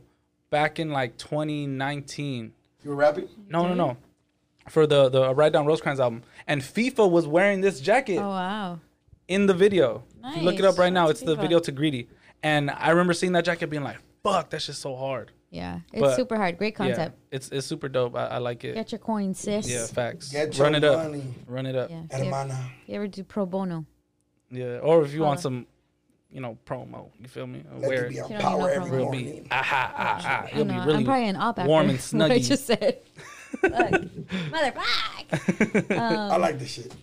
back in like 2019. You were rapping? No, no, no. For the the Ride Down Rosecrans album, and FIFA was wearing this jacket Oh wow. in the video. If you look it up right now, Shout it's to the video to Greedy, and I remember seeing that jacket being like, "Fuck, that's just so hard." Yeah, it's But- super hard. Great concept. Yeah, it's it's super dope. I, I like it. Get your coins, sis. Yeah, facts. Get Run your it up. Run it up. Yeah. Yeah. You, ever, Hermana. you ever do pro bono, Yeah, Or if you want some, you know, promo. You feel me? Let Wear be it. on You don't power need no every promo. Real morning. be. Aha, ah, ah. I You'll be really I'm probably an op after warm and what I just said. Look, motherfucker. I like this shit.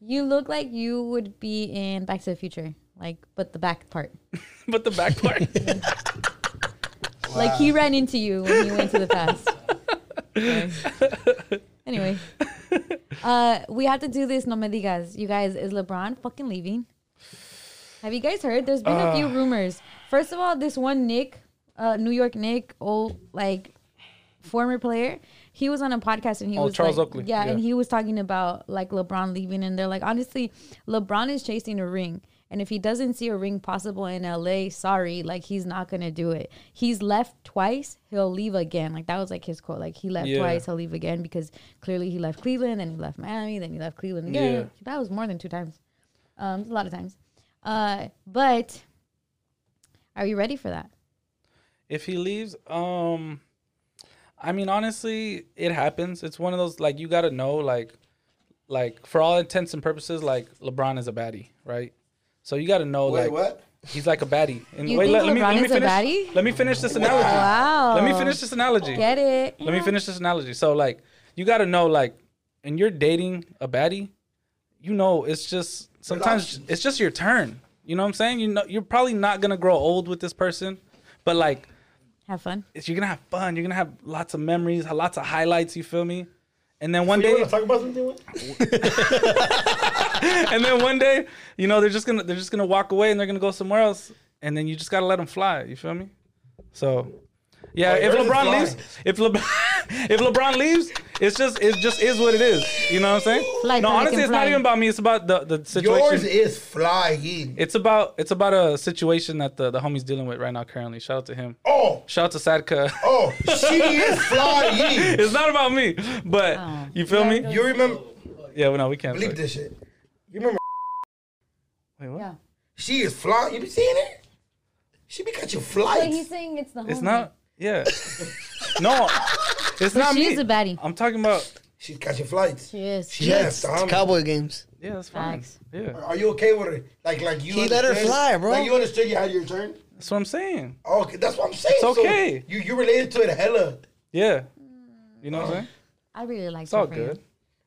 You look like you would be in Back to the Future, like, but the back part. but the back part. Like he ran into you when you went to the past. Okay. Anyway, uh, we have to do this. No me digas, you guys. Is LeBron fucking leaving? Have you guys heard? There's been a few rumors. First of all, this one Nick, uh, New York Nick, old like former player, he was on a podcast and he Oh, was Charles like, Oakley. Yeah, and he was talking about like LeBron leaving, and they're like, honestly, LeBron is chasing a ring. And if he doesn't see a ring possible in LA, sorry, like he's not gonna do it. He's left twice, he'll leave again. Like that was like his quote. Like he left Yeah. twice, he'll leave again because clearly he left Cleveland, then he left Miami, then he left Cleveland again. Yeah. That was more than two times. Um, a lot of times. Uh, but are you ready for that? if he leaves, um, I mean, honestly, it happens. It's one of those like you got to know, like, like for all intents and purposes, like LeBron is a baddie, right? So you got to know, Wait, like, what? he's like a baddie. And You think LeBron is a finish. baddie? Let me finish this analogy. Wow. Let me finish this analogy. Get it? Let me finish this analogy. So like, you got to know like, and you're dating a baddie, you know, it's just sometimes it's just your turn. You know what I'm saying? You know, you're probably not gonna grow old with this person, but like, Have fun. it's, you're gonna have fun. You're gonna have lots of memories, lots of highlights. You feel me? And then one You day, talk about something? and then one day, you know, they're just gonna they're just gonna walk away and they're gonna go somewhere else, and then you just gotta let them fly. You feel me? So, yeah, if LeBron leaves, if LeBron if LeBron leaves, it's just it just is what it is. You know what I'm saying? Fly, no, honestly, it's not even about me. It's about the the situation. Yours is flying. it's about it's about a situation that the the homie's dealing with right now currently. Shout out to him. Oh, Shout out to Sadka. oh, she is flying. it's not about me, but Oh. you feel me? You remember? Yeah, well, no, we can't. Believe this shit. You remember? Wait, what? Yeah. She is flying. You be seeing it? She be catching But flights. he's saying it's the homie. It's not. Yeah. no, it's not me. she's a baddie. I'm talking about. She's catching flights. She is. She Jets, the homie. Cowboy games. Yeah, that's fine. Facts. Yeah, Are you okay with it? Like, like you? He let her understood- fly, bro. Like you understood you had your turn. that's what I'm saying. Oh, okay, that's what I'm saying. It's So okay. you you related to it hella. Yeah. You know what I'm saying? I really like It's all good.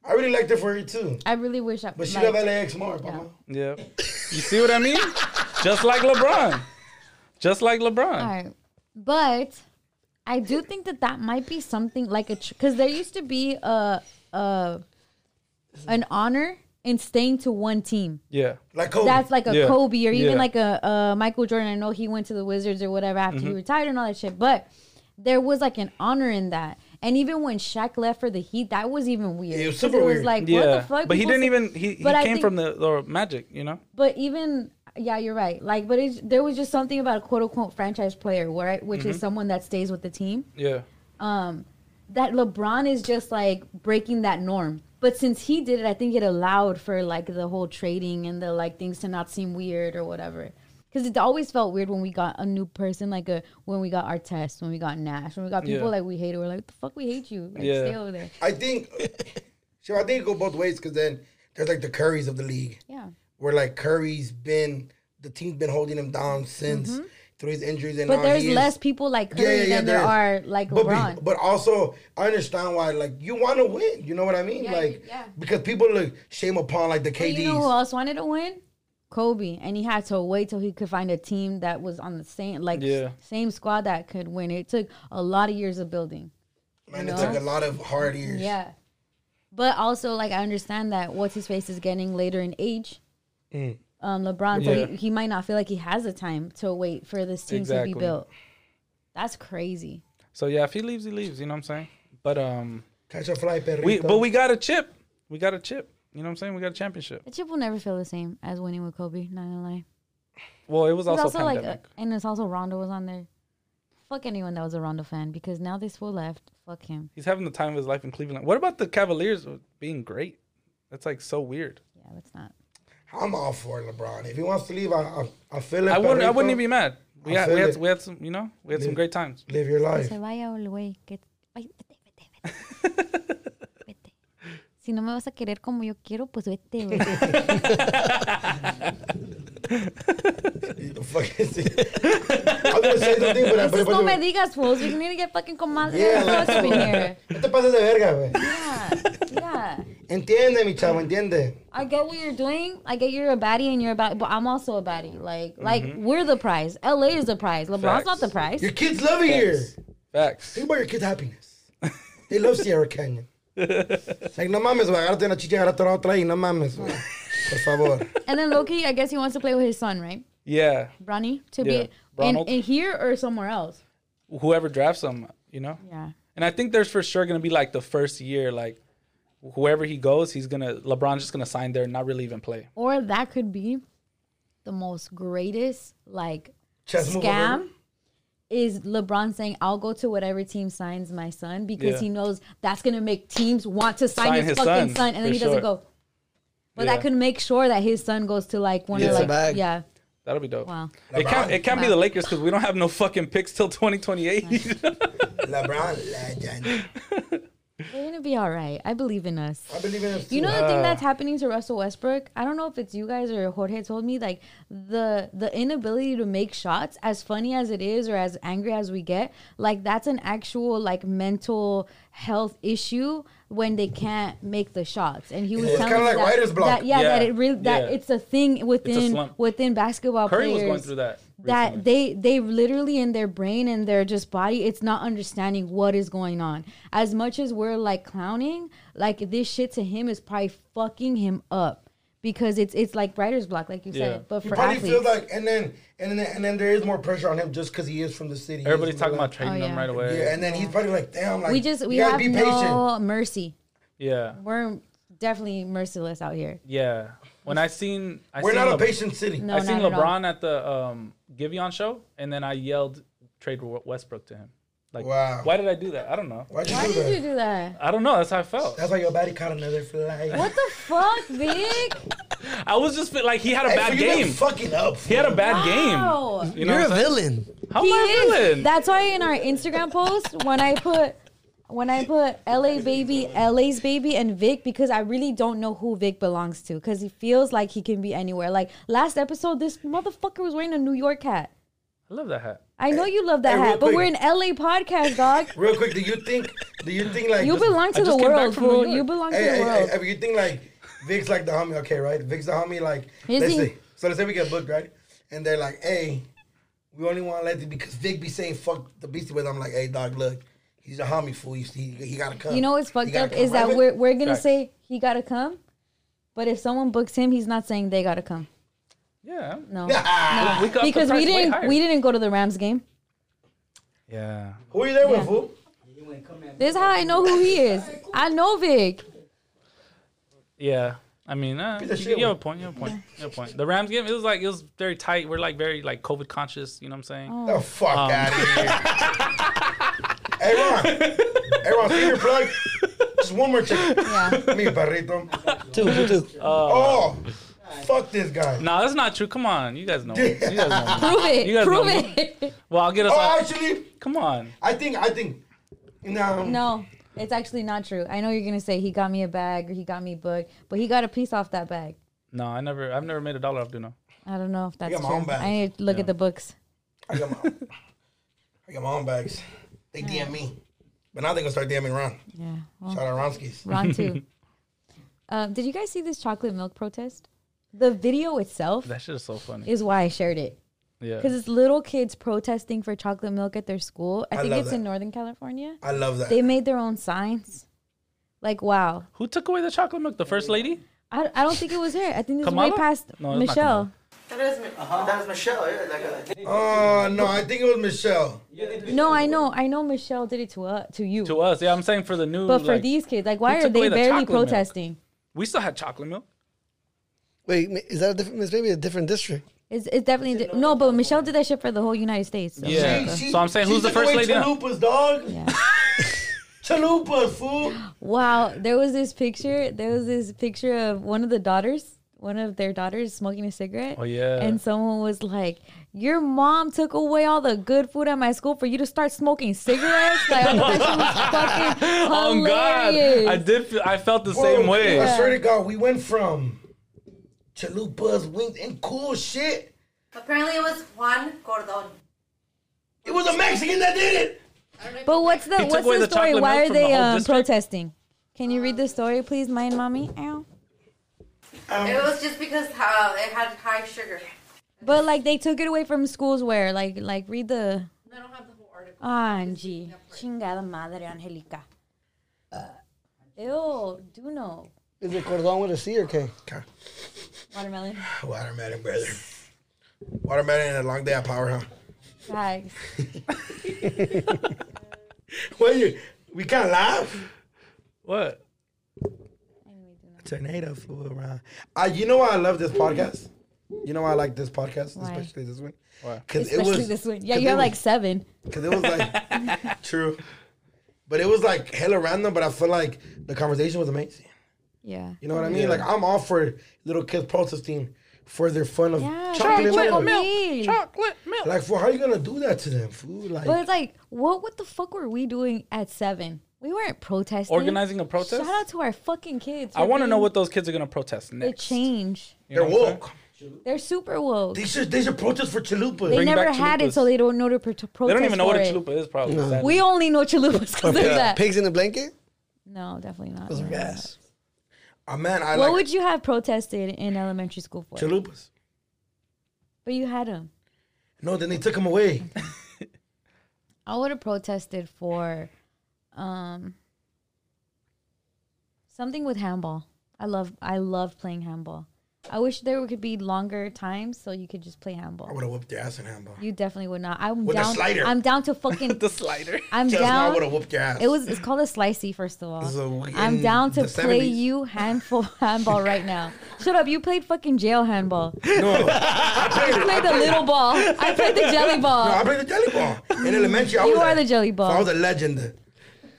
I really liked it for her too. I really wish I. But she like, love LAX more, Papa. Yeah. You see what I mean? Just like LeBron. Just like LeBron. All right, but I do think that that might be something like a because there used to be a a an honor in staying to one team. Yeah. Like Kobe. That's like a Yeah. Kobe or even Yeah. like a, a Michael Jordan. I know he went to the Wizards or whatever after Mm-hmm. he retired and all that shit, but there was like an honor in that. And even when Shaq left for the Heat, that was even weird. It was 'Cause super it was weird. like, what Yeah. the fuck? But he didn't say- even. He, he But I came think- from the, the Magic. You know. But even yeah, you're right. Like, but it's, there was just something about a quote unquote franchise player, where I- which Mm-hmm. is someone that stays with the team. Yeah. Um, that LeBron is just like breaking that norm. But since he did it, I think it allowed for like the whole trading and the like things to not seem weird or whatever. Because it always felt weird when we got a new person, like a when we got Artest, when we got Nash, when we got people Yeah. like we hated. We're like, the fuck, we hate you. Like, Yeah. stay over there. I think. sure, I think it go both ways because then there's like the Currys of the league, Yeah. Where like Curry's been the team's been holding him down since through his injuries and Mm-hmm. But now there's he is- less people like Curry Yeah, yeah, yeah, than there there are like But, be- LeBron. but also, I understand why. Like, you want to win. You know what I mean? Yeah, like, yeah. because people like shame upon like the But you know who else wanted to win? Kobe, and he had to wait till he could find a team that was on the same like Yeah. same squad that could win. It took a lot of years of building. Man, it know? took a lot of hard years. Yeah, but also like I understand that what's his face is getting later in age. Um, LeBron, so he, he might not feel like he has the time to wait for this team to be built. That's crazy. So yeah, if he leaves, he leaves. You know what I'm saying? But um, Catch a fly, perrito. we but we got a chip. We got a chip. You know what I'm saying? We got a championship. The chip will never feel the same as winning with Kobe. Not gonna lie. Well, it was It's also, also like, pandemic. uh, and it's also Rondo was on there. Fuck anyone that was a Rondo fan because now this fool left. Fuck him. He's having the time of his life in Cleveland. What about the Cavaliers being great? That's like so weird. Yeah, let's not. I'm all for LeBron. If he wants to leave, I I, I feel it. I wouldn't. I wouldn't even be mad. We I had, we had it. we had some. You know, we had some great times. Live your life. Se vaya el güey. Que... Ay, vete, vete, vete. Vete. Si no me vas a querer como yo quiero, pues vete, güey. The fuck is it? I was gonna say something, but I This is but, no me digas, fools. You need to get fucking comadre. Yeah, Yeah, like- No te pases de verga, güey. Yeah, yeah. Entiende, mi chavo, entiende. I get what you're doing. I get you're a baddie and you're a baddie, but I'm also a baddie. Like, like mm-hmm. we're the prize. LA is the prize. LeBron's Facts. not the prize. Your kids love it here. Facts. Think about your kids' happiness. They love Sierra Canyon. like, no mames, güey. Agárrate una chicha, agárrate la otra y no mames, güey. Por favor. And then Loki, I guess he wants to play with his son, right? Yeah. Bronny to Yeah. be in, in here or somewhere else. Whoever drafts him, you know. Yeah. And I think there's for sure gonna be like the first year, like whoever he goes, he's gonna LeBron's just gonna sign there and not really even play. Or that could be the most greatest like Chess move ever. scam is LeBron saying, I'll go to whatever team signs my son because Yeah. he knows that's gonna make teams want to sign, Sign his, his fucking son, son, and then for he doesn't go. But Yeah. that could make sure that his son goes to like one Yeah. of It's a like bag. yeah. That'll be dope. Wow. It can't it can't be the Lakers because we don't have no fucking picks till 2028. LeBron legend. They're gonna be all right. I believe in us. I believe in it. You know too. the thing Uh. that's happening to Russell Westbrook? I don't know if it's you guys or Jorge told me like the the inability to make shots as funny as it is or as angry as we get, like that's an actual like mental health issue when they can't make the shots. And he was It's telling kinda me like that, writer's block. that yeah, that it really that yeah. it's a thing within slump. within basketball Curry players Curry was going through that. That they they literally in their brain and their just body it's not understanding what is going on as much as we're like clowning like this shit to him is probably fucking him up because it's it's like writer's block like you Yeah. said but He for probably athletes feels like, and then and then and then there is more pressure on him just because he is from the city. Everybody's talking the- about trading Oh, them yeah. right away. Yeah, and then he's probably like, damn, like we just we have be no mercy Yeah. we're definitely merciless out here Yeah. When I seen, I We're seen not a Le- patient city. No. I seen not at all. LeBron at, the um, Giveon show, and then I yelled trade Westbrook to him. Like, Wow. why did I do that? I don't know. Why'd you why do did that? you do that I don't know. That's how I felt. That's why your body caught another fly. what the fuck Vic I was just feel like he had a Hey, bad fool, you been game. fucking up. He had a bad Wow. game. You know You're a what I'm saying? villain. How He am I a is. villain? That's why in our Instagram post, when I put when I put LA baby, LA's baby, and Vic, because I really don't know who Vic belongs to, because he feels like he can be anywhere. Like last episode, this motherfucker was wearing a New York hat. I love that hat. I know you love that Hey, real hat, but quick. we're in LA podcast, dog. Real quick, do you think? Do you think like? You just- belong to the just came back world, from fool. You belong to Hey, the hey, world. hey, if you think like Vic's like the homie, okay, right? Vic's the homie, like Is let's he? say. So let's say we get booked, right? And they're like, hey, we only want to let it because Vic be saying fuck the Beastie Boys. I'm like, hey, dog, look, he's a homie fool. He, he, he gotta come. You know what's He fucked up come, is that we're we're gonna Facts. say he gotta come, but if someone books him, he's not saying they gotta come. Yeah. No, We could up because we didn't we didn't go to the Rams game. Yeah. Who are you there Yeah. with, fool? This is how I know who he is. I know Vic. Yeah. I mean, uh, you, you have a point. You have a point. You have a point. The Rams game, it was like it was very tight. We're like very like COVID conscious. You know what I'm saying? Oh. The fuck Um. out of here. hey, Ron. Hey, Ron, see your plug? Just one more chicken. Yeah. Me, perrito. Two, two, two. Oh, fuck this guy. No, that's not true. Come on, you guys know. me. You guys know. me. Prove it. You guys Prove know me. it. Well, I'll get us. Oh, out. actually, Come on. I think, I think, no. Um, no, it's actually not true. I know you're gonna say he got me a bag or he got me booked, but he got a piece off that bag. No, I never. I've never made a dollar off Duno. I don't know if that's got my true. own bag. I need to look Yeah. at the books. I got my, I got my own bags. They DM me, but now they're gonna start DMing Ron. Yeah. Well, Shout out Ronskis. Ron too. um, did you guys see this chocolate milk protest? The video itself That shit is so funny. is why I shared it. Yeah. Because it's little kids protesting for chocolate milk at their school. I, I think it's that. in Northern California. I love that. They made their own signs. Like, wow. Who took away the chocolate milk? The first lady? I, I don't think it was her. I think this Kamala? way past No, Michelle. That is me. Uh-huh. That was Michelle. Yeah, like a, Oh no, I think it was Michelle. No, I know. I know Michelle did it to us, to you. To us. Yeah, I'm saying for the new. but for like, these kids, like, why are they the barely chocolate milk? protesting? we still had chocolate milk. Wait, is that a different? It's maybe a different district. It's, it's definitely di- no, but Michelle did that shit for the whole United States. so- Yeah. She- she- So I'm saying, who's the first away lady? Chalupas, dog. Yeah. Chalupas, fool. Wow, there was this picture. There was this picture of one of the daughters, one of their daughters smoking a cigarette. Oh, yeah. And someone was like, "Your mom took away all the good food at my school for you to start smoking cigarettes." Like, I thought that was fucking Oh God! I did. Feel, I felt the Bro, same way. I swear to God, we went from chalupas, wings, and cool shit. Apparently it was Juan Cordon. It was a Mexican that did it. But what's the took what's the the story? Why are from the they um, protesting? Can you read the story, please, mind mommy? Ow. Um, It was just because uh, it had high sugar. But like they took it away from schools where like like read the I don't have the whole article. Angie. Chingada madre Angelica. Uh, ew, do know. Is it cordon with a C or K? Watermelon. Watermelon, brother. Watermelon and a long day at Power, huh? Facts. Well, you, we can't laugh. What? Tornado flew around. Uh, you know why I love this podcast? You know why I like this podcast, Why? especially this one? Why? Because it Especially was this one. Yeah, 'cause you it have was- like seven. Because it was like true, but it was like hella random. But I feel like the conversation was amazing. Yeah. You know what I mean? Like I'm all for little kids protesting for their fun of Yeah, chocolate chocolate milk. milk. Chocolate milk. Like, for how are you gonna do that to them, food? Like, But it's like, what what the fuck were we doing at seven? We We weren't protesting. Organizing a protest. Shout out to our fucking kids. I want to know what those kids are gonna protest the next. change. You They're what I'm saying? woke. They're super woke. They should they should protest for chalupas. They Bring never back had it, chalupas. so they don't know to pro- to protest. They don't even know what a for it. chalupa is. Probably. sadly. We only know chalupas because of that. Pigs in a blanket? No, definitely not. Those are gas. Oh ah, man, I What like would you have protested in elementary school for? chalupas. But you had them. No, then they took them away. I would have protested for um something with handball. I love I love playing handball. I wish there could be longer times so you could just play handball. I would have whooped your ass in handball. You definitely would not. I'm With down. slider. I'm down to fucking. the slider. I'm Just now, I down. would have whooped your ass. It was. It's called a slicey. First of all, So, I'm down to play 70s. you handful handball right now. Shut up! You played fucking jail handball. No, I played You played the little ball. I played the jelly ball. No, I played the jelly ball in elementary. I You are the jelly ball. I was a legend.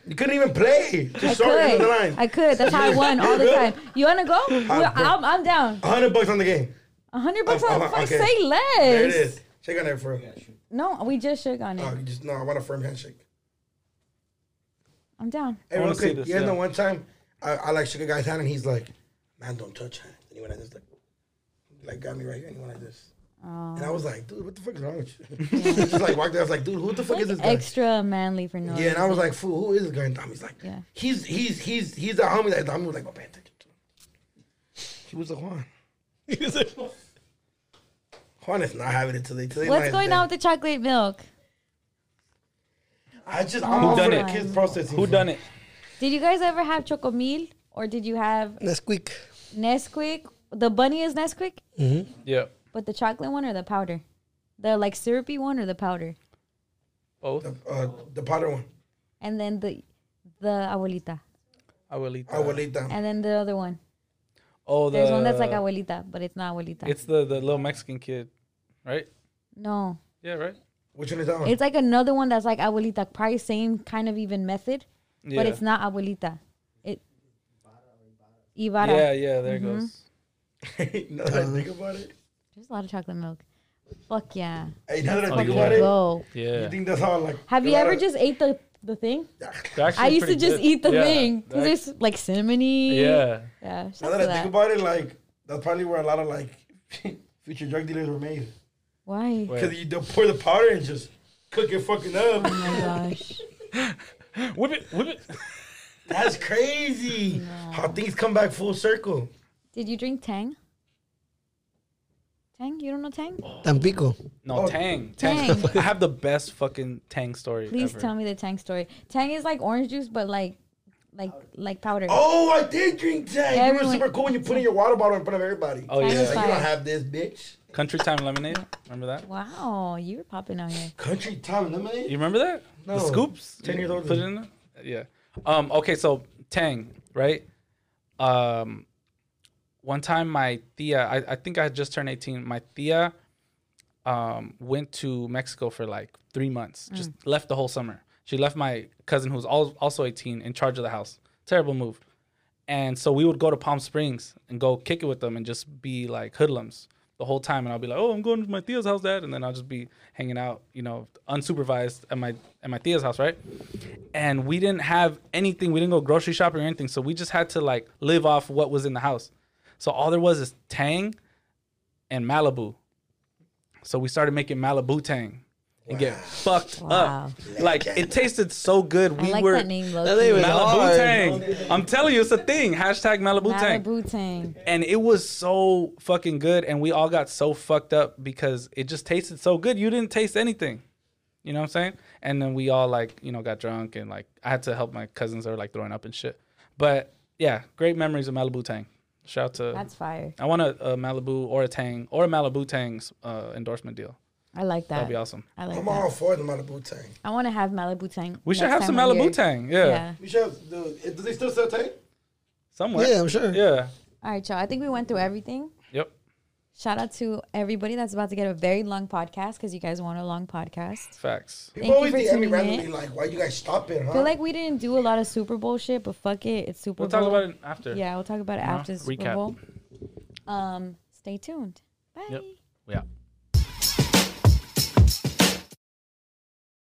You couldn't even play. I Just short into the could. line. I could. That's how I won all the time. You wanna go? I'm, I'm down. Hundred bucks on the game. Hundred bucks on the fuck, okay. say less. There it is. Shake on there for. No, we just shook on it. Oh, you just no. I want a firm handshake. I'm down. Hey, real quick. this, You yeah. know one time I, I like shook a guy's hand and he's like, "Man, don't touch hands." And he went like this, like, like got me right here and he went like this. And I was like, "Dude, what the fuck is wrong with you?" just like walked there. I was like, "Dude, who the fuck is this guy?" Extra manly for no Yeah, and I was like, "Fool, who is this guy?" And Tommy's like, Yeah. "He's he's he's he's the homie that Tommy was like, oh, pay attention to." him." He was a Juan. He was a Juan Juan is not having it till they till they What's going on with the chocolate milk? I just I'm Who all done for it? the kids processing. Who done it? Did you guys ever have chocomil or did you have Nesquik. Nesquik? The bunny is Nesquik, Mhm. Yeah. But the chocolate one or the powder? The like syrupy one or the powder? Both. The, uh, the powder one, And then the the abuelita. Abuelita. abuelita. And then the other one. Oh, the. There's one that's like abuelita, but it's not abuelita. It's the the little Mexican kid, right? no. Yeah, right. Which one is that one? It's like another one that's like abuelita, probably same kind of even method, Yeah. but it's not abuelita. It Ibarra. Yeah, yeah. There it Mm-hmm. goes. now that I think about it, There's a lot of chocolate milk. Fuck yeah. hey, now that I think about it, Go. Yeah. you think that's how like? Have you ever of- just ate the the thing? I used to just good. eat the Yeah, thing because they're there's like cinnamony. Yeah. Yeah. Now shout that to I that. think about it, like that's probably where a lot of like future drug dealers were made. Why? Because you they'll pour the powder and just cook it fucking up. Oh my gosh. Whip it, whip it. That's crazy. How things come back full circle. Did you drink Tang? Tang? You don't know Tang? Tampico. No, Oh. Tang. Tang. Tang. I have the best fucking Tang story. Please ever. tell me the Tang story. Tang is like orange juice, but like, like, like powder. Oh, I did drink Tang. You were Everyone- super cool when you put in your water bottle in front of everybody. Oh Tang yeah. Like, you don't have this, bitch. Country Time Lemonade. Remember that? Wow, you were popping out here. Country time Lemonade. You remember that? No. The scoops. 10 years old. Put it in. there? Yeah. Um. Okay. So Tang, right? Um. One time, my tia, I, I think I had just turned eighteen. My tia, um, went to Mexico for like three months. Just left the whole summer. She left my cousin, who's al- also eighteen, in charge of the house. Terrible move. And so we would go to Palm Springs and go kick it with them and just be like hoodlums the whole time. And I'll be like, "Oh, I'm going to my tia's house, dad," and then I'll just be hanging out, you know, unsupervised at my at my tia's house, right? And we didn't have anything. We didn't go grocery shopping or anything. So we just had to like live off what was in the house. So all there was is Tang and Malibu. So we started making Malibu Tang and get fucked Wow. up. Like it tasted so good. I We like were that name, Loki. Malibu hard. Tang. I'm telling you, it's a thing. Hashtag Malibu, Tang. Malibu Tang. And it was so fucking good. And we all got so fucked up because it just tasted so good. You didn't taste anything. You know what I'm saying? And then we all like, you know, got drunk and like I had to help my cousins that were like throwing up and shit. But yeah, great memories of Malibu Tang. Shout out to That's fire. I want a, a Malibu or a Tang or a Malibu Tang's uh, endorsement deal. I like that. That'd be awesome. I like I'm that. all for the Malibu Tang. I want to have Malibu Tang. We should have some Malibu. Tang. Yeah. Yeah. We should have, do, do they still sell Tang? Somewhere. Yeah, I'm sure. Yeah. All right, y'all. I think we went through everything. Yep. Shout out to everybody that's about to get a very long podcast because you guys want a long podcast. Facts. People Thank you always for me tuning randomly in. like, why you guys stopping, huh? I feel like we didn't do a lot of Super Bowl shit, but fuck it, it's Super Bowl. We'll talk about it after. Yeah, we'll talk about it know, after the Super recap. Bowl. Um, stay tuned. Bye. Yep. Yeah.